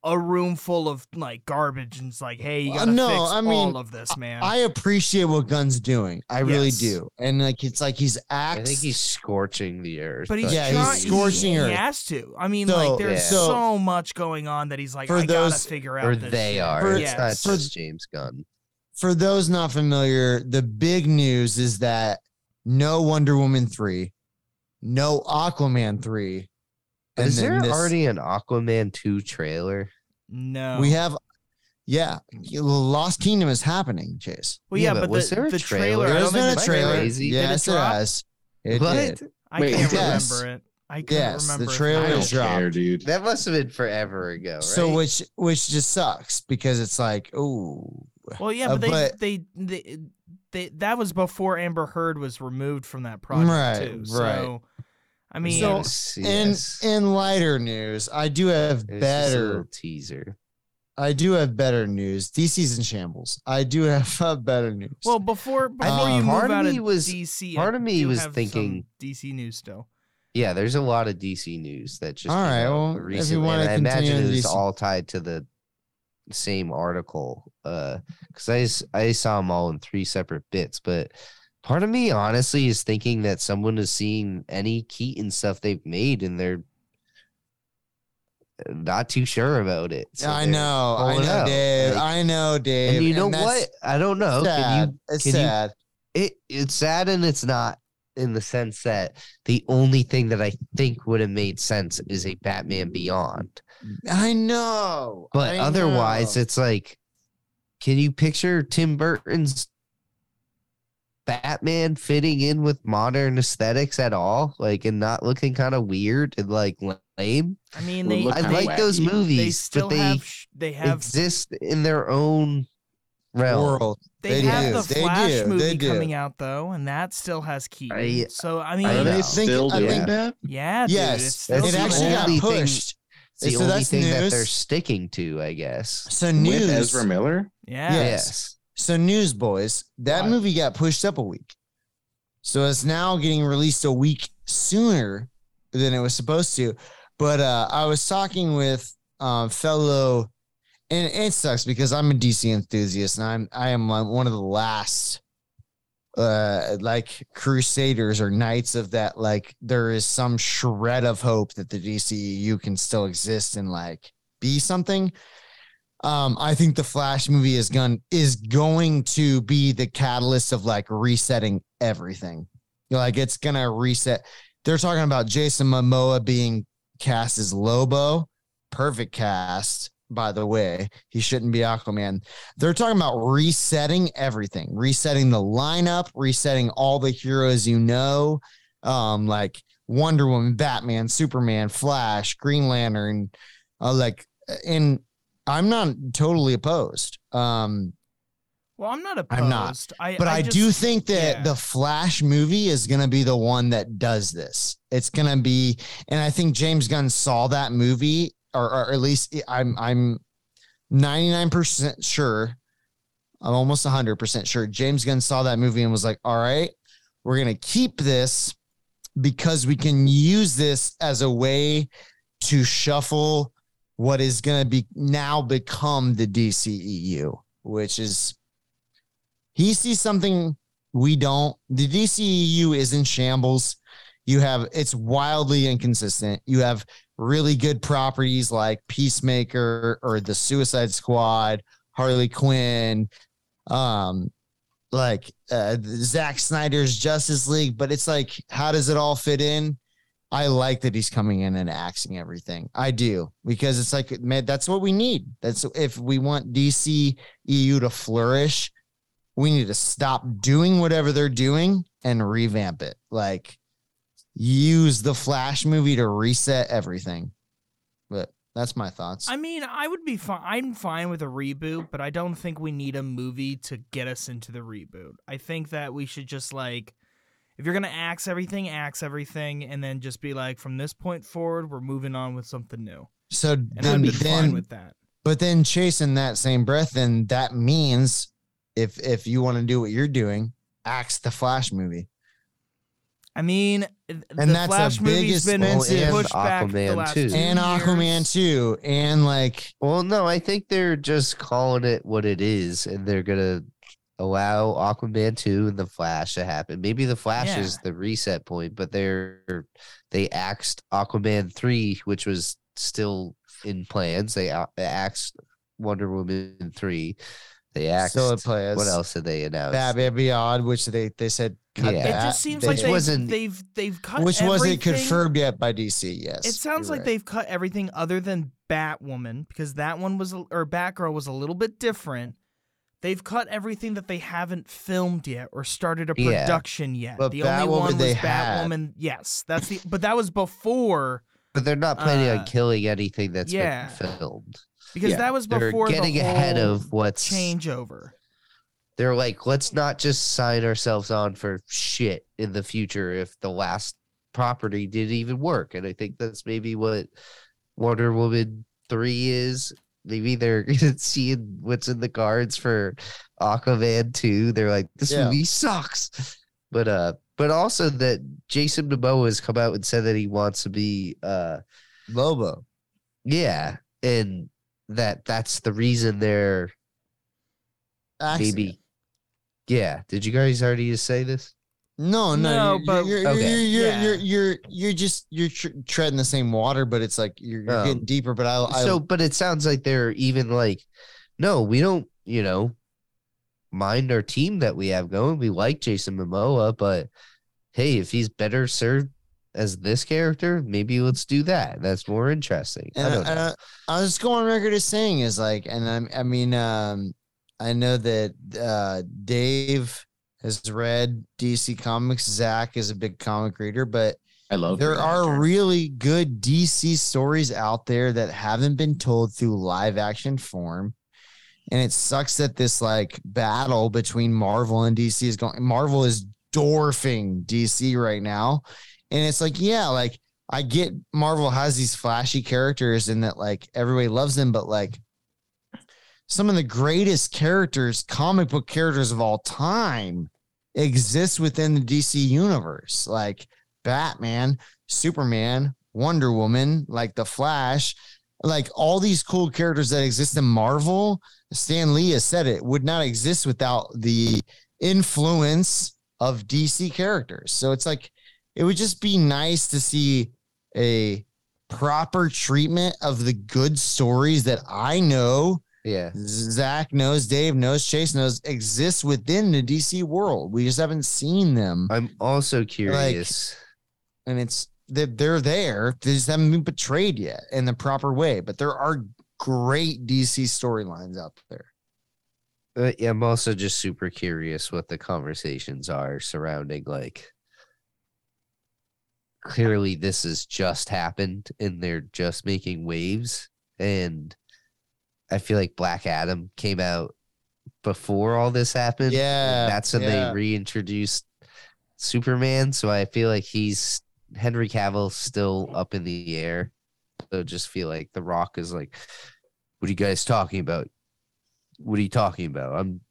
a room full of like garbage and it's like, hey, you Uh, gotta no, fix I mean, all of this, man. I appreciate what Gunn's doing. I really do. And like it's like he's acts I think he's scorching the earth. but he's Yeah, trying, he's scorching he, earth. He has to. I mean, So- like there's Yeah. So- so much going on that he's like, For I those- gotta figure out. or this they shit. are. For- it's Yes. not for- just James Gunn. for those not familiar, the big news is that no Wonder Woman 3, no Aquaman 3. Is there this- already an Aquaman 2 trailer? No, we have yeah, Lost Kingdom is happening, Chase. Well, Yeah, yeah, but but, was the, there a the trailer? trailer. I There's don't been a trailer. crazy? Yes, it drop? has. It What? did. I Wait, can't yes. remember it. I can't Yes, the remember. if it trailer I don't is dropped. care, dude. That must have been forever ago, right? So which which just sucks because it's like, oh, Well, yeah, Uh, but, they, they they they that was before Amber Heard was removed from that project Right, too. right. So, I mean, So, Yes, in yes. in lighter news, I do have It was a better teaser. I do have better news. DC's in shambles. I do have uh, better news. well, before before Um, you move part of out of me was- DC, part I of me do was have thinking- DC news still. Yeah, there's a lot of DC news that just All came right, well, if you recently, wanna and I imagine continue it on all tied to the same article. Uh, because I saw them all in three separate bits, but part of me honestly is thinking that someone is seeing any Keaton stuff they've made and they're not too sure about it. So I know, I know, Dave. like- I know, Dave. and you know that's what? I don't know. Can you it's can you- sad. it it's sad and it's not in the sense that the only thing that I think would have made sense is a Batman Beyond. I know. But I otherwise, know. it's like, can you picture Tim Burton's Batman fitting in with modern aesthetics at all? Like, and not looking kind of weird and like lame? I mean, they I kinda like those wacky. they movies, still but they have they have exist in their own realm. world. they, they have do, the they Flash do, they movie do. coming out though, and that still has Keaton. I- so I mean, I Are know. they think- still I doing think- that? yeah, dude, Yes, it's still it the actually got only thing- pushed. It's the So only that's thing that they're sticking to, I guess. So news. With Ezra Miller? yeah. Yes. Yes. So news, boys. That movie got pushed up a week. So it's now getting released a week sooner than it was supposed to. But uh, I was talking with uh, fellow, and it sucks because I'm a DC enthusiast, and I'm I am one of the last, uh, like crusaders or knights of that. Like there is some shred of hope that the DCEU can still exist and like be something. Um, I think the Flash movie is going is going to be the catalyst of like resetting everything. Like it's gonna reset. They're talking about Jason Momoa being cast as Lobo. Perfect cast, by the way. He shouldn't be Aquaman. They're talking about resetting everything, resetting the lineup, resetting all the heroes you know, um, like Wonder Woman, Batman, Superman, Flash, Green Lantern, uh, like and I'm not totally opposed. Um, Well, I'm not opposed. I'm not. I, but I, just, do think that yeah. the Flash movie is going to be the one that does this. It's going to be, and I think James Gunn saw that movie, or, or at least I'm I'm 99% sure. I'm almost 100% sure. James Gunn saw that movie and was like, "All right, we're going to keep this because we can use this as a way to shuffle what is going to be now become the DCEU, which is he sees something we don't. The DCEU is in shambles. You have it's wildly inconsistent. You have really good properties like Peacemaker or the Suicide Squad, Harley Quinn, um, like uh, Zack Snyder's Justice League. But it's like, how does it all fit in? I like that he's coming in and axing everything. I do because it's like, man, that's what we need. That's if we want DC EU to flourish, we need to stop doing whatever they're doing and revamp it. Like, use the Flash movie to reset everything. But that's my thoughts. I mean, I would be fine. I'm fine with a reboot, but I don't think we need a movie to get us into the reboot. I think that we should just like, if you're gonna axe everything, axe everything, and then just be like, from this point forward, we're moving on with something new. so And I'd then, fine then with that. but then chasing that same breath, then that means if if you want to do what you're doing, axe the Flash movie. I mean, And the that's the Flash movie's biggest been well, and pushed back the Aquaman last too. two And Aquaman years. too. And like Well, no, I think they're just calling it what it is, and they're gonna allow Aquaman two and the Flash to happen. Maybe the Flash Yeah. is the reset point, but they're they axed Aquaman three, which was still in plans. They uh, they axed Wonder Woman three. They axed still it plays. what else did they announce? Batman Beyond, which they they said cut Yeah. It just seems They- like Which they've, wasn't- they've they've cut. which wasn't confirmed yet by DC. Yes, It sounds like right. they've cut everything other than Batwoman because that one was or Batgirl was a little bit different. They've cut everything that they haven't filmed yet or started a Yeah. production yet. But the only Batwoman one was they had. Batwoman. Yes, that's the. But that was before But they're not planning Uh, on killing anything that's yeah. been filmed. because Yeah, that was They're before getting the ahead of what's changeover. they're like, let's not just sign ourselves on for shit in the future if the last property didn't even work. And I think that's maybe what Wonder Woman 3 is. Maybe they're *laughs* seeing what's in the cards for Aquaman 2. They're like, this Yeah. movie sucks. But uh but also that Jason Momoa has come out and said that he wants to be uh Lobo. yeah, and that that's the reason they're it. maybe yeah. Did you guys already just say this? No, no, No, you're, but- you're, you're, Okay. you're, you're, Yeah. you're, you're, you're just you're tr- treading the same water, but it's like you're, you're Um, getting deeper. But I, I so but it sounds like they're even like no we don't you know mind our team that we have going we like jason momoa but hey if he's better served as this character maybe let's do that that's more interesting i don't I, know I, I was going on record as saying is like, and I'm, I mean, um, I know that uh, Dave has read DC comics. Zach is a big comic reader, but I love there are really good DC stories out there that haven't been told through live action form. And it sucks that this like battle between Marvel and DC is going. Marvel is dwarfing DC right now. And it's like, yeah, like I get Marvel has these flashy characters and that like everybody loves them, but like some of the greatest characters, comic book characters of all time, exist within the DC universe. Like Batman, Superman, Wonder Woman, like the Flash, like all these cool characters that exist in Marvel. Stan Lee has said it would not exist without the influence of DC characters. So it's like it would just be nice to see a proper treatment of the good stories that I know yeah Zach knows, Dave knows, Chase knows exists within the DC world. We just haven't seen them, i'm also curious and it's they're, they're there. They just haven't been portrayed yet in the proper way. But there are great DC storylines out there. Uh, yeah, i'm also just super curious what the conversations are surrounding like clearly this has just happened and they're just making waves and i feel like black adam came out before all this happened and Yeah, that's when yeah. they reintroduced superman so i feel like he's henry Cavill still up in the air so just feel like the rock is like what are you guys talking about what are you talking about i'm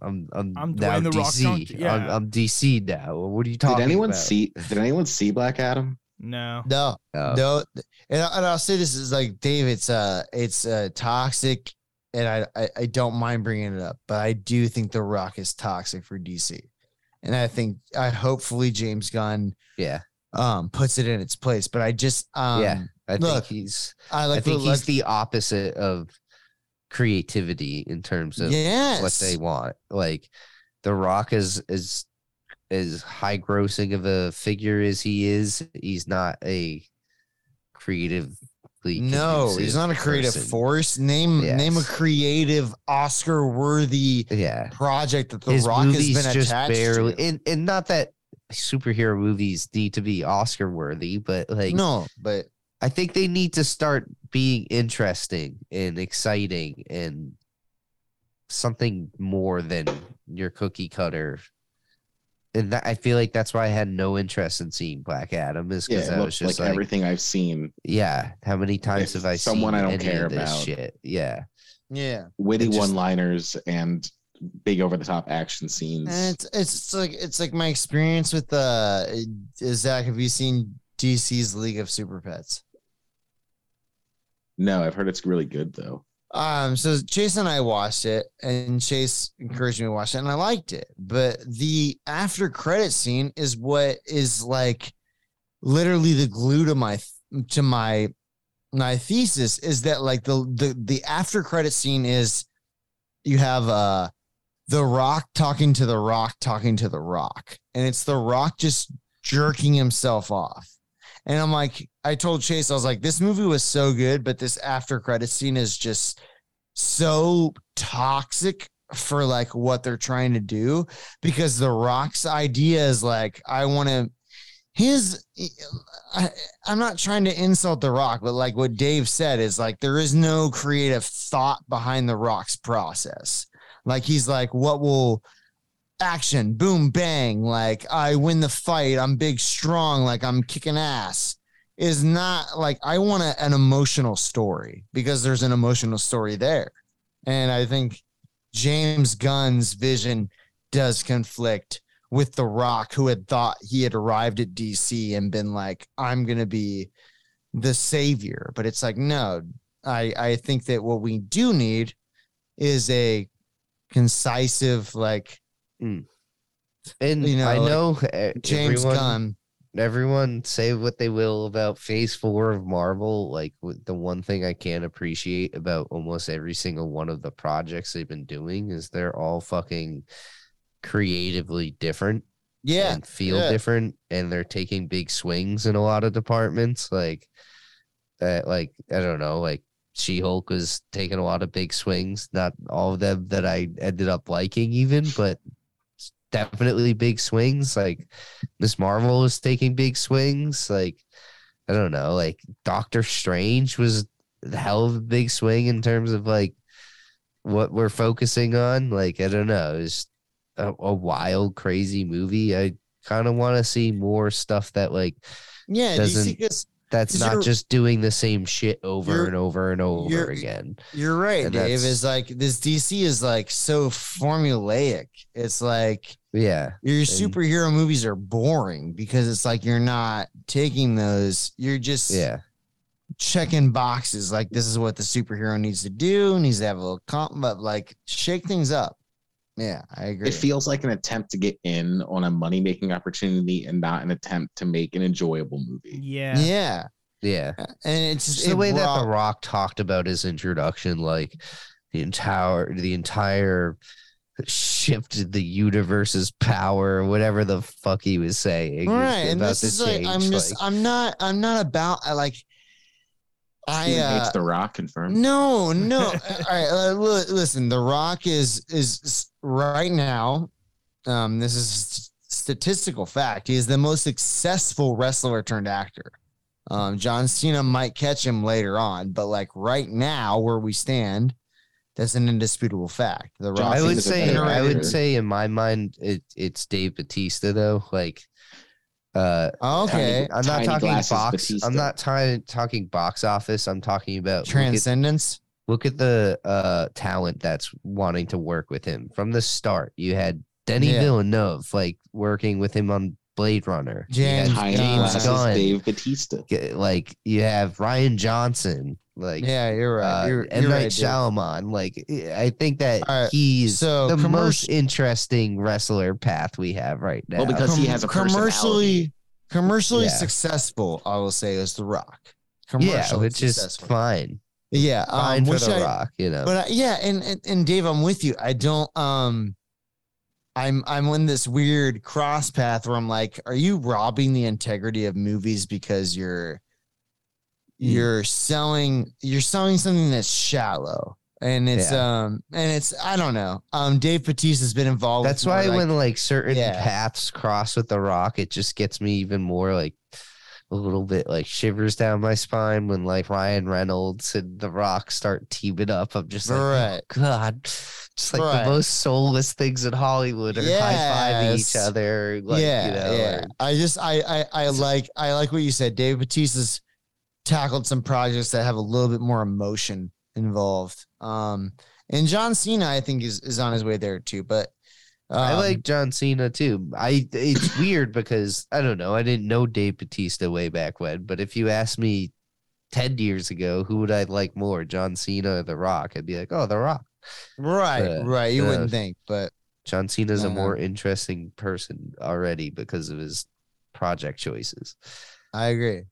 i'm i'm, I'm now Dwayne The Rock dc Johnson, I'm, yeah. I'm dc now what are you talking Did anyone about? see? Did anyone see Black Adam? No. No, Oh. no, and, I- and I'll say this is like Dave. It's uh, it's uh, toxic, and I, I I don't mind bringing it up, but I do think The Rock is toxic for DC, and I think I hopefully James Gunn yeah um puts it in its place. But I just um Yeah. I Look, think he's I like I think the, he's like, the opposite of creativity in terms of yes. what they want. Like The Rock is is as high grossing of a figure as he is, he's not a creatively No, he's not a creative person. force. Name name a creative Oscar worthy Yeah. project that The His Rock has been attached barely to. and, and not that superhero movies need to be Oscar worthy, but like no, but I think they need to start being interesting and exciting and something more than your cookie cutter. And that, I feel like that's why I had no interest in seeing Black Adam is because it I was just like, like, everything I've seen, yeah, how many times have I seen someone I don't any care about. shit? Yeah, yeah. witty just- one-liners and big over-the-top action scenes. And it's it's like it's like my experience with uh Zach. Have you seen DC's League of Super Pets? no, I've heard it's really good though. Um, so Chase and I watched it, and Chase encouraged me to watch it, and I liked it. But the after credit scene is what is like literally the glue to my to my my thesis is that like the the the after credit scene is you have uh the rock talking to the rock talking to the rock and it's the rock just jerking himself off and i'm like i told chase i was like this movie was so good but this after credit scene is just so toxic for like what they're trying to do. Because the rock's idea is like i want to his I, i'm not trying to insult the rock but like what dave said is like there is no creative thought behind the rock's process. Like he's like what will action. Boom bang. Like i win the fight. I'm big strong. Like i'm kicking ass. Is not like i want a, an emotional story because there's an emotional story there. And i think james gunn's vision does conflict with The Rock, who had thought he had arrived at DC and been like, I'm going to be the savior. But it's like, no, I, I think that what we do need is a concisive, like and You know, I know uh, James everyone, Gunn. everyone say what they will about phase four of marvel like the one thing i can appreciate about almost every single one of the projects they've been doing is they're all fucking creatively different Yeah. and feel yeah. different and they're taking big swings in a lot of departments like uh, like i don't know like she-hulk was taking a lot of big swings not all of them that i ended up liking even but definitely big swings like miss marvel was taking big swings like i don't know like doctor strange was the hell of a big swing in terms of like what we're focusing on like i don't know it's a, a wild, crazy movie. I kind of want to see more stuff that like Yeah. Doesn't- DC, that's not you're- just doing the same shit over and over and over again. you're right, And Dave. Is like this DC is like so formulaic. It's like, Yeah, your superhero movies are boring because it's like you're not taking those you're just yeah, checking boxes like this is what the superhero needs to do needs to have a little comp but like shake things up yeah i agree It feels like an attempt to get in on a money-making opportunity and not an attempt to make an enjoyable movie. Yeah. yeah yeah. Uh, and it's Just just the it way that The Rock talked about his introduction, like the entire the entire shifted the universe's power, or whatever the fuck he was saying. All right and this to is like i'm change, just like- i'm not i'm not about i like i Steven uh hates The Rock confirmed. No, *laughs* no. All right, uh, li- listen. The Rock is is right now. Um, this is statistical fact. He is the most successful wrestler turned actor. Um, John Cena might catch him later on, but like right now, where we stand, that's an indisputable fact. The Rock. I would say I would say in my mind it it's Dave Batista though. Like uh okay, I'm not talking glasses box Batista. I'm not ti- talking box office. I'm talking about look at, Transcendence. look at the uh talent that's wanting to work with him. From the start, you had Denis Yeah. Villeneuve like working with him on Blade Runner. You had James Gunn. Dave Batista. Like you have Rian Johnson, like Yeah, you're right. uh, You're, M you're Night right. Dave. Shyamalan. Like I think that All right, he's so the most interesting wrestler path we have right now. Well, because he has a commercially personality. commercially Yeah. successful. I will say is The Rock. commercial. yeah, which is fine. Yeah, Fine um, for the I, Rock, you know. But uh, yeah, and, and and Dave, I'm with you. I don't. Um, I'm I'm in this weird cross path where I'm like, are you robbing the integrity of movies because you're you're selling you're selling something that's shallow and it's Yeah. um and it's I don't know. Um, Dave Batista has been involved. That's why like- when like certain Yeah. paths cross with the rock, it just gets me even more like a little bit like shivers down my spine when like Ryan Reynolds and the rock start teaming up. I'm just like, oh, God, just like Right. the most soulless things in Hollywood are high fiving each other. Like, yeah, you know, yeah. or- I just I I I like I like what you said. Dave Batista's tackled some projects that have a little bit more emotion involved. Um, and John Cena, I think, is is on his way there too. But I um, like John Cena too. I it's *coughs* weird because I don't know. I didn't know Dave Batista way back when, but if you asked me ten years ago, who would I like more, John Cena or The Rock? I'd be like, oh, The Rock. right, uh, right. You uh, wouldn't think, but John Cena's a Uh-huh. more interesting person already because of his project choices. I agree.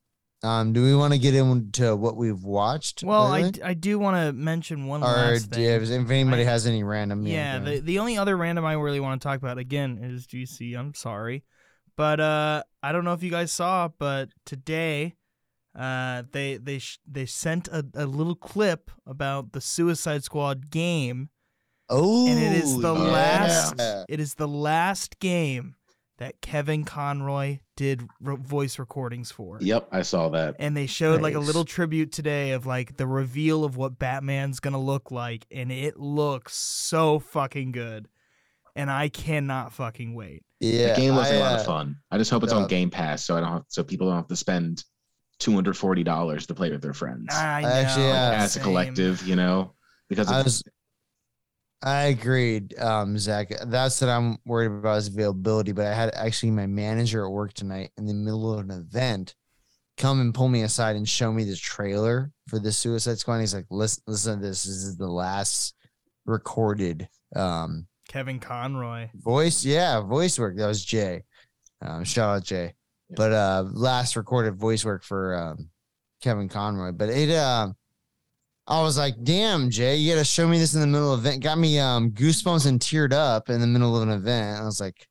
Um, do we want to get into what we've watched? Well, I, I do want to mention one or last thing. have- if anybody I- has any random, Yeah, the, the only other random I really want to talk about again is DC. I'm sorry, but uh, I don't know if you guys saw, but today, uh, they they sh- they sent a, a little clip about the Suicide Squad game, oh, and it is the yeah. last. It is the last game that Kevin Conroy did ro- voice recordings for. Yep, I saw that. And they showed like a little tribute today of like the reveal of what Batman's gonna look like, and it looks so fucking good. And I cannot fucking wait. Yeah, the game was I, a lot uh, of fun. I just hope it's yeah. on Game Pass, so I don't have, so people don't have to spend two hundred forty dollars to play with their friends I know. Actually, yeah. as a collective. You know, because I it's- was, I agreed, um, Zach. That's what I'm worried about is availability. But I had actually my manager at work tonight in the middle of an event come and pull me aside and show me the trailer for the Suicide Squad. And he's like, "Listen, listen to this. This is the last recorded um Kevin Conroy. voice. Yeah, voice work. That was Jay. Um, shout out Jay. Yeah. But uh, last recorded voice work for um Kevin Conroy. But it uh, I was like, damn, Jay, you gotta show me this in the middle of event. Got me um goosebumps and teared up in the middle of an event. I was like,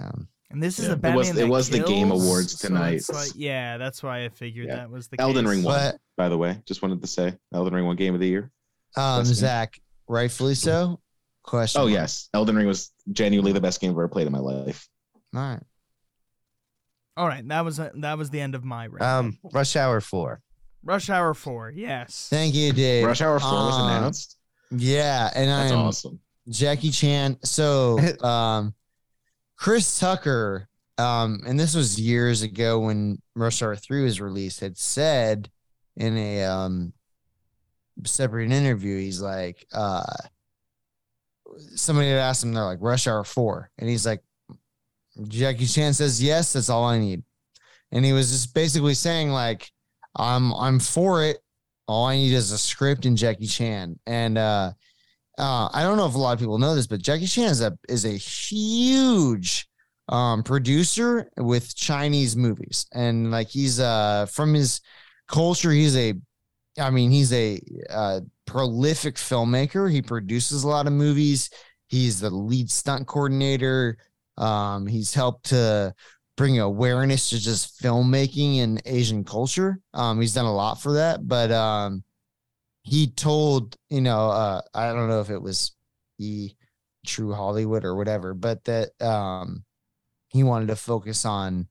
um, And this is Yeah, a it was- it that was the Game Awards tonight. it's like- yeah, that's why I figured Yeah. that was the game. Elden case. Ring won. but by the way, just wanted to say Elden Ring won Game of the Year. um, Best game. Zach, rightfully so. Question. Oh mark. yes, Elden Ring was genuinely the best game I've ever played in my life. All right. All right, that was that was the end of my round. Um, Rush Hour Four. Rush Hour Four. Yes. Thank you, Dave. Rush Hour Four was Um, announced. Yeah, and That's I'm awesome. Jackie Chan. So, *laughs* um, Chris Tucker, um, and this was years ago when Rush Hour 3 was released, had said in a um, separate interview, he's like, uh, somebody had asked him, they're like, Rush Hour 4. And he's like, Jackie Chan says, yes, that's all I need. And he was just basically saying, like, I'm I'm for it. All I need is a script and Jackie Chan. And uh uh, I don't know if a lot of people know this, but Jackie Chan is a is a huge um, producer with Chinese movies, and like he's uh from his culture, he's a, I mean, he's a uh, prolific filmmaker. He produces a lot of movies. He's the lead stunt coordinator. Um, he's helped to bring awareness to just filmmaking and Asian culture. Um, he's done a lot for that, but um, he told you know uh i don't know if it was e true hollywood or whatever but that um he wanted to focus on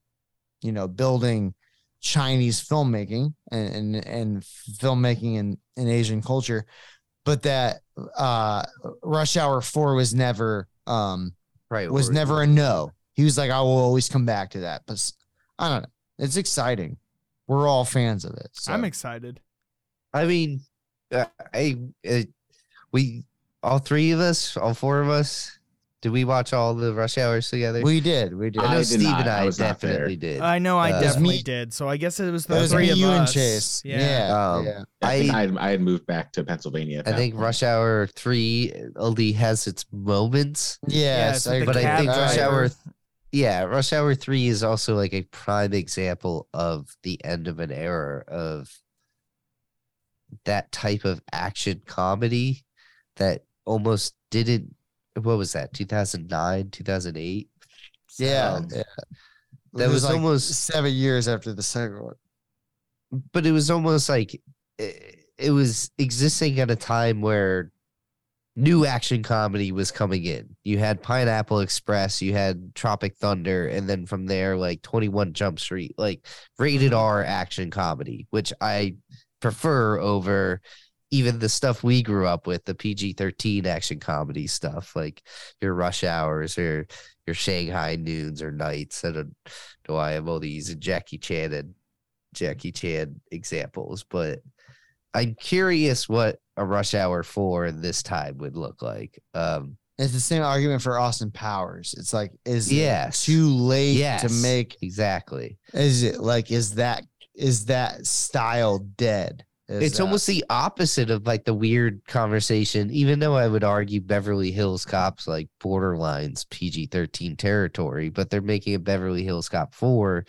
you know building chinese filmmaking and and, and filmmaking in, in asian culture but that uh rush hour 4 was never um Right. was never a no he was like i will always come back to that but I don't know it's exciting we're all fans of it so. I'm excited. I mean, uh, I uh, we all three of us, all four of us, did we watch all the Rush Hours together? we did we did I know I Steve not. and I I, was not there. definitely did. I know I Uh, definitely me- did. So I guess it was it the was three me, of you and chase Yeah. yeah Um, yeah I, I- I, had, moved back to Pennsylvania. I think point. Rush Hour three only has its moments. Yes, it's with but I cab think Rush. Hour- yeah, Rush Hour 3 is also like a prime example of the end of an era of that type of action comedy that almost didn't what was that 2009 2008 Yeah, Um, yeah. that It was like almost- seven years after the second one. but it was almost like it, it was existing at a time where new action comedy was coming in. You had Pineapple Express, you had Tropic Thunder, and then from there, like 21 Jump Street, like rated mm-hmm. R action comedy, which I prefer over even the stuff we grew up with, the PG 13 action comedy stuff, like your Rush Hours or your Shanghai Noons or Nights. I don't know why I'm only using Jackie Chan and Jackie Chan examples, but I'm curious what a Rush Hour 4 in this time would look like. Um, It's the same argument for Austin Powers. It's like, is Yes. it too late Yes. to make? exactly. Is it like, is that is that style dead? Is it's that- almost the opposite of like the weird conversation, even though I would argue Beverly Hills Cops like borderlines PG 13 territory, but they're making a Beverly Hills Cop 4,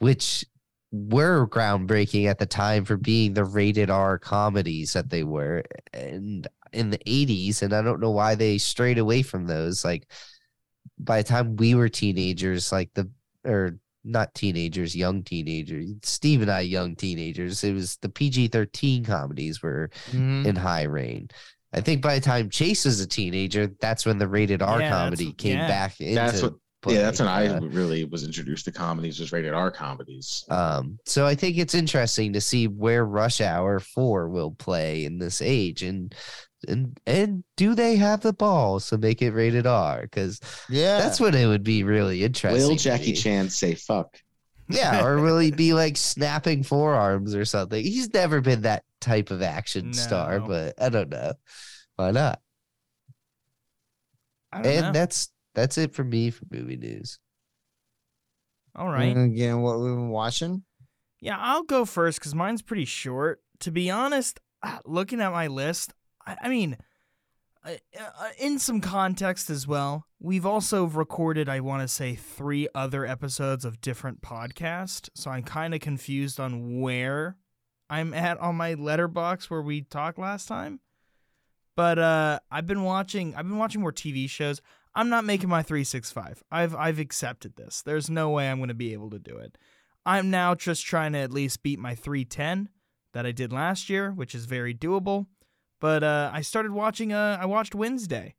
which were groundbreaking at the time for being the rated R comedies that they were and in the 80s. And I don't know why they strayed away from those. Like by the time we were teenagers, like the, or not teenagers, young teenagers. Steve and I, young teenagers. It was the PG thirteen comedies were Mhm. in high reign. I think by the time Chase was a teenager, that's when the rated R Yeah, comedy came yeah. back into That's what. Play. Yeah, that's when I Uh, really was introduced to comedies, was rated R comedies. um, so I think it's interesting to see where Rush Hour Four will play in this age, and and and do they have the balls to make it rated R? Because yeah. that's what it would be really interesting. Will Jackie me. Chan say fuck? Yeah, or will he *laughs* be like snapping forearms or something? He's never been that type of action star, but I don't know. Why not? I don't And know. that's that's it for me for movie news. All right. Again, what we've been watching. Yeah, I'll go first because mine's pretty short. To be honest, uh, looking at my list, I, I mean, uh, uh, in some context as well, we've also recorded, I want to say, three other episodes of different podcasts. So I'm kind of confused on where I'm at on my Letterboxd where we talked last time. But uh, I've been watching. I've been watching more TV shows. I'm not making my 365. I've I've accepted this. There's no way I'm going to be able to do it. I'm now just trying to at least beat my 310 that I did last year, which is very doable. But uh, I started watching. Uh, I watched Wednesday,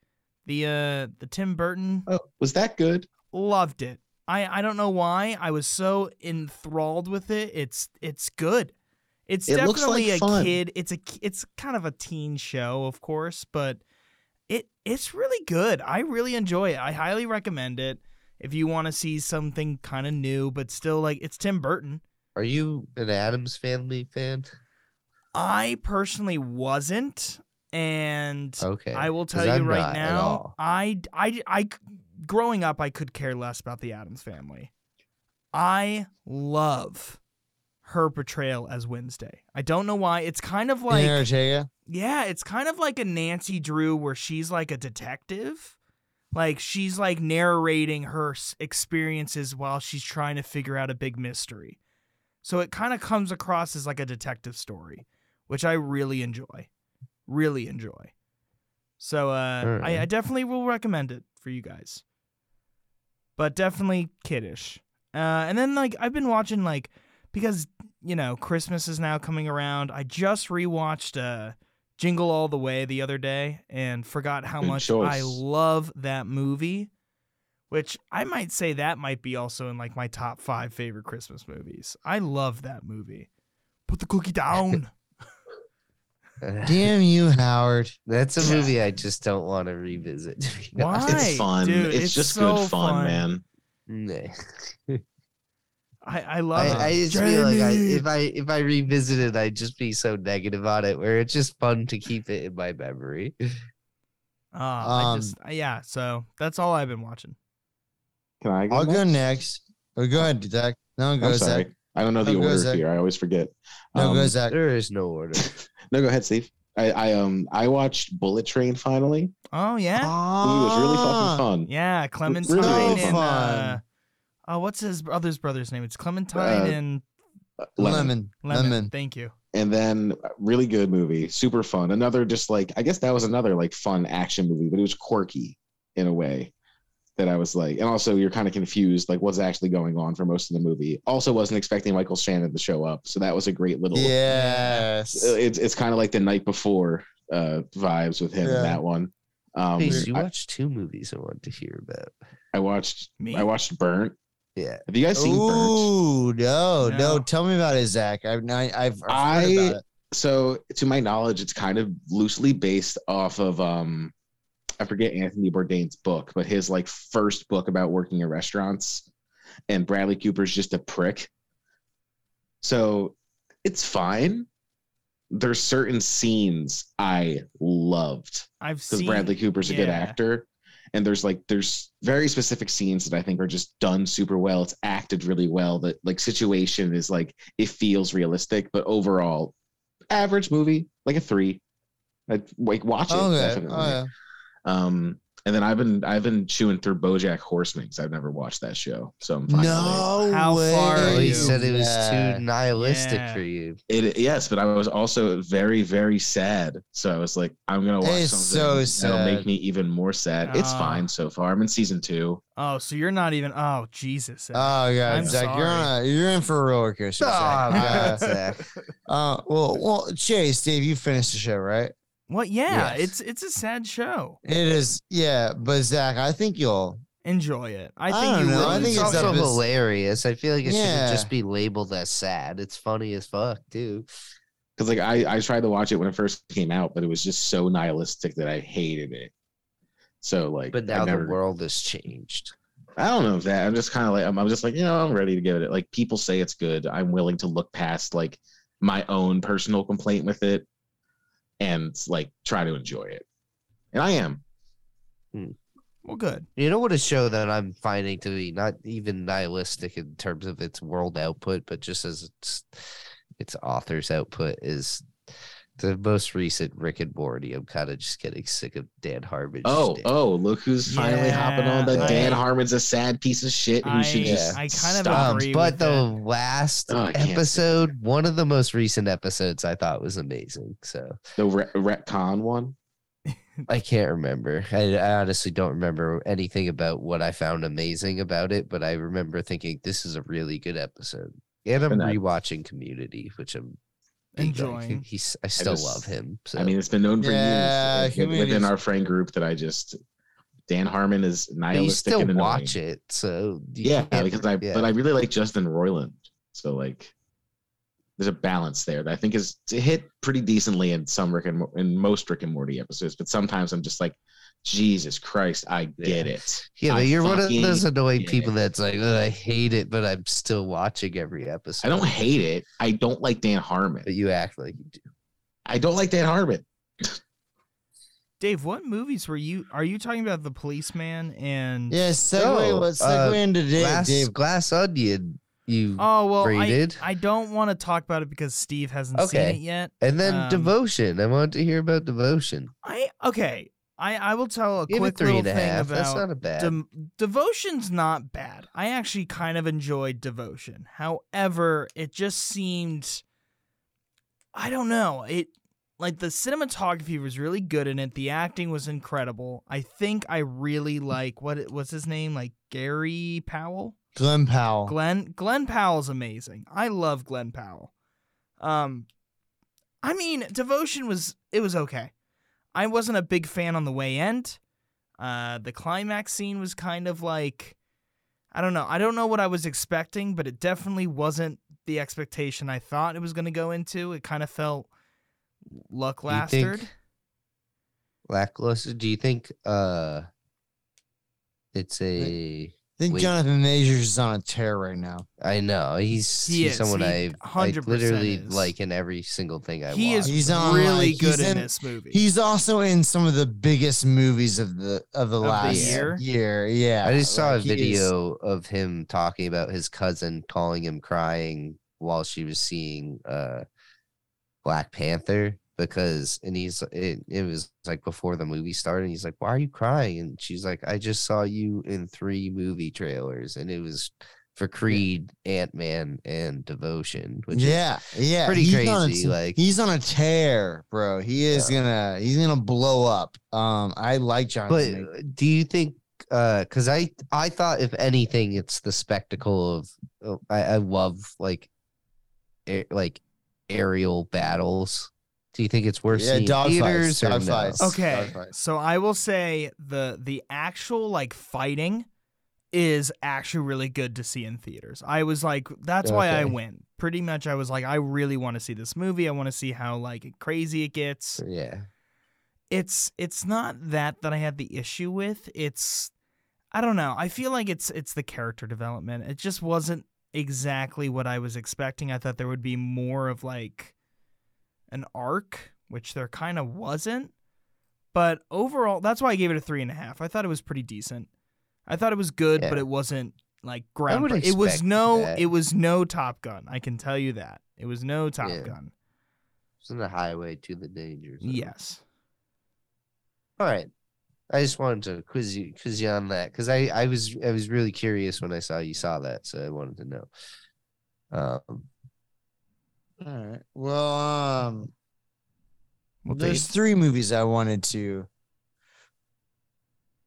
the uh, the Tim Burton. Oh, was that good? Loved it. I I don't know why I was so enthralled with it. It's it's good. It's It definitely like a fun. kid. It's a it's kind of a teen show, of course, but it it's really good. I really enjoy it. I highly recommend it if you want to see something kind of new, but still like it's Tim Burton. Are you an Addams Family fan? I personally wasn't, and Okay, I will tell you I'm right now. I, I, I, growing up, I could care less about the Addams family. I love her portrayal as Wednesday. I don't know why. It's kind of like, yeah, yeah, it's kind of like a Nancy Drew where she's like a detective. Like she's like narrating her experiences while she's trying to figure out a big mystery. So it kind of comes across as like a detective story, which I really enjoy. Really enjoy. So uh, I, I definitely will recommend it for you guys. But definitely kiddish. Uh, and then like I've been watching like because you know Christmas is now coming around. I just rewatched uh, Jingle All the Way the other day and forgot how Good much I love that movie. Which I might say that might be also in like my top five favorite Christmas movies. I love that movie. Put the cookie down. *laughs* Damn you, Howard. That's a movie I just don't want to revisit. Why? It's fun. dude, it's, it's just so good fun, fun. man. *laughs* Nah. I, I love I, it. I just feel like I, if I if I revisit it, I'd just be so negative on it. Where it's just fun to keep it in my memory. Uh, *laughs* I Um, just yeah. So that's all I've been watching. Can I go? I'll go next? next. Oh, go ahead, Zach. No, go I'm Zach. sorry. I don't know the No, order Zach. here. I always forget. No, Um, go Zach. There is no order. *laughs* No, go ahead, Steve. I, I um I watched Bullet Train finally. Oh yeah, It was really fucking Ah. fun. yeah. Clementine really and fun. uh, oh, what's his brother's brother's name? It's Clementine Uh, and Lemon. Lemon. Lemon. Lemon. Thank you. And then uh, really good movie, super fun. Another just like I guess that was another like fun action movie, but it was quirky in a way that I was like, and also you're kind of confused like what's actually going on for most of the movie. Also wasn't expecting Michael Shannon to show up, so that was a great little. Yes. Uh, It's it's kind of like the night before uh vibes with him Yeah. in that one. Um, Hey, you I, watched two movies I wanted to hear about. I watched Me. I watched Burnt. Yeah. Have you guys seen Burnt? Ooh, no, no, No. Tell me about it, Zach. I've I, I've, I've I- heard about it. so to my knowledge it's kind of loosely based off of um i forget anthony bourdain's book but his like first book about working in restaurants and bradley cooper's just a prick so it's fine there's certain scenes i loved I've because seen bradley cooper's a good actor and there's like there's very specific scenes that i think are just done super well it's acted really well that like situation is like it feels realistic but overall average movie like a three I'd like watch it Okay. definitely Oh, yeah. um and then i've been i've been chewing through bojack horseman because i've never watched that show so i'm finally No How way. far Oh, are you you? said it was Yeah. too nihilistic Yeah. for you. it yes but i was also very very sad so i was like i'm gonna watch It's something so that'll make me even more sad it's Ah. fine so far i'm in season two Oh, so you're not even. Oh, Jesus. Zach. Oh yeah, I'm Zach, you're on a, you're in for a roller coaster. Oh, Zach. God, Zach. *laughs* uh, well, well, Chase, Dave, you finished the show, right? What? Yeah, Yes. it's it's a sad show. It is, yeah. But Zach, I think you'll. Enjoy it. I I think don't you know, will. I think it's it's also up as- hilarious. I feel like it Yeah. shouldn't just be labeled as sad. It's funny as fuck, too. because like I, I tried to watch it when it first came out, but it was just so nihilistic that I hated it. So like, But now never, the world has changed. I don't know if that. I'm just kind of like I'm, I'm just like you know I'm ready to give it. Like people say it's good. I'm willing to look past like my own personal complaint with it, and like try to enjoy it. And I am. Hmm. Well, good. You know what a show that I'm finding to be not even nihilistic in terms of its world output, but just as its its author's output is the most recent Rick and Morty. I'm kind of just getting sick of Dan Harmon. Oh shtick. oh look who's finally hopping on that. Yeah, Dan I- Harmon's a sad piece of shit who I, should just I kind of stop. Um, agree. but with the it. last Oh, I can't stand episode, one of the most recent episodes, I thought was amazing. So the re- retcon one. I can't remember. I, I honestly don't remember anything about what I found amazing about it, but I remember thinking this is a really good episode. And I'm And I- rewatching Community, which I'm big on. Enjoying. He's I still just- love him. So I mean, it's been known for Yeah, years uh, within our friend group that I just Dan Harmon is but you nihilistic still and watch it. So Yeah, because I yeah. but I really like Justin Roiland. So like there's a balance there that I think is to hit pretty decently in some Rick and in most Rick and Morty episodes, but sometimes I'm just like, Jesus Christ, I get it. yeah, but you're one of those annoying people it. that's like, I hate it, but I'm still watching every episode. I don't hate it. I don't like Dan Harmon. but you act like you do. I don't like Dan Harmon. Dave, what movies were you? Are you talking about the policeman and? Yeah, segue. No, let's uh, segue into Dave. Glass, Dave. Glass Onion. You Oh well, I, rated. I don't want to talk about it because Steve hasn't Okay. seen it yet. and then um, Devotion. I wanted to hear about Devotion. I okay. I I will tell a Give it quick three little and a thing half. That's about not a bad. Dem- Devotion's not bad. I actually kind of enjoyed Devotion. However, it just seemed I don't know. It like the cinematography was really good in it. The acting was incredible. I think I really like what it what's his name? Like Gary Powell? Glen Powell. Glen Glen Powell's amazing. I love Glen Powell. Um I mean, Devotion was it was okay. I wasn't a big fan on the way end. Uh the climax scene was kind of like I don't know. I don't know what I was expecting, but it definitely wasn't the expectation I thought it was going to go into. It kind of felt Do you lackluster. lackluster? Do you think uh it's a I think Wait. Jonathan Majors is on a tear right now. I know he's He he's is. someone He I I 100% literally is. like in every single thing I he watch. is He's on, really like, good he's in in- this movie. He's also in some of the biggest movies of the of the the last year? year. Yeah, I just saw a like, he is- video of him talking about his cousin calling him crying while she was seeing uh Black Panther, but because and he's it, it was like before the movie started. He's like, "Why are you crying?" And she's like, "I just saw you in three movie trailers, and it was for Creed, Ant Man, and Devotion." Which is yeah, yeah, pretty he's on a crazy, like- he's on a tear, bro. He is gonna he's gonna blow up. Um, I like john But uh, do you think? uh Because I I thought if anything, it's the spectacle of. oh, I, I love like, air, like aerial battles. Do you think it's worth yeah, seeing dog theaters fights, or dog no? fights. Okay, dog fights. so I will say the the actual like fighting is actually really good to see in theaters. I was like, that's why I went. Pretty much, I was like, I really want to see this movie. I want to see how like crazy it gets. Yeah. It's it's not that that I had the issue with. It's I don't know. I feel like it's it's the character development. It just wasn't exactly what I was expecting. I thought there would be more of like an arc, which there kind of wasn't. But overall, that's why I gave it a three and a half. I thought it was pretty decent. I thought it was good, but it wasn't like ground. It was no. that. It was no Top Gun. I can tell you that it was no Top Yeah. Gun. It's in the highway to the danger zone. Yes. All right. I just wanted to quiz you quiz you on that because I, I was I was really curious when I saw you saw that, so I wanted to know. Um All right. Well, um, Well, there's Dave- three movies I wanted to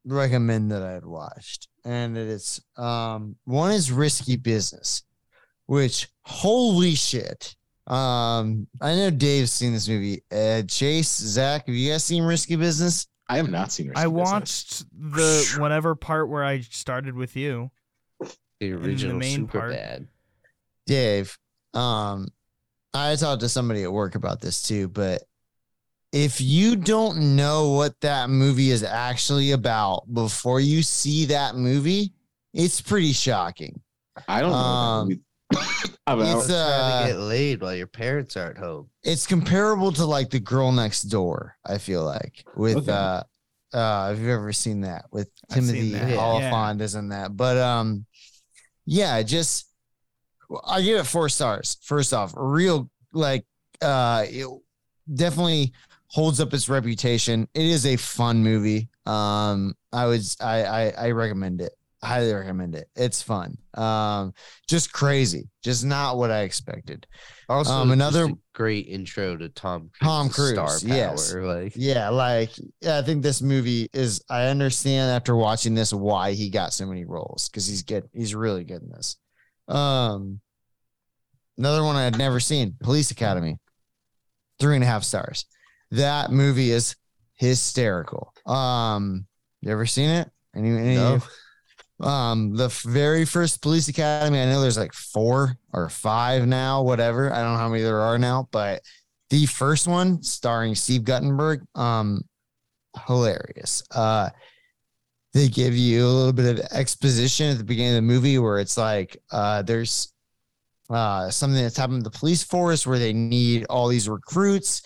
recommend that I had watched, and it's um one is Risky Business, which holy shit. Um, I know Dave's seen this movie. Uh, Chase, Zach, have you guys seen Risky Business? I have not seen. Risky I Business. watched the whatever part where I started with you. the original the main super part. bad. Dave, um, I talked to somebody at work about this too, but if you don't know what that movie is actually about before you see that movie, it's pretty shocking. I don't know. Um, what that movie- *coughs* about. It's trying uh, to get laid while your parents aren't home. it's comparable to like the girl next door. I feel like with Okay. uh, uh, have you ever seen that with Timothy that, yeah. Olyphant? Isn't that? But um, yeah, just I give it four stars. First off, real like uh, it definitely holds up its reputation. It is a fun movie. Um, I would I I, I recommend it. Highly recommend it. It's fun. Um, just crazy. Just not what I expected. Also, Um, another- great intro to Tom Tom Cruise's star Cruise, power. yes. Like Yeah, like yeah, I think this movie is. I understand after watching this why he got so many roles because he's good. He's really good in this. Um, another one I had never seen, Police Academy, three and a half stars. That movie is hysterical. Um, you ever seen it? Any, any No. um, the very first Police Academy, I know there's like four or five now, whatever. I don't know how many there are now, but the first one starring Steve Guttenberg, um, hilarious. Uh, they give you a little bit of exposition at the beginning of the movie where it's like, uh, there's uh, something that's happened to the police force where they need all these recruits.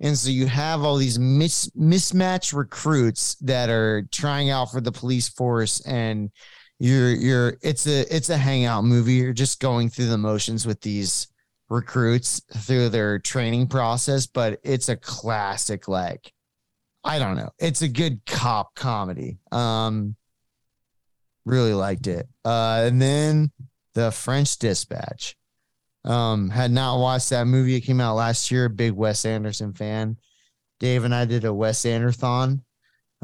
And so you have all these mis- mismatched recruits that are trying out for the police force and you're you're it's a it's a hangout movie. You're just going through the motions with these recruits through their training process, but it's a classic like I don't know. It's a good cop comedy. Um really liked it. Uh and then The French Dispatch. Um had not watched that movie. It came out last year. Big Wes Anderson fan. Dave and I did a Wes Anderson.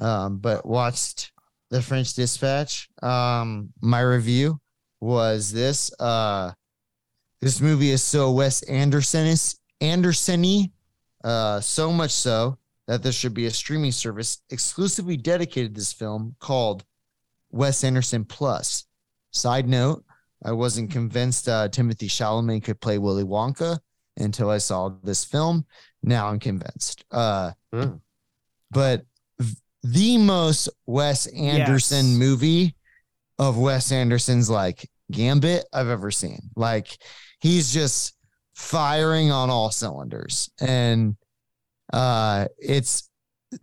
Um but watched The French Dispatch. Um my review was this uh this movie is so Wes Anderson is Anderson-y, uh so much so that there should be a streaming service exclusively dedicated to this film called Wes Anderson Plus. Side note, I wasn't convinced uh, Timothy Chalamet could play Willy Wonka until I saw this film. Now I'm convinced. Uh, Hmm. But the most Wes Anderson Yes. movie of Wes Anderson's like Gambit I've ever seen. Like he's just firing on all cylinders. And uh, it's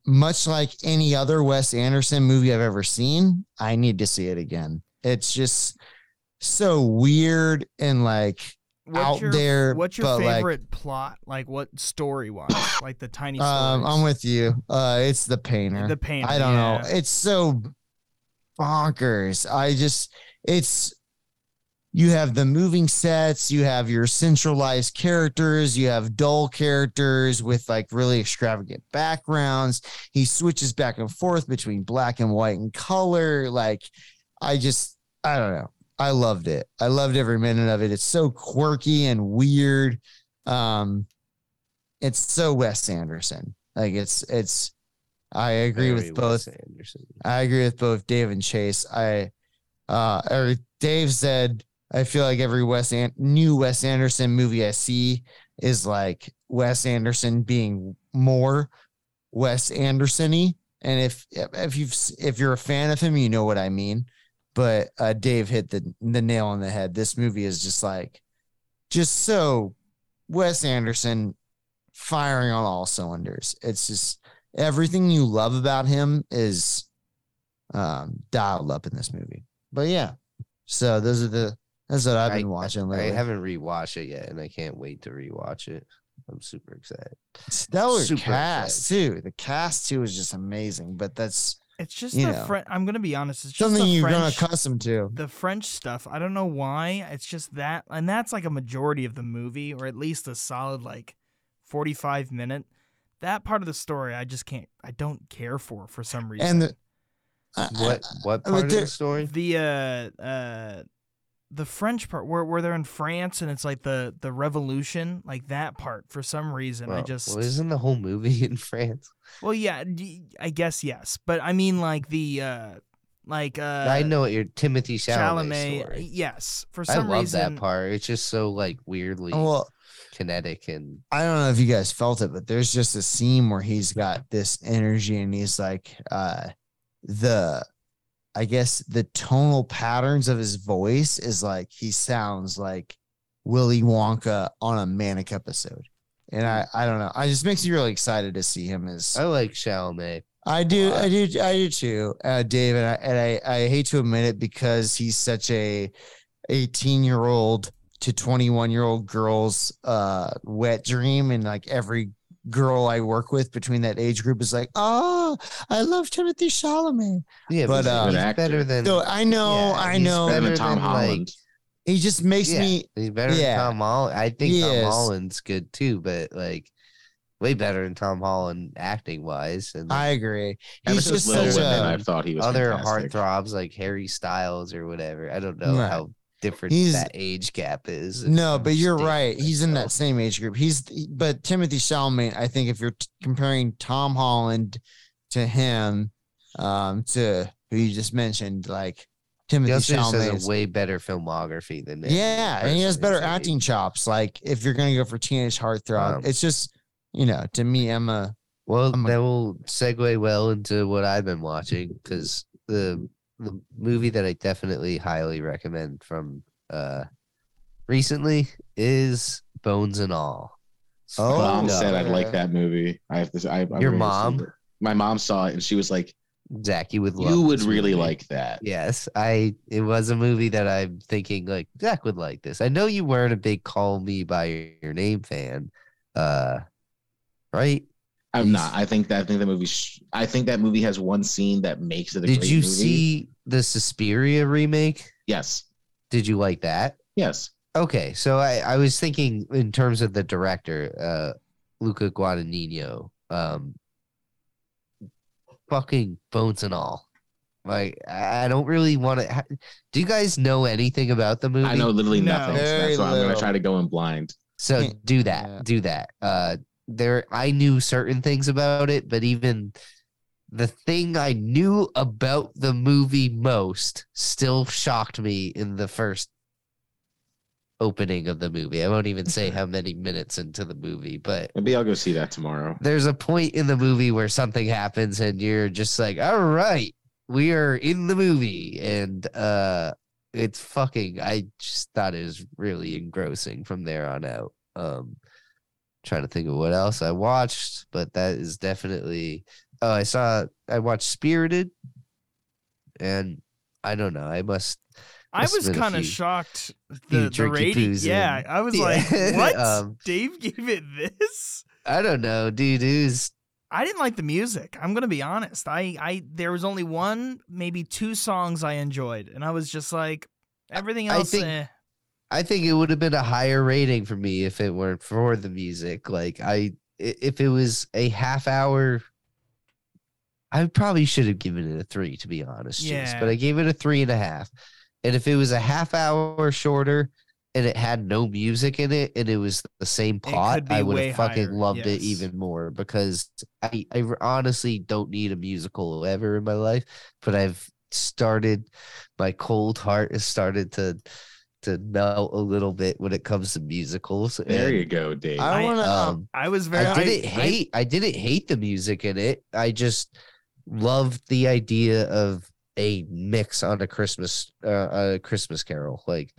much like any other Wes Anderson movie I've ever seen. I need to see it again. It's just so weird and like out your, there. What's your but, like, favorite plot? Like what story wise? *coughs* like the tiny um. I'm with you. Uh, it's the painter. the painter. I don't know. It's so bonkers. I just it's you have the moving sets, you have your centralized characters, you have dull characters with like really extravagant backgrounds. He switches back and forth between black and white and color. Like I just I don't know. I loved it. I loved every minute of it. It's so quirky and weird. Um it's so Wes Anderson. Like it's it's I agree Very with both Anderson. I agree with both Dave and Chase. I uh or Dave said I feel like every Wes An- new Wes Anderson movie I see is like Wes Anderson being more Wes Anderson-y. And if if you've if you're a fan of him, you know what I mean. But uh Dave hit the the nail on the head. This movie is just like just so Wes Anderson firing on all cylinders. It's just everything you love about him is um dialed up in this movie. But yeah. So those are the that's what I've been I- watching I haven't rewatched it yet, and I can't wait to rewatch it. I'm super excited. Stellar super cast too. The cast too is just amazing. But that's It's just the French. I'm gonna be honest. It's something the you've grown French, accustomed to. the French stuff. I don't know why. It's just that, and that's like a majority of the movie, or at least a solid like 45 minute. That part of the story, I just can't. I don't care for for some reason. And the, I- What what I mean, part of the story? the uh uh the French part where where they're in France and it's like the the revolution, like that part for some reason. I just well, isn't the whole movie *laughs* in France? well, yeah, I guess yes, but I mean like the uh like uh I know what your Timothy Chalamet, Chalamet. story. Yes, for I some love reason. that part. It's just so like weirdly well, kinetic and I don't know if you guys felt it, but there's just a scene where he's got this energy and he's like uh the I guess the tonal patterns of his voice is like he sounds like Willy Wonka on a manic episode. And I, I don't know. I just makes me really excited to see him as I like Chalamet. I do. I do, I do too, uh, Dave. And I, and I, I hate to admit it because he's such a 18 year old to 21 year old girl's uh, wet dream. And like every girl I work with between that age group is like, oh, I love Timothy Chalamet. Yeah, But, but, uh, he's better than So I know, Yeah, I he's know. Better than Tom than, like- Holland. He just makes yeah, me, he's better yeah. than Tom Holland. I think He Tom is. Holland's good too, but like way better than Tom Holland acting wise. And I agree. He's just Little such Women, a, I thought he was other fantastic. heartthrobs like Harry Styles or whatever. I don't know Right. how different He's- that age gap is. No, but you're right. He's in that same age group. He's but Timothy Chalamet. I think if you're t- comparing Tom Holland to him, um, to who you just mentioned, like Timothy He also just Chalamet. has a way better filmography than yeah, and he has better acting chops. Like if you're gonna go for teenage heartthrob, Um, it's just you know to me, Emma. Well, I'm a- that will segue well into what I've been watching because the the movie that I definitely highly recommend from uh recently is Bones and All. Oh, mom no. said I'd like that movie. I have to. I, I'm Your ready mom? My mom saw it and she was like, Zach, you would love "You would really movie. like that." Yes, I. It was a movie that I'm thinking like Zach would like this. I know you weren't a big Call Me by Your Name fan, uh, right? I'm not. I think that. I think that movie. Sh- I think that movie has one scene that makes it a Did great you movie. see the Suspiria remake? Yes. Did you like that? Yes. Okay, so I, I was thinking in terms of the director, uh, Luca Guadagnino, um, fucking bones and all. Like I I don't really want to. Ha- Do you guys know anything about the movie? I know literally No. nothing. So that's why I'm gonna try to go in blind. So do that. Yeah. Do that. Uh, there, I knew certain things about it, but even the thing I knew about the movie most still shocked me in the first opening of the movie. I won't even say how many minutes into the movie, but Maybe I'll go see that tomorrow. there's a point in the movie where something happens and you're just like, all right, we are in the movie. And uh it's fucking I just thought it was really engrossing from there on out. Um trying to think of what else I watched, but that is definitely oh I saw I watched Spirited and I don't know, I must I was have been a kind of shocked. The, the rating, yeah, in. I was *laughs* Yeah. like, what? Um, Dave gave it this? I don't know, dude. It was I didn't like the music. I'm gonna be honest. I, I, there was only one, maybe two songs I enjoyed, and I was just like, everything I else. think- eh. I think it would have been a higher rating for me if it weren't for the music. Like I, i- if it was a half hour, I probably should have given it a three, to be honest. Chase, but I gave it a three and a half. And if it was a half hour shorter and it had no music in it and it was the same could plot, I would have fucking higher, loved it even more because I, I honestly don't need a musical ever in my life. But I've started, my cold heart has started to to melt a little bit when it comes to musicals. There and, you go, Dave. I I- want to. Um, I was very. I didn't hate. I, didn't hate the music in it. I just loved the idea of a mix on a Christmas, uh, a Christmas Carol. Like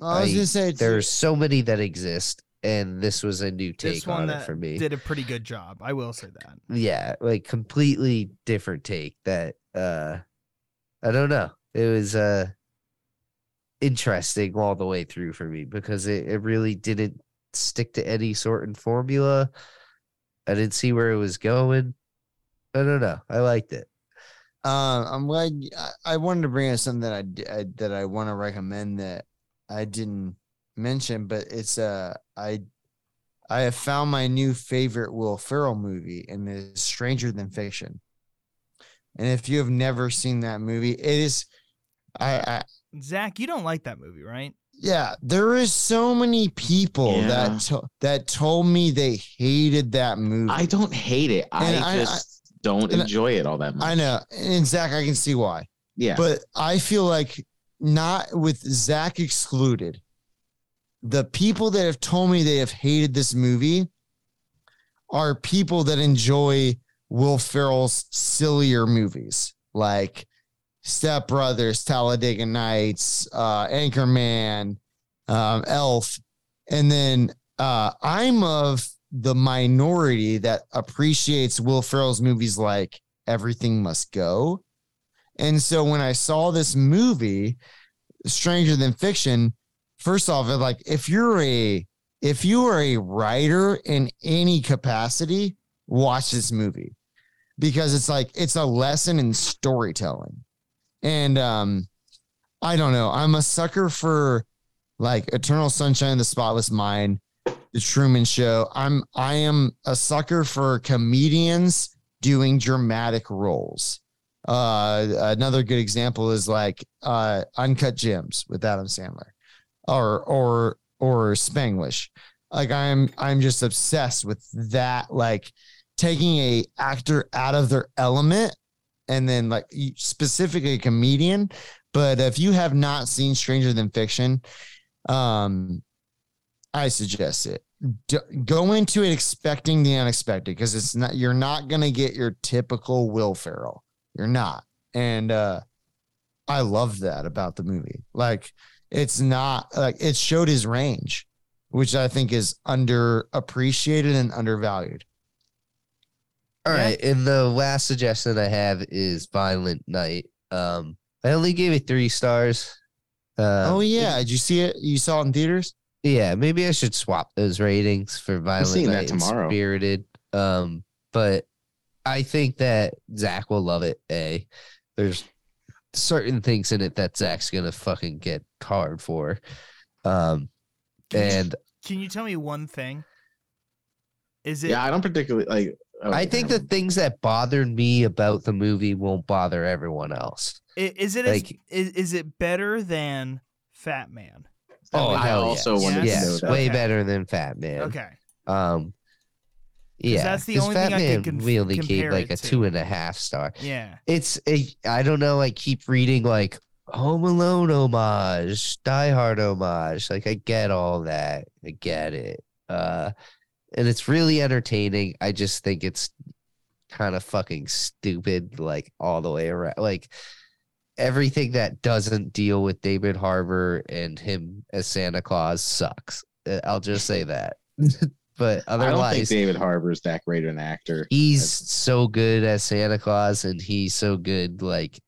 I was I- gonna say there's so many that exist, and this was a new this take one on it for me. did a pretty good job. I will say that. yeah, like completely different take. That uh, I don't know. It was uh interesting all the way through for me because it, it really didn't stick to any sort of formula. I didn't see where it was going. I don't know. I liked it. Uh, I'm glad y- I, I wanted to bring up something that I, d- I- that I want to recommend that I didn't mention, but it's uh I I have found my new favorite Will Ferrell movie, and it is Stranger Than Fiction. And if you have never seen that movie, it is I, I Zach, you don't like that movie, right? yeah, there is so many people Yeah. that to, that told me they hated that movie. I don't hate it. And I- just don't and enjoy it all that much. I know, and Zach, I can see why. Yeah. But I feel like not with Zach excluded, the people that have told me they have hated this movie are people that enjoy Will Ferrell's sillier movies like Step Brothers, Talladega Nights, uh, Anchorman, um, Elf. And then uh, I'm of the minority that appreciates Will Ferrell's movies like Everything Must Go. And so when I saw this movie, Stranger Than Fiction, first off, like if you're a if you are a writer in any capacity, watch this movie because it's like it's a lesson in storytelling. And um I don't know, I'm a sucker for like Eternal Sunshine of the Spotless Mind, The Truman Show. I'm I am a sucker for comedians doing dramatic roles. Uh, another good example is like uh, Uncut Gems with Adam Sandler, or or or Spanglish. Like I'm I'm just obsessed with that. Like taking a actor out of their element, and then like specifically a comedian. But if you have not seen Stranger Than Fiction, um, I suggest it. D- go into it expecting the unexpected because it's not. You're not gonna get your typical Will Ferrell. You're not. And uh I love that about the movie. Like it's not like it showed his range, which I think is underappreciated and undervalued. All Yeah. right, and the last suggestion I have is Violent Night. Um, I only gave it three stars. Uh, oh yeah, did you see it? You saw it in theaters? Yeah, maybe I should swap those ratings for Violent seeing that Night and tomorrow. Spirited. Um, but I think that Zach will love it. A, there's certain things in it that Zach's gonna fucking get hard for. Um, and Can you tell me one thing? Is it? yeah, I don't particularly like. oh, I think the things that bothered me about the movie won't bother everyone else. i- Is it? as- like- is, is it better than Fat Man? Oh, I hell also yes. wanted Yes. to know that. way Okay. better than Fat Man. Okay. Um, yeah, that's the 'cause only Fat thing I Man could conf- we only gave like a to. two and a half star. Yeah. it's a I don't know. I keep reading like Home Alone homage, Die Hard homage. Like I get all that. I get it. Uh, and it's really entertaining. I just think it's kind of fucking stupid, like all the way around. Like everything that doesn't deal with David Harbour and him as Santa Claus sucks. Uh, I'll just say that. *laughs* but otherwise, I don't think otherwise, David Harbour's that great an actor. he's so good as Santa Claus, and he's so good like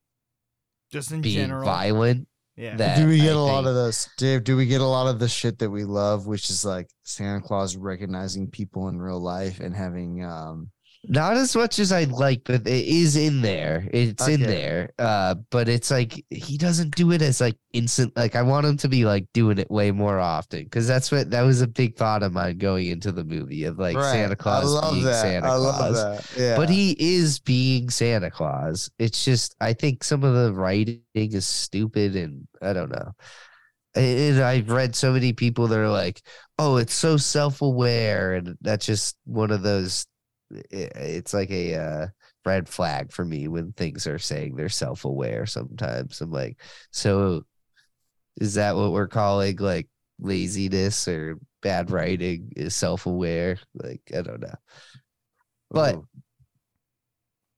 Just in being general. violent Yeah. that do we get I a lot of those, Dave? Do we get a lot of the shit that we love, which is like Santa Claus recognizing people in real life and having um Not as much as I'd like, but it is in there. It's in there. Uh, but it's like he doesn't do it as like instant. Like I want him to be like doing it way more often because that's what that was a big thought of mine going into the movie of like right. Santa Claus I love being that. Santa I love Claus. that. Yeah. But he is being Santa Claus. It's just I think some of the writing is stupid and I don't know. And I've read so many people that are like, "Oh, it's so self-aware," and that's just one of those. I- It's like a uh, red flag for me when things are saying they're self-aware. Sometimes I'm like, so is that what we're calling like laziness or bad writing? Is self-aware? Like I don't know, but Ooh.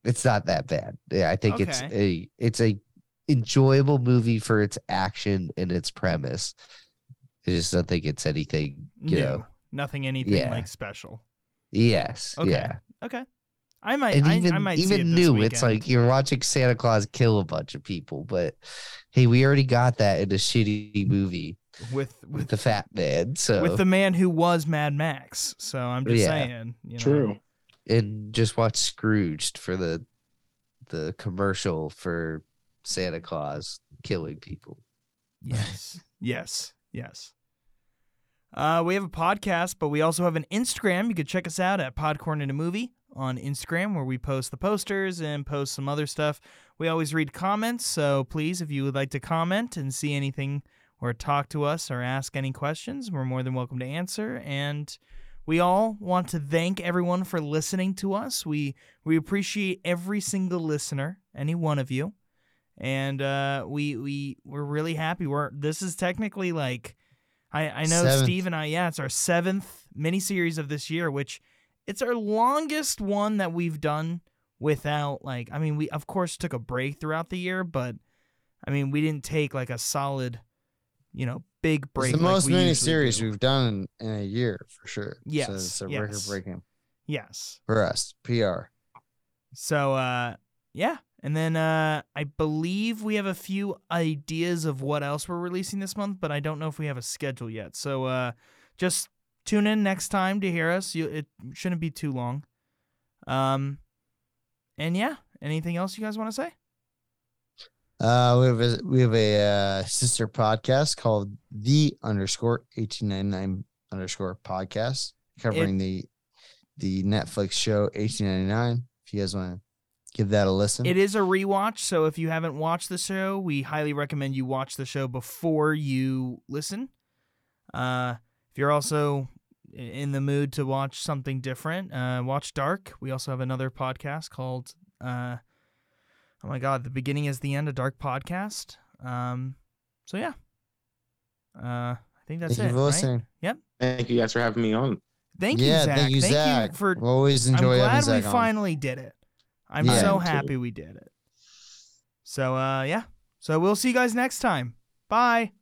it's not that bad. Yeah, I think it's a it's a enjoyable movie for its action and its premise. I just don't think it's anything, you know. Nothing anything Yeah. like special. Yes, Okay. yeah, Okay. I might and I, even I might see it even this new. It's like you're watching Santa Claus kill a bunch of people, but hey, we already got that in a shitty movie with with with the fat man. So with the man who was Mad Max. So I'm just Yeah. saying, you know. True. and just watch Scrooged for the the commercial for Santa Claus killing people. Yes. yes. Yes. Uh, we have a podcast, but we also have an Instagram. You could check us out at Podcorn in a Movie on Instagram, where we post the posters and post some other stuff. We always read comments, so please, if you would like to comment and see anything or talk to us or ask any questions, we're more than welcome to answer. And we all want to thank everyone for listening to us. We we appreciate every single listener, any one of you and uh, we we we're really happy. We're this is technically like I I know Seventh. Steve and I yeah it's our seventh miniseries of this year, which it's our longest one that we've done without like I mean we of course took a break throughout the year, but I mean we didn't take like a solid you know big break. it's the like most mini series do. we've done in, in a year for sure. Yes, So it's a yes. record breaking Yes. for us. PR. So uh yeah. And then uh I believe we have a few ideas of what else we're releasing this month, but I don't know if we have a schedule yet. So uh just tune in next time to hear us. You it shouldn't be too long. Um and yeah, anything else you guys want to say? Uh, we have a, we have a uh, sister podcast called the underscore eighteen ninety nine underscore podcast covering the the Netflix show eighteen ninety nine. If you guys want to give that a listen, It is a rewatch, so if you haven't watched the show, we highly recommend you watch the show before you listen. Uh, if you're also in the mood to watch something different, uh, watch Dark. We also have another podcast called, uh, oh my God, The Beginning is the End, a Dark podcast. Um, so yeah. Uh, I think that's thank it. you for right? listening. Yep. Thank you guys for having me on. Thank you, yeah, Zach. thank you, Zach. for. we always I'm enjoy having glad we Zach on. finally did it. I'm yeah, so happy too. we did it. So uh yeah. So we'll see you guys next time. Bye.